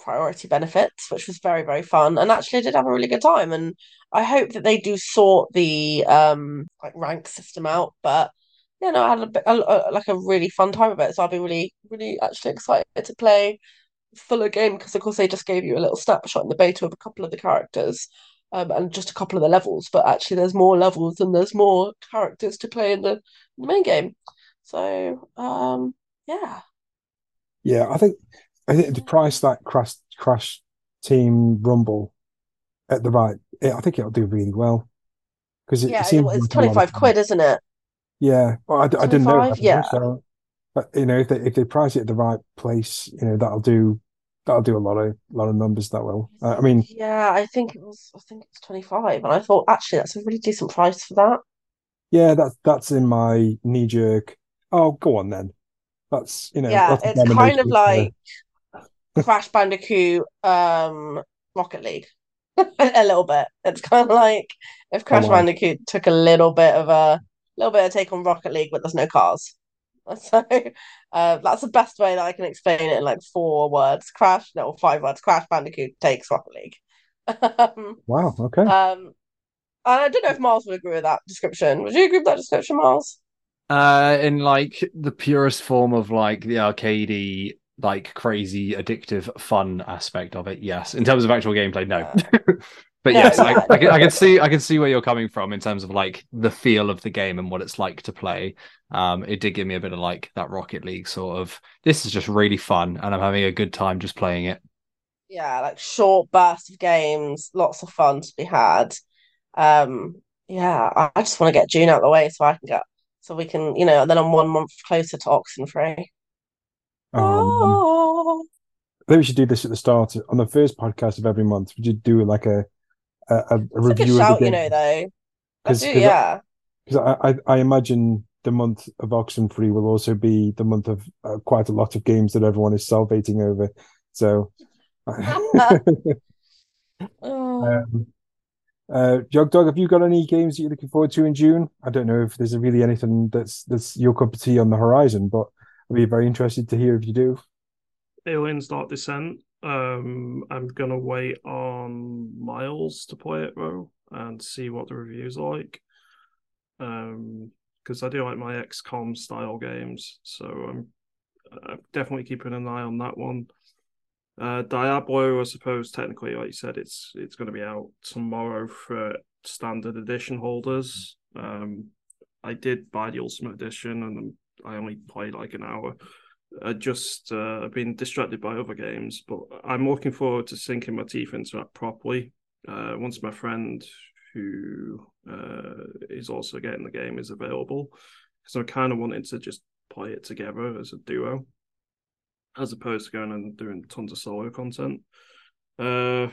[SPEAKER 4] priority benefits, which was very very fun. And actually, I did have a really good time. And I hope that they do sort the um like rank system out. But yeah, no, I had a bit a, a, like a really fun time with it. So I'll be really really actually excited to play fuller game because of course they just gave you a little snapshot in the beta of a couple of the characters um, and just a couple of the levels but actually there's more levels and there's more characters to play in the, in the main game. So um, yeah.
[SPEAKER 1] Yeah i think i think to price that crash crash team rumble at the right i think it'll do really well
[SPEAKER 4] because it, yeah, it it's 25 quid isn't it?
[SPEAKER 1] Yeah well, I, I didn't know yeah. so you know, if they if they price it at the right place, you know, that'll do that'll do a lot of a lot of numbers. That will. Uh, I mean,
[SPEAKER 4] yeah, I think it was. I think it's twenty five, and I thought actually that's a really decent price for that.
[SPEAKER 1] Yeah, that's that's in my knee jerk. Oh, go on then. That's you know.
[SPEAKER 4] Yeah, it's kind of like Crash Bandicoot, um, Rocket League, a little bit. It's kind of like if Crash Bandicoot took a little bit of a little bit of take on Rocket League, but there's no cars. So uh, that's the best way that I can explain it in like four words. Crash, no, five words. Crash Bandicoot takes Rocket League.
[SPEAKER 1] um, wow. Okay.
[SPEAKER 4] Um, I don't know if Miles would agree with that description. Would you agree with that description, Miles?
[SPEAKER 2] Uh, in like the purest form of like the arcadey, like crazy, addictive, fun aspect of it, yes. In terms of actual gameplay, no. But yes, I, I, can, I can see I can see where you're coming from in terms of like the feel of the game and what it's like to play. Um, it did give me a bit of like that Rocket League sort of. This is just really fun, and I'm having a good time just playing it.
[SPEAKER 4] Yeah, like short bursts of games, lots of fun to be had. Um, yeah, I, I just want to get June out of the way so I can get so we can, you know, then I'm one month closer to Oxenfree. Um,
[SPEAKER 1] oh. I think we should do this at the start on the first podcast of every month. Would you do like a a, a, a review
[SPEAKER 4] like a shout, you know, though. Cause, do, cause yeah.
[SPEAKER 1] Because I, I, I, imagine the month of Oxenfree will also be the month of uh, quite a lot of games that everyone is salivating over. So, um, uh, Yogdog, have you got any games that you're looking forward to in June? I don't know if there's really anything that's that's your cup of tea on the horizon, but I'd be very interested to hear if you do.
[SPEAKER 5] Aliens Dark Descent um, I'm gonna wait on Miles to play it though and see what the reviews like. Um, because I do like my XCOM style games, so I'm, I'm definitely keeping an eye on that one. Uh, Diablo, I suppose technically, like you said, it's it's going to be out tomorrow for standard edition holders. Um, I did buy the Ultimate Edition, and I only played like an hour. I just uh, been distracted by other games, but I'm looking forward to sinking my teeth into that properly. Uh, once my friend who uh, is also getting the game is available, because I'm kind of wanting to just play it together as a duo, as opposed to going and doing tons of solo content. Uh,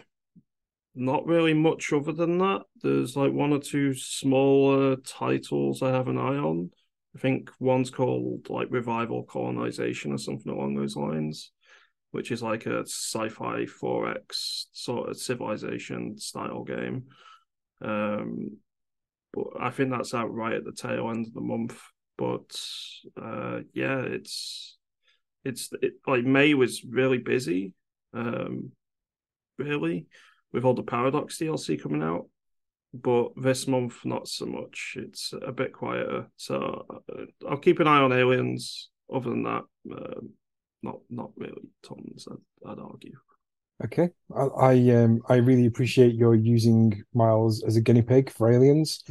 [SPEAKER 5] not really much other than that. There's like one or two smaller titles I have an eye on. I think one's called like Revival Colonization or something along those lines, which is like a sci-fi 4X sort of civilization style game. Um, but I think that's out right at the tail end of the month. But uh, yeah, it's it's it, like May was really busy, um, really, with all the Paradox DLC coming out but this month not so much. It's a bit quieter, so uh, I'll keep an eye on Aliens. Other than that, uh, not not really tons. I'd, I'd argue.
[SPEAKER 1] Okay, I, I um I really appreciate your using Miles as a guinea pig for Aliens.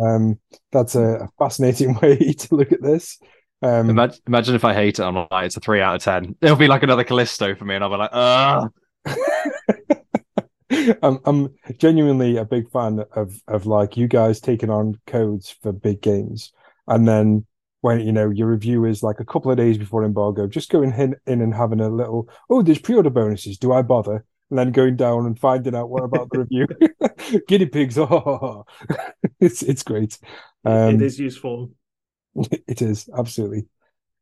[SPEAKER 1] Um, that's a fascinating way to look at this. Um,
[SPEAKER 2] imagine, imagine if I hate it, I'm like, it's a three out of ten. It'll be like another Callisto for me, and I'll be like, ah.
[SPEAKER 1] I'm I'm genuinely a big fan of of like you guys taking on codes for big games, and then when you know your review is like a couple of days before embargo, just going in, in and having a little oh, there's pre-order bonuses. Do I bother? And then going down and finding out what about the review. Guinea pigs, oh, it's it's great.
[SPEAKER 5] Um, it is useful.
[SPEAKER 1] It is absolutely.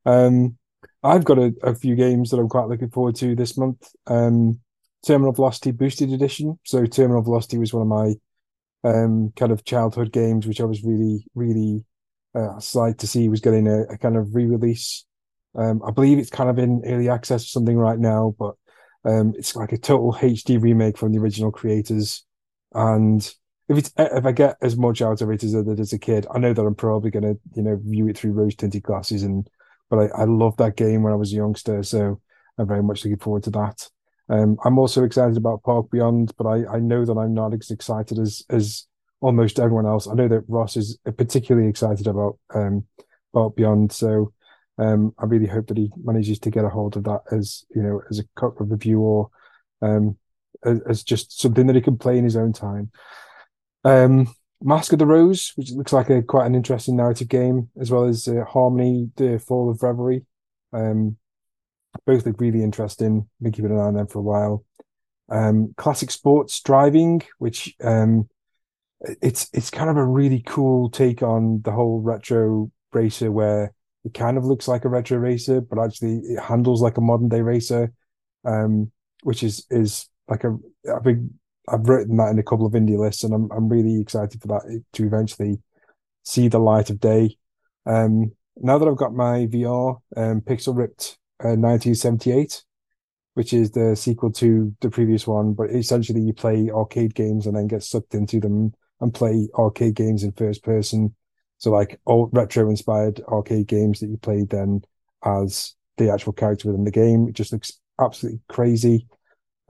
[SPEAKER 1] Um, I've got a, a few games that I'm quite looking forward to this month. Um, Terminal Velocity Boosted Edition. So Terminal Velocity was one of my um, kind of childhood games, which I was really, really uh, excited to see was getting a, a kind of re-release. Um, I believe it's kind of in early access or something right now, but um, it's like a total HD remake from the original creators. And if it's if I get as much out of it as I did as a kid, I know that I'm probably going to you know view it through rose tinted glasses. And but I, I loved that game when I was a youngster, so I'm very much looking forward to that. Um, I'm also excited about Park Beyond, but I, I know that I'm not as excited as as almost everyone else. I know that Ross is particularly excited about um, Park Beyond, so um, I really hope that he manages to get a hold of that as you know as a review or um, as, as, just something that he can play in his own time. Um, Mask of the Rose, which looks like a quite an interesting narrative game, as well as uh, Harmony: The Fall of Reverie. Um, both look really interesting. Been keeping an eye on them for a while. Um, classic sports driving, which um, it's it's kind of a really cool take on the whole retro racer, where it kind of looks like a retro racer, but actually it handles like a modern day racer, um, which is is like a, a big. I've written that in a couple of indie lists, and I'm I'm really excited for that to eventually see the light of day. Um, now that I've got my VR um, Pixel Ripped 1978, uh, which is the sequel to the previous one. But essentially, you play arcade games and then get sucked into them and play arcade games in first person. So, like old retro inspired arcade games that you played then as the actual character within the game. It just looks absolutely crazy.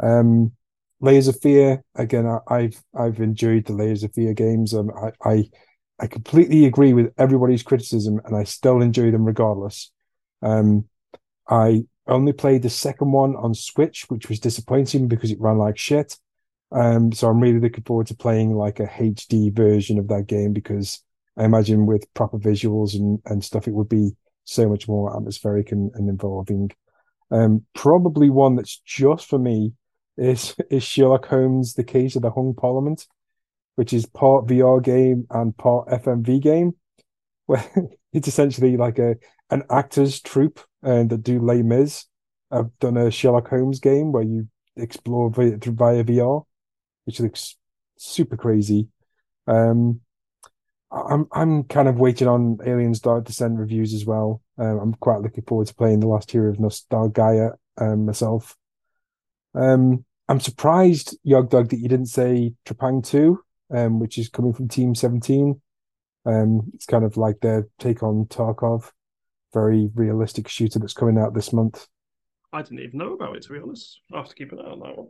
[SPEAKER 1] Um, Layers of Fear again. I, have I've enjoyed the Layers of Fear games. Um, I, I I completely agree with everybody's criticism, and I still enjoy them regardless. Um, I only played the second one on Switch, which was disappointing because it ran like shit. Um, so I'm really looking forward to playing like a HD version of that game because I imagine with proper visuals and, and stuff, it would be so much more atmospheric and, and involving. Um, probably one that's just for me is is Sherlock Holmes: The Case of the Hung Parliament, which is part VR game and part FMV game, where it's essentially like a an actors troupe uh, that do Les Mis. I've done a Sherlock Holmes game where you explore via, via VR, which looks super crazy. Um, I'm I'm kind of waiting on Aliens Dark Descent reviews as well. Um, I'm quite looking forward to playing the last hero of Nostalgaia um, myself. Um, I'm surprised, Yogdog, that you didn't say Trepang 2, um, which is coming from Team 17. Um, it's kind of like their take on Tarkov very realistic shooter that's coming out this month.
[SPEAKER 5] I didn't even know about it to be honest. I have to keep an eye on that one.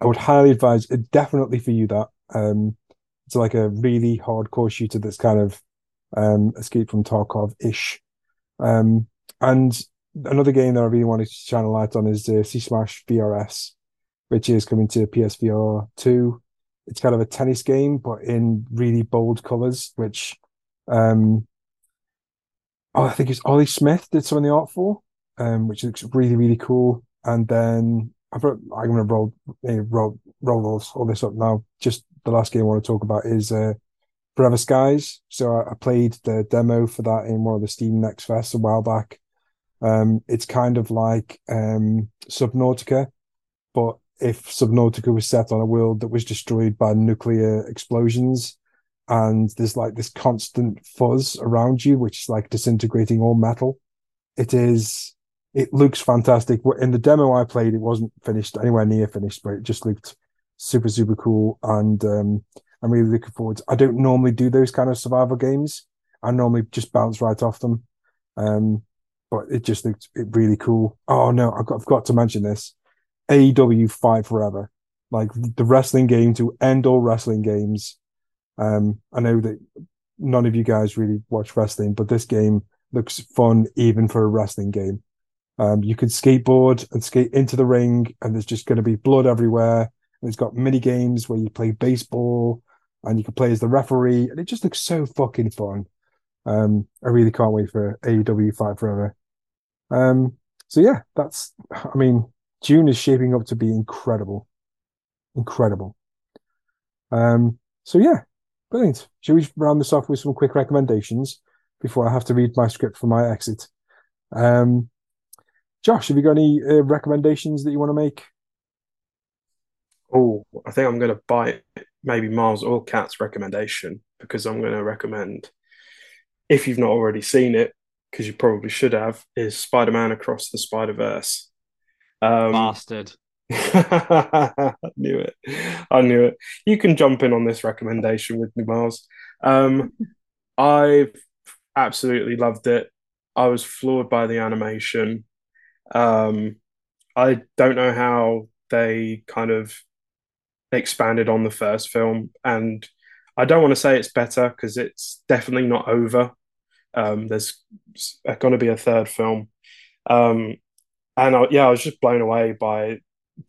[SPEAKER 1] I would highly advise it definitely for you that. Um, it's like a really hardcore shooter that's kind of um, escape from Tarkov ish. Um, and another game that I really wanted to shine a light on is uh, C-Smash VRS, which is coming to PSVR 2. It's kind of a tennis game, but in really bold colors, which um, oh, I think it's Ollie Smith did some of the art for, um, which looks really really cool. And then I've I'm going to roll roll roll all, all this up now. Just the last game I want to talk about is uh, Forever Skies. So I, I, played the demo for that in one of the Steam Next Fest a while back. Um, it's kind of like um, Subnautica, but if Subnautica was set on a world that was destroyed by nuclear explosions, and there's like this constant fuzz around you, which is like disintegrating all metal. It is, it looks fantastic. In the demo I played, it wasn't finished anywhere near finished, but it just looked super, super cool. And um, I'm really looking forward. To, I don't normally do those kind of survival games. I normally just bounce right off them. Um, but it just looked really cool. Oh no, I've got, I've got to mention this. AEW Fight Forever, like the wrestling game to end all wrestling games um, I know that none of you guys really watch wrestling, but this game looks fun even for a wrestling game. Um, you can skateboard and skate into the ring, and there's just going to be blood everywhere. And it's got mini games where you play baseball, and you can play as the referee, and it just looks so fucking fun. Um, I really can't wait for AEW Fight Forever. Um, so yeah, that's. I mean, June is shaping up to be incredible, incredible. Um, so yeah, brilliant. Should we round this off with some quick recommendations before I have to read my script for my exit? Um, Josh, have you got any uh, recommendations that you want to make?
[SPEAKER 3] Oh, I think I'm going to bite maybe Miles or Kat's recommendation because I'm going to recommend, if you've not already seen it, because you probably should have, is Spider Man Across the Spider Verse.
[SPEAKER 2] Um, Bastard.
[SPEAKER 3] I knew it. I knew it. You can jump in on this recommendation with me, Miles. Um, I've absolutely loved it. I was floored by the animation. Um, I don't know how they kind of expanded on the first film, and I don't want to say it's better because it's definitely not over. Um, there's going to be a third film, um, and I, yeah, I was just blown away by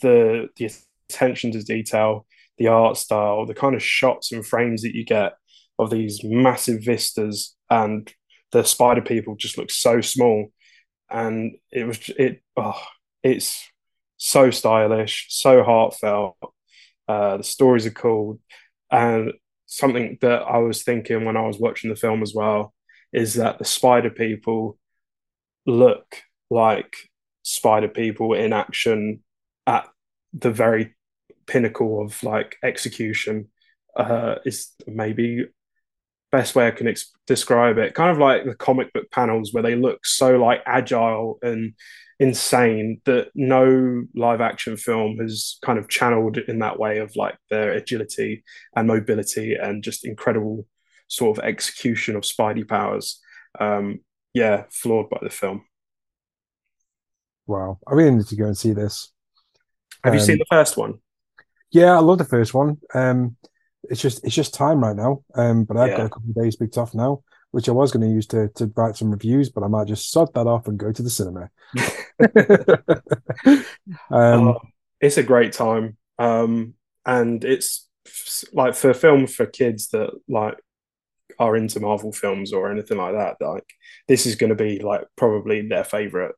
[SPEAKER 3] the the attention to detail, the art style, the kind of shots and frames that you get of these massive vistas, and the spider people just look so small, and it was it oh, it's so stylish, so heartfelt. Uh, the stories are cool, and something that I was thinking when I was watching the film as well is that the spider people look like spider people in action at the very pinnacle of like execution uh, is maybe best way I can ex- describe it. Kind of like the comic book panels where they look so like agile and insane that no live action film has kind of channeled in that way of like their agility and mobility and just incredible sort of execution of Spidey powers. Um, yeah, floored by the film.
[SPEAKER 1] Wow, I really need to go and see this.
[SPEAKER 3] Have um, you seen um, the first one?
[SPEAKER 1] Yeah, I love the first one. Um, it's just it's just time right now. Um, but I've yeah. got a couple of days booked off now, which I was going to use to to write some reviews, but I might just sod that off and go to the cinema.
[SPEAKER 3] um, uh, it's a great time, um, and it's like for film for kids that like are into Marvel films or anything like that. Like this is going to be like probably their favorite.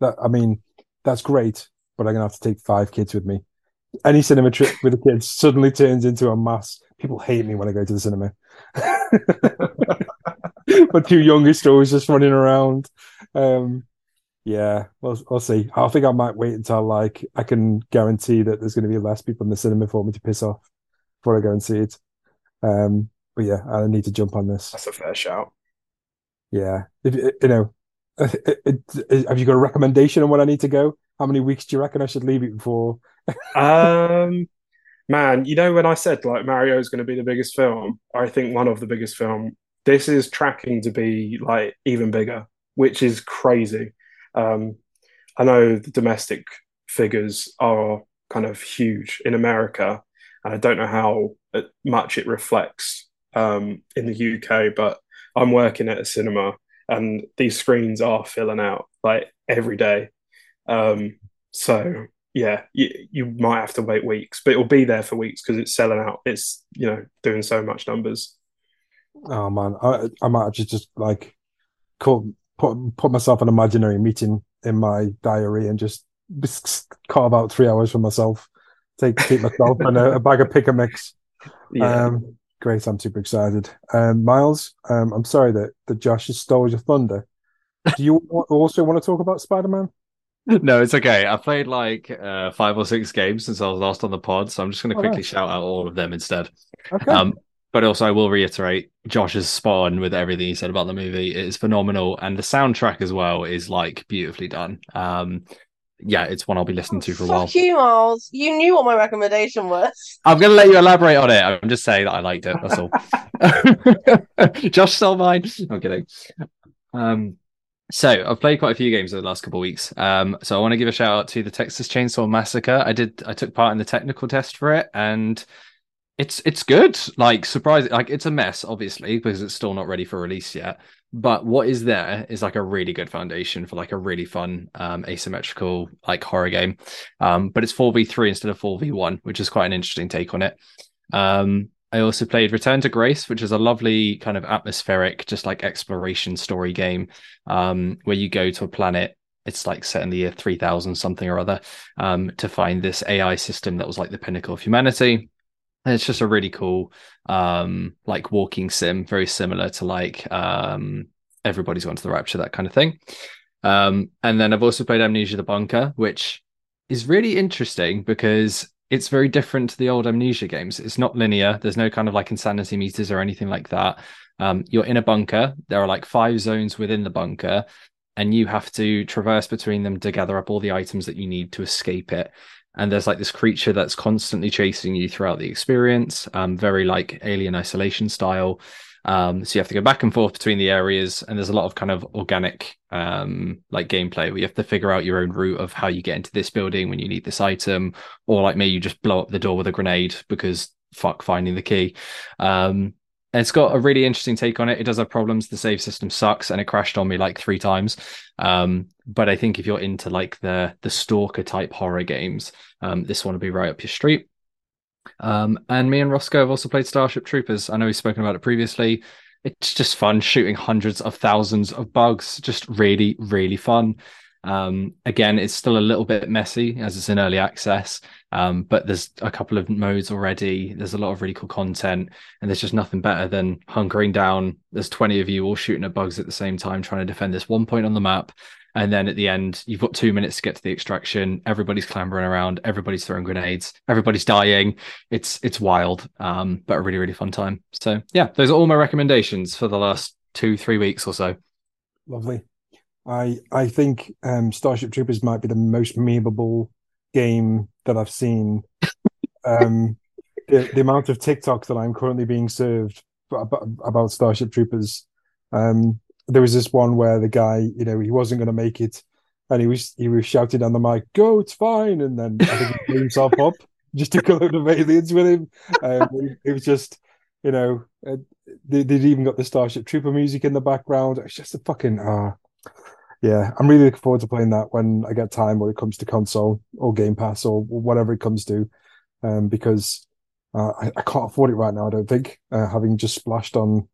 [SPEAKER 1] That I mean, that's great, but I'm gonna have to take five kids with me. Any cinema trip with the kids suddenly turns into a mass. People hate me when I go to the cinema. but two youngest are always just running around. Um, yeah, we'll, we'll see. I think I might wait until like I can guarantee that there's going to be less people in the cinema for me to piss off before I go and see it. Um, but yeah, I need to jump on this.
[SPEAKER 3] That's a fair shout.
[SPEAKER 1] Yeah, if, you know, have you got a recommendation on when I need to go? How many weeks do you reckon I should leave it for?
[SPEAKER 3] um, man, you know when I said like Mario is going to be the biggest film, I think one of the biggest film. This is tracking to be like even bigger, which is crazy. Um, I know the domestic figures are kind of huge in America, and I don't know how much it reflects um, in the UK, but I'm working at a cinema and these screens are filling out like every day. Um, so yeah, you, you might have to wait weeks, but it'll be there for weeks because it's selling out. It's you know doing so much numbers.
[SPEAKER 1] Oh man, I I might actually just like call, put put myself an imaginary meeting in my diary and just carve out three hours for myself. Take take myself and a, a bag of pick a mix. Yeah. Um, great, I'm super excited. Um, Miles, um, I'm sorry that that Josh has stole your thunder. Do you also want to talk about Spider Man?
[SPEAKER 2] No, it's okay. I played like uh, five or six games since I was last on the pod, so I'm just going to oh, quickly nice. shout out all of them instead. Okay. Um, but also, I will reiterate Josh's on with everything he said about the movie. It is phenomenal, and the soundtrack as well is like beautifully done. Um, yeah, it's one I'll be listening to for a while.
[SPEAKER 4] You, Miles. You knew what my recommendation was.
[SPEAKER 2] I'm going to let you elaborate on it. I'm just saying that I liked it. That's all. Josh stole mine. I'm kidding. Um, so I've played quite a few games over the last couple of weeks. Um, so I want to give a shout out to the Texas Chainsaw Massacre. I did. I took part in the technical test for it, and it's it's good. Like surprising, like it's a mess, obviously, because it's still not ready for release yet. But what is there is like a really good foundation for like a really fun um, asymmetrical like horror game. Um, but it's four v three instead of four v one, which is quite an interesting take on it. Um, I also played Return to Grace, which is a lovely kind of atmospheric, just like exploration story game, um, where you go to a planet. It's like set in the year 3000 something or other um, to find this AI system that was like the pinnacle of humanity. And it's just a really cool, um, like walking sim, very similar to like um, Everybody's Gone to the Rapture, that kind of thing. Um, and then I've also played Amnesia the Bunker, which is really interesting because it's very different to the old amnesia games. It's not linear. There's no kind of like insanity meters or anything like that. Um, you're in a bunker. There are like five zones within the bunker and you have to traverse between them to gather up all the items that you need to escape it. And there's like this creature that's constantly chasing you throughout the experience um, very like alien isolation style um, so you have to go back and forth between the areas, and there's a lot of kind of organic um, like gameplay where you have to figure out your own route of how you get into this building when you need this item, or like me, you just blow up the door with a grenade because fuck finding the key. Um, and it's got a really interesting take on it. It does have problems. The save system sucks, and it crashed on me like three times. Um, but I think if you're into like the the stalker type horror games, um, this one will be right up your street. Um, and me and Rossko have also played Starship Troopers. I know we've spoken about it previously. It's just fun shooting hundreds of thousands of bugs. Just really, really fun. Um, again, it's still a little bit messy as it's in early access, um, but there's a couple of modes already. There's a lot of really cool content, and there's just nothing better than hunkering down. There's 20 of you all shooting at bugs at the same time, trying to defend this one point on the map and then at the end, you've got two minutes to get to the extraction. Everybody's clambering around. Everybody's throwing grenades. Everybody's dying. It's it's wild, um, but a really really fun time. So yeah, those are all my recommendations for the last two three weeks or so.
[SPEAKER 1] Lovely. I I think um, Starship Troopers might be the most memeable game that I've seen. um, the, the amount of TikTok that I'm currently being served about, about Starship Troopers um, there was this one where the guy, you know, he wasn't going to make it, and he was he was shouting on the mic, "Go, it's fine!" And then I think he blew himself up, just took a load of aliens with him. Um, it, it, was just, you know, uh, they, would even got the Starship Trooper music in the background. It's just a fucking ah. Uh, yeah, I'm really looking forward to playing that when I get time when it comes to console or Game Pass or whatever it comes to, um, because uh, I, I, can't afford it right now. I don't think, uh, having just splashed on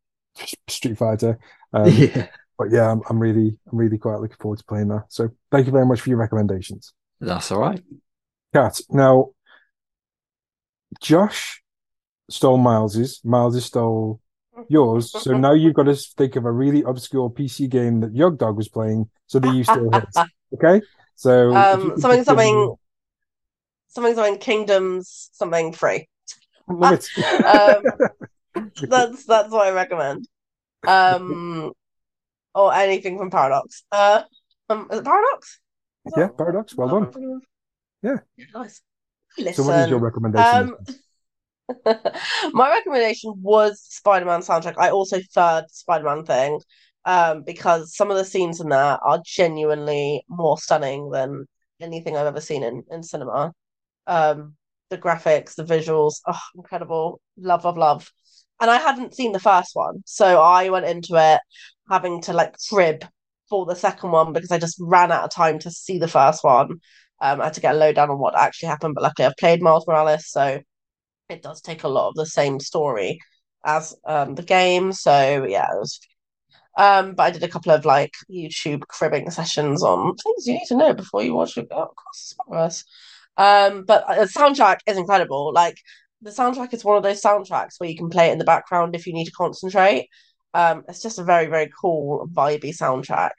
[SPEAKER 1] Street Fighter. Um, yeah. But yeah, I'm, I'm really, I'm really quite looking forward to playing that. So thank you very much for your recommendations.
[SPEAKER 2] That's all right.
[SPEAKER 1] Kat, now Josh stole Miles's. Miles stole yours. So now you've got to think of a really obscure PC game that Yogdog was playing, so that you still hit. Okay, so
[SPEAKER 4] um, something, something, something, something, Kingdoms, something free. um, that's that's what I recommend. Um, or anything from Paradox. Uh, um, is it Paradox?
[SPEAKER 1] Is yeah, Paradox. Well done. Yeah.
[SPEAKER 4] yeah nice.
[SPEAKER 1] Listen, so, what is your recommendation?
[SPEAKER 4] Um, my recommendation was Spider-Man soundtrack. I also third Spider-Man thing, um, because some of the scenes in there are genuinely more stunning than anything I've ever seen in in cinema. Um, the graphics, the visuals, oh, incredible! Love, love, love and I hadn't seen the first one, so I went into it having to like crib for the second one because I just ran out of time to see the first one. Um, I had to get a lowdown on what actually happened, but luckily I've played Miles Morales, so it does take a lot of the same story as um, the game. So yeah, was. Um, but I did a couple of like YouTube cribbing sessions on things you need to know before you watch it. Oh, of course, Um, but the soundtrack is incredible. Like the soundtrack is one of those soundtracks where you can play it in the background if you need to concentrate. Um, it's just a very, very cool, vibey soundtrack.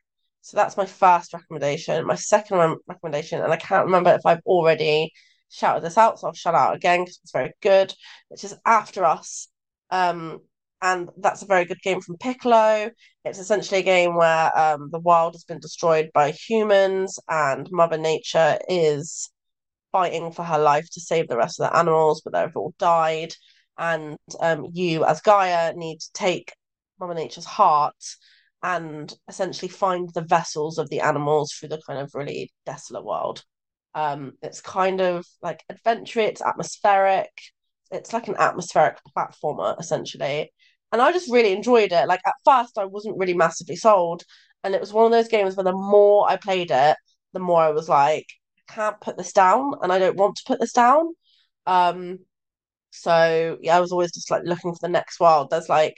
[SPEAKER 4] So that's my first recommendation. My second recommendation, and I can't remember if I've already shouted this out, so I'll shout out again because it's very good, which is After Us. Um, and that's a very good game from Piccolo. It's essentially a game where um, the world has been destroyed by humans, and Mother Nature is fighting for her life to save the rest of the animals, but they've all died. And um, you, as Gaia, need to take Mother Nature's heart and essentially find the vessels of the animals through the kind of really desolate world. Um, it's kind of like adventure, it's atmospheric, it's like an atmospheric platformer essentially, and I just really enjoyed it. Like at first, I wasn't really massively sold, and it was one of those games where the more I played it, the more I was like, can't put this down, and I don't want to put this down. Um, so yeah, I was always just like looking for the next world. There's like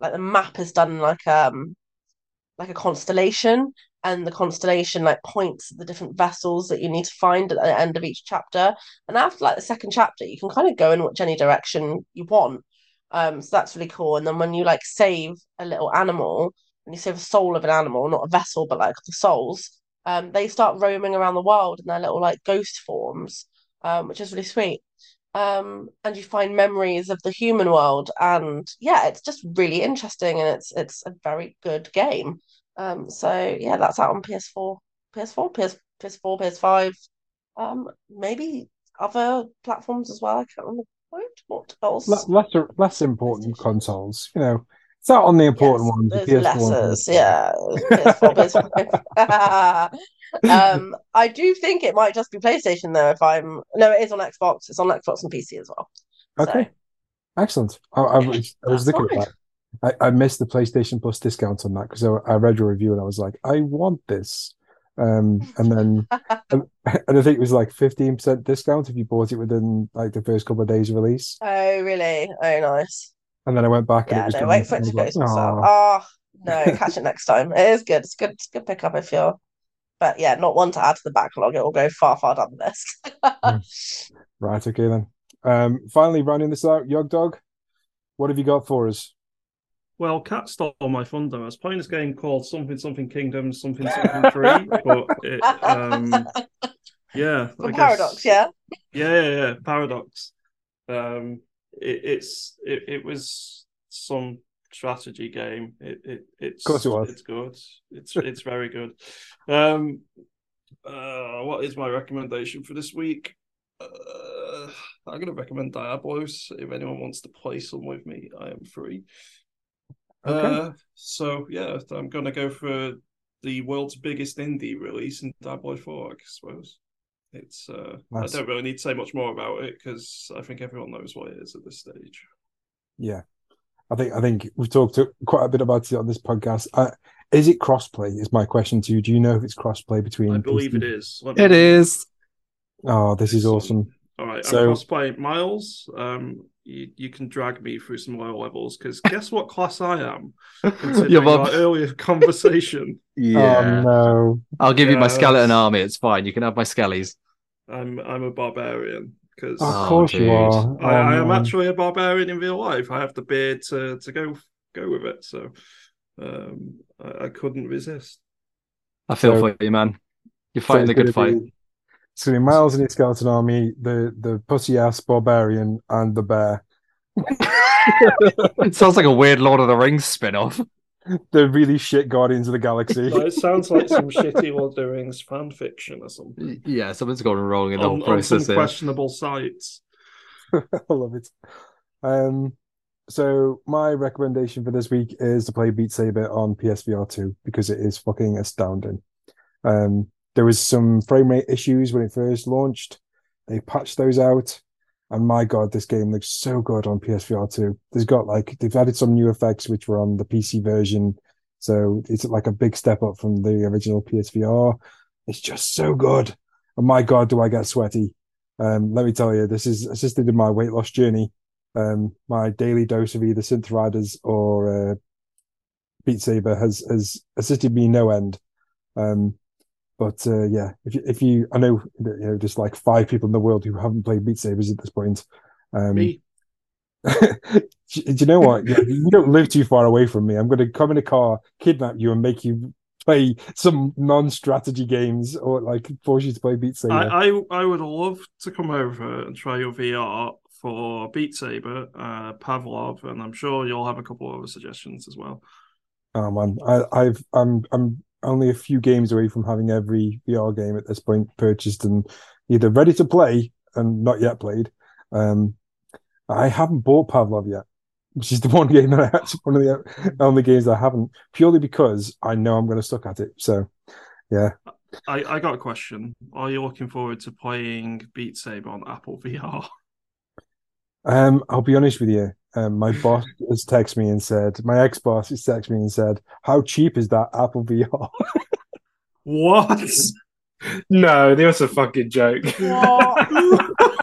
[SPEAKER 4] like the map is done like um like a constellation, and the constellation like points the different vessels that you need to find at the end of each chapter. And after like the second chapter, you can kind of go in which any direction you want. Um, so that's really cool. And then when you like save a little animal, and you save a soul of an animal, not a vessel, but like the souls, um, they start roaming around the world in their little like ghost forms, um, which is really sweet. Um, and you find memories of the human world, and yeah, it's just really interesting, and it's it's a very good game. Um, so yeah, that's out on PS4, PS4, PS, PS4, PS5, um, maybe other platforms as well. I can't remember what else.
[SPEAKER 1] less less important consoles, you know. It's out on the important yes,
[SPEAKER 4] ones. The PS4 yeah. PS4, PS5. um, I do think it might just be PlayStation though. If I'm no, it is on Xbox. It's on Xbox and PC as well.
[SPEAKER 1] Okay, so. excellent. I, I was, I was looking at that. I, I missed the PlayStation Plus discount on that because I, I, read your review and I was like, I want this. Um, and then and, and, I think it was like fifteen percent discount if you bought it within like the first couple of days of release.
[SPEAKER 4] Oh, really? Oh, nice.
[SPEAKER 1] And then I went back.
[SPEAKER 4] Yeah, and it was no, wait for it to go. Like, oh no, catch it next time. It is good. It's good. It's good pickup if you're. But yeah, not one to add to the backlog. It will go far, far down the list.
[SPEAKER 1] Hmm. right. Okay then. Um, finally, rounding this out, Yogdog. What have you got for us?
[SPEAKER 5] Well, Kat stole my thunder. I was playing this game called something something Kingdom something something three, but it, um, yeah,
[SPEAKER 4] Paradox, yeah,
[SPEAKER 5] yeah, yeah, yeah, Paradox. Um, it, it's it, it was some strategy game. It, it it's
[SPEAKER 1] of course it was.
[SPEAKER 5] It's good. It's it's very good. Um, uh, what is my recommendation for this week? Uh, I'm going to recommend Diablos. If anyone wants to play some with me, I am free. Okay. Uh, so yeah, I'm gonna go for the world's biggest indie release in Diablo 4, I suppose. It's uh, nice. I don't really need to say much more about it because I think everyone knows what it is at this stage.
[SPEAKER 1] Yeah, I think I think we've talked quite a bit about it on this podcast. Uh, is it crossplay? Is my question to you. Do you know if it's crossplay between?
[SPEAKER 5] I believe PC? it is.
[SPEAKER 2] It is.
[SPEAKER 1] Oh, this is awesome.
[SPEAKER 5] All right, so, I'm crossplay Miles. Um, you, you can drag me through some lower levels because guess what class I am? Considering our earlier conversation.
[SPEAKER 1] yeah. Oh, no.
[SPEAKER 2] I'll give yes. you my skeleton army. It's fine. You can have my skellies.
[SPEAKER 5] I'm I'm a barbarian because
[SPEAKER 1] of oh, course you are.
[SPEAKER 5] I, oh, I, am actually a barbarian in real life. I have the beard to to go go with it, so um, I, I couldn't resist.
[SPEAKER 2] I feel so, for you, man. You're fighting so a good fight. Be,
[SPEAKER 1] it's gonna be Miles and his skeleton army, the the pussy ass barbarian, and the bear.
[SPEAKER 2] it sounds like a weird Lord of the Rings spin off.
[SPEAKER 1] The really shit Guardians of the Galaxy.
[SPEAKER 5] No, it sounds like some shitty Lord of the Rings fan fiction or something.
[SPEAKER 2] Yeah, something's gone wrong in the whole process. On some
[SPEAKER 5] questionable sites.
[SPEAKER 1] I love it. Um, so my recommendation for this week is to play Beat Saber on PSVR 2 because it is fucking astounding. Um, there was some frame rate issues when it first launched. They patched those out. And my God, this game looks so good on PSVR 2. There's got like, they've added some new effects which were on the PC version. So it's like a big step up from the original PSVR. It's just so good. And my God, do I get sweaty. Um, let me tell you, this is assisted in my weight loss journey. Um, my daily dose of either Synth Riders or uh, Beat Saber has, has assisted me no end. Um, but uh, yeah, if you, if you, I know you know just like five people in the world who haven't played Beat Sabers at this point. Um,
[SPEAKER 5] me.
[SPEAKER 1] do you know what? Yeah, you don't live too far away from me. I'm going to come in a car, kidnap you, and make you play some non-strategy games or like force you to play Beat Saber.
[SPEAKER 5] I, I, I would love to come over and try your VR for Beat Saber, uh, Pavlov, and I'm sure you'll have a couple of other suggestions as well.
[SPEAKER 1] Oh man, I, I've I'm I'm only a few games away from having every VR game at this point purchased and either ready to play and not yet played. Um, I haven't bought Pavlov yet, which is the one game that I actually one of the only games I haven't purely because I know I'm going to suck at it. So, yeah.
[SPEAKER 5] I, I got a question. Are you looking forward to playing Beat Saber on Apple VR?
[SPEAKER 1] Um, I'll be honest with you. Um, my boss has texted me and said, my ex boss has texted me and said, "How cheap is that Apple VR?"
[SPEAKER 5] What?
[SPEAKER 3] No, that was a fucking joke.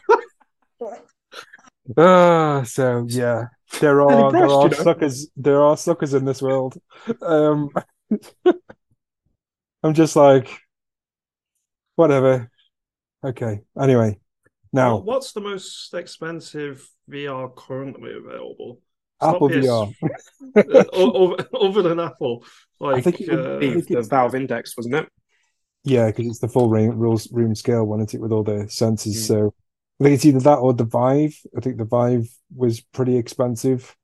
[SPEAKER 1] Ah, so yeah, there are
[SPEAKER 3] impressed,
[SPEAKER 1] there are
[SPEAKER 3] you know.
[SPEAKER 1] suckers. There are suckers in this world. Um, I'm just like, whatever. Okay. Anyway, now
[SPEAKER 5] Well, What's the most expensive VR currently available? It's
[SPEAKER 1] Apple VR.
[SPEAKER 5] uh, o- o- other than Apple, like
[SPEAKER 1] think it would
[SPEAKER 5] uh,
[SPEAKER 1] be-
[SPEAKER 3] the, the Valve Index, wasn't it?
[SPEAKER 1] Yeah, because it's the full room, room scale one, isn't it, with all the sensors.
[SPEAKER 3] Mm.
[SPEAKER 1] So I think it's either that or the Vive. I think the Vive was pretty expensive.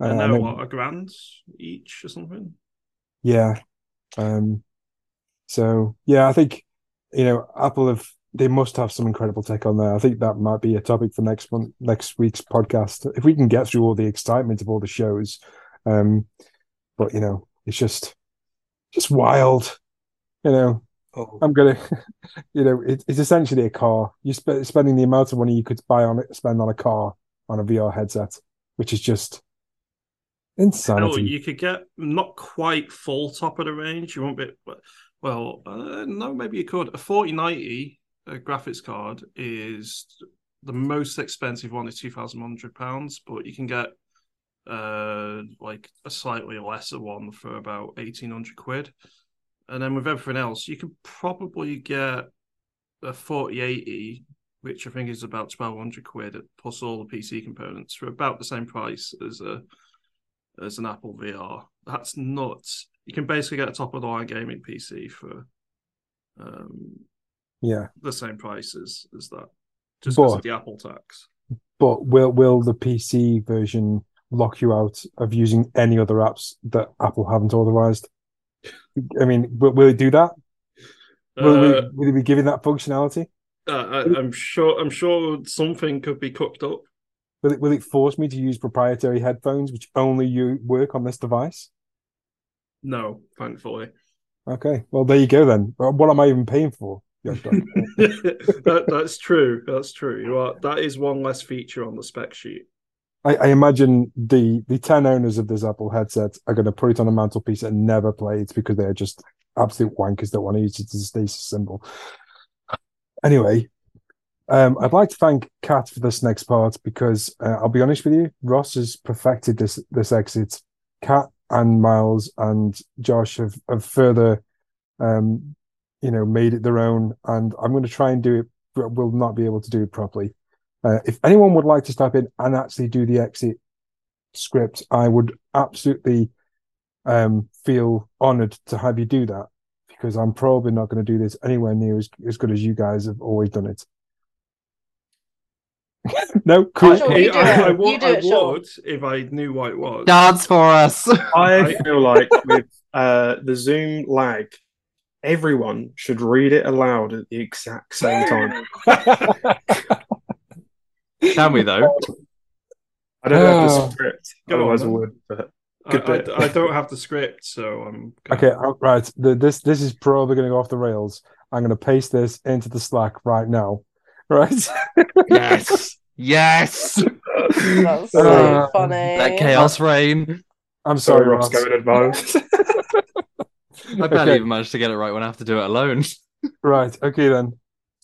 [SPEAKER 1] Uh,
[SPEAKER 5] I
[SPEAKER 1] and
[SPEAKER 5] know
[SPEAKER 1] then-
[SPEAKER 5] what a grand each or something.
[SPEAKER 1] Yeah. Um. So yeah, I think you know Apple have they must have some incredible tech on there. I think that might be a topic for next month, next week's podcast, if we can get through all the excitement of all the shows. Um. But you know, it's just just wild. You know,
[SPEAKER 3] Oh,
[SPEAKER 1] I'm gonna, you know, it, it's essentially a car. You're sp- spending the amount of money you could buy on it, spend on a car on a VR headset, which is just
[SPEAKER 5] No,
[SPEAKER 1] insanity.
[SPEAKER 5] you could get not quite full top of the range. You won't be well. Uh, no, maybe you could. A forty ninety graphics card is the most expensive one is two thousand one hundred pounds, but you can get uh like a slightly lesser one for about eighteen hundred quid. And then with everything else, you can probably get a forty eighty, which I think is about twelve hundred quid plus all the PC components for about the same price as a as an Apple VR. That's nuts. You can basically get a top of the line gaming PC for um,
[SPEAKER 1] yeah,
[SPEAKER 5] the same price as, as that, just because of the Apple tax.
[SPEAKER 1] but will will the PC version lock you out of using any other apps that Apple haven't authorized? I mean, will, will it do that? Will,
[SPEAKER 5] Uh,
[SPEAKER 1] we, will it be giving that functionality?
[SPEAKER 5] uh, I, I'm sure. I'm sure something could be cooked up.
[SPEAKER 1] Will it will it force me to use proprietary headphones which only you work on this device?
[SPEAKER 5] No, thankfully.
[SPEAKER 1] Okay, well there you go then. What am I even paying for?
[SPEAKER 5] That, that's true. That's true. You are. That is one less feature on the spec sheet.
[SPEAKER 1] I, I imagine the the ten owners of this Apple headset are going to put it on a mantelpiece and never play it because they're just absolute wankers that want to use it as a status symbol. Anyway, um, I'd like to thank Kat for this next part because uh, I'll be honest with you, Ross has perfected this this exit. Kat and Miles and Josh have, have further, um, you know, made it their own, and I'm going to try and do it, but will not be able to do it properly. Uh, if anyone would like to step in and actually do the exit script, I would absolutely um, feel honored to have you do that because I'm probably not going to do this anywhere near as, as good as you guys have always done it. no, cool.
[SPEAKER 4] Sure,
[SPEAKER 5] I,
[SPEAKER 4] you do
[SPEAKER 5] I-
[SPEAKER 4] it.
[SPEAKER 5] I
[SPEAKER 4] You
[SPEAKER 5] would,
[SPEAKER 4] do
[SPEAKER 5] I
[SPEAKER 4] it, Sean.
[SPEAKER 5] would if I knew what it was.
[SPEAKER 2] Dance for us.
[SPEAKER 3] I feel like with uh, the Zoom lag, everyone should read it aloud at the exact same time.
[SPEAKER 2] Can we though?
[SPEAKER 3] I don't have
[SPEAKER 1] Oh.
[SPEAKER 3] the script,
[SPEAKER 5] Go on,
[SPEAKER 3] otherwise I would. But
[SPEAKER 5] I,
[SPEAKER 3] bit.
[SPEAKER 5] I, I don't have the script, so I'm
[SPEAKER 1] Okay, uh, right. The, this this is probably going to go off the rails. I'm going to paste this into the Slack right now. Right.
[SPEAKER 2] Yes. Yes.
[SPEAKER 4] That's so
[SPEAKER 1] Uh,
[SPEAKER 4] funny.
[SPEAKER 2] That chaos reign.
[SPEAKER 1] I'm
[SPEAKER 3] sorry,
[SPEAKER 1] sorry,
[SPEAKER 3] Ross,
[SPEAKER 1] Ross.
[SPEAKER 3] go in advance.
[SPEAKER 2] I barely
[SPEAKER 1] Okay.
[SPEAKER 2] even managed to get it right when I have to do it alone.
[SPEAKER 1] Right. Okay then.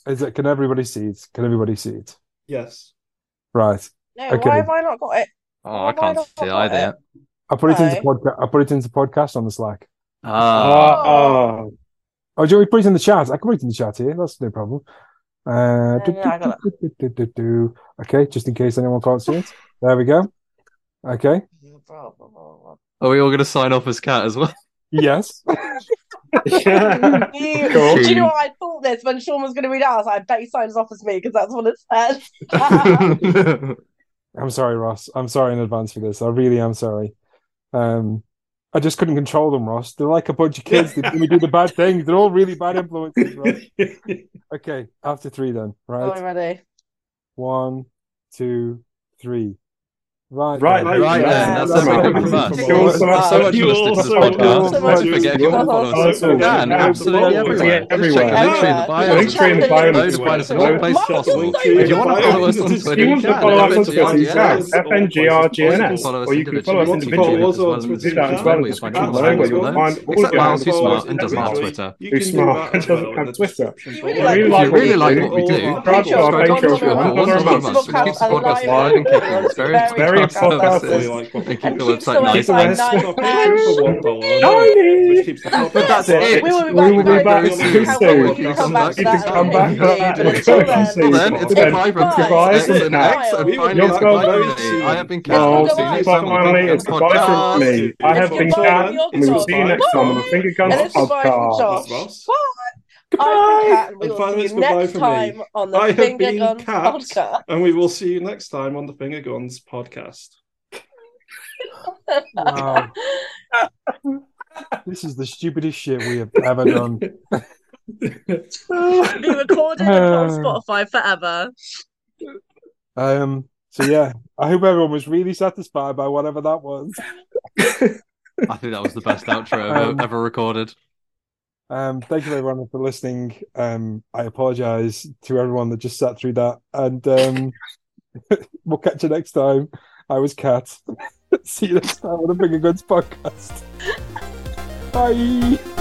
[SPEAKER 1] Is it? Can everybody see it? Can everybody see it?
[SPEAKER 5] yes.
[SPEAKER 1] Right.
[SPEAKER 4] No,
[SPEAKER 1] Okay.
[SPEAKER 4] why have I not got it?
[SPEAKER 2] Oh,
[SPEAKER 4] Why
[SPEAKER 2] I can't
[SPEAKER 4] not
[SPEAKER 2] see it either
[SPEAKER 4] it?
[SPEAKER 1] I put it into podcast. I put it into podcast on the Slack.
[SPEAKER 2] Ah.
[SPEAKER 3] oh,
[SPEAKER 1] Oh, do you want me to put it in the chat? I can put it in the chat here. That's no problem. Uh,
[SPEAKER 4] I
[SPEAKER 1] do, do, do. Okay, just in case anyone can't see it. There we go. Okay.
[SPEAKER 2] Are we all going to sign off as Kat as well?
[SPEAKER 1] Yes.
[SPEAKER 3] yeah.
[SPEAKER 4] You-
[SPEAKER 3] Cool.
[SPEAKER 4] Do you know what I thought this when Sean was going to read out? I was like, I bet he signs off as me because that's what it says.
[SPEAKER 1] I'm sorry, Ross. I'm sorry in advance for this. I really am sorry. Um, I just couldn't control them, Ross. They're like a bunch of kids. They we do the bad things. They're all really bad influences. Ross. Okay, after three then.
[SPEAKER 4] Are we
[SPEAKER 1] Right.
[SPEAKER 4] ready?
[SPEAKER 1] One, two, three. Right,
[SPEAKER 3] Right,
[SPEAKER 1] then.
[SPEAKER 2] Right
[SPEAKER 3] Yeah,
[SPEAKER 2] then, that's
[SPEAKER 3] that's
[SPEAKER 2] everything
[SPEAKER 3] right.
[SPEAKER 2] from us.
[SPEAKER 3] You also have
[SPEAKER 2] so much for listening to this podcast.
[SPEAKER 4] so
[SPEAKER 2] Don't
[SPEAKER 4] much
[SPEAKER 2] forget if you
[SPEAKER 4] for
[SPEAKER 2] want to follow us on
[SPEAKER 3] Also,
[SPEAKER 2] Instagram, absolutely
[SPEAKER 3] absolutely.
[SPEAKER 2] everywhere. Just check
[SPEAKER 3] Everywhere.
[SPEAKER 2] literally in the bio.
[SPEAKER 3] Literally in the bio.
[SPEAKER 2] Load of in all places possible. If you want to follow us on Twitter,
[SPEAKER 3] you
[SPEAKER 2] you
[SPEAKER 3] want to
[SPEAKER 2] can.
[SPEAKER 3] follow us on Twitter, you.
[SPEAKER 2] FNGRGNS.
[SPEAKER 3] FNGRGNS.
[SPEAKER 2] Follow us
[SPEAKER 3] Or you can follow us
[SPEAKER 2] individually.
[SPEAKER 3] individually.
[SPEAKER 5] Follow us on
[SPEAKER 2] as well as
[SPEAKER 5] Twitter,
[SPEAKER 3] Do that as well.
[SPEAKER 2] You'll
[SPEAKER 3] Just
[SPEAKER 2] find
[SPEAKER 3] click
[SPEAKER 2] all
[SPEAKER 3] below
[SPEAKER 2] the
[SPEAKER 3] you'll
[SPEAKER 2] links Except Miles, who's smart and doesn't have. Twitter.
[SPEAKER 5] You
[SPEAKER 3] Who's
[SPEAKER 5] can
[SPEAKER 3] smart and doesn't have Twitter.
[SPEAKER 4] You really like
[SPEAKER 3] If you
[SPEAKER 4] what
[SPEAKER 3] really
[SPEAKER 4] we
[SPEAKER 3] like
[SPEAKER 4] do.
[SPEAKER 3] what
[SPEAKER 2] we do,
[SPEAKER 3] Subscribe to our Patreon for one
[SPEAKER 2] Patreon
[SPEAKER 3] dollar a month.
[SPEAKER 2] a month. The podcast
[SPEAKER 4] Alive.
[SPEAKER 2] alive and kicking. It's very
[SPEAKER 4] Very
[SPEAKER 3] Very
[SPEAKER 2] podcast
[SPEAKER 3] podcast
[SPEAKER 5] like what
[SPEAKER 2] keep the website nice.
[SPEAKER 4] website
[SPEAKER 3] and-
[SPEAKER 4] nice
[SPEAKER 5] for
[SPEAKER 4] and
[SPEAKER 5] one dollar.
[SPEAKER 3] Shiny!
[SPEAKER 5] Which keeps the podcast
[SPEAKER 2] But that's
[SPEAKER 3] it.
[SPEAKER 2] it.
[SPEAKER 4] We will be
[SPEAKER 3] We will be
[SPEAKER 4] back
[SPEAKER 3] back soon.
[SPEAKER 4] Can't
[SPEAKER 3] soon.
[SPEAKER 4] wait for you come back
[SPEAKER 3] You come back to
[SPEAKER 4] hopefully,
[SPEAKER 3] that
[SPEAKER 4] but
[SPEAKER 3] and
[SPEAKER 4] until then,
[SPEAKER 3] see
[SPEAKER 2] Well then, it's
[SPEAKER 3] Goodbye.
[SPEAKER 2] goodbye from
[SPEAKER 4] Goodbye.
[SPEAKER 2] Chris and
[SPEAKER 3] Goodbye.
[SPEAKER 2] X and
[SPEAKER 4] We will
[SPEAKER 2] finally
[SPEAKER 3] be
[SPEAKER 2] it's
[SPEAKER 3] back
[SPEAKER 2] goodbye
[SPEAKER 5] very
[SPEAKER 2] from me. I have been
[SPEAKER 3] No,
[SPEAKER 2] Kat.
[SPEAKER 4] Goodbye.
[SPEAKER 2] See you next time on the
[SPEAKER 3] finally, it's
[SPEAKER 2] Guns
[SPEAKER 3] goodbye from me. I have been
[SPEAKER 4] Goodbye.
[SPEAKER 3] Kat, and we will see you next time on the Finger Guns
[SPEAKER 4] And it's goodbye from
[SPEAKER 3] podcast.
[SPEAKER 4] Josh.
[SPEAKER 5] Ross.
[SPEAKER 4] I've been Kat, and we
[SPEAKER 5] And
[SPEAKER 4] will
[SPEAKER 5] finally,
[SPEAKER 4] see
[SPEAKER 5] it's
[SPEAKER 4] you
[SPEAKER 5] goodbye
[SPEAKER 4] next
[SPEAKER 5] me.
[SPEAKER 4] time on the
[SPEAKER 5] I have
[SPEAKER 4] Finger
[SPEAKER 5] been
[SPEAKER 4] Guns
[SPEAKER 5] Kat.
[SPEAKER 4] podcast.
[SPEAKER 5] And we will see you next time on the Finger Guns podcast.
[SPEAKER 1] Wow. This is the stupidest shit we have ever done.
[SPEAKER 4] Be recorded on Spotify forever.
[SPEAKER 1] Um. So yeah, I hope everyone was really satisfied by whatever that was.
[SPEAKER 2] I think that was the best outro ever,
[SPEAKER 1] Um,
[SPEAKER 2] ever recorded.
[SPEAKER 1] Um. Thank you everyone for listening. Um. I apologize to everyone that just sat through that, and um, we'll catch you next time. I was Kat. See you next time on the Finger Guns podcast. Bye.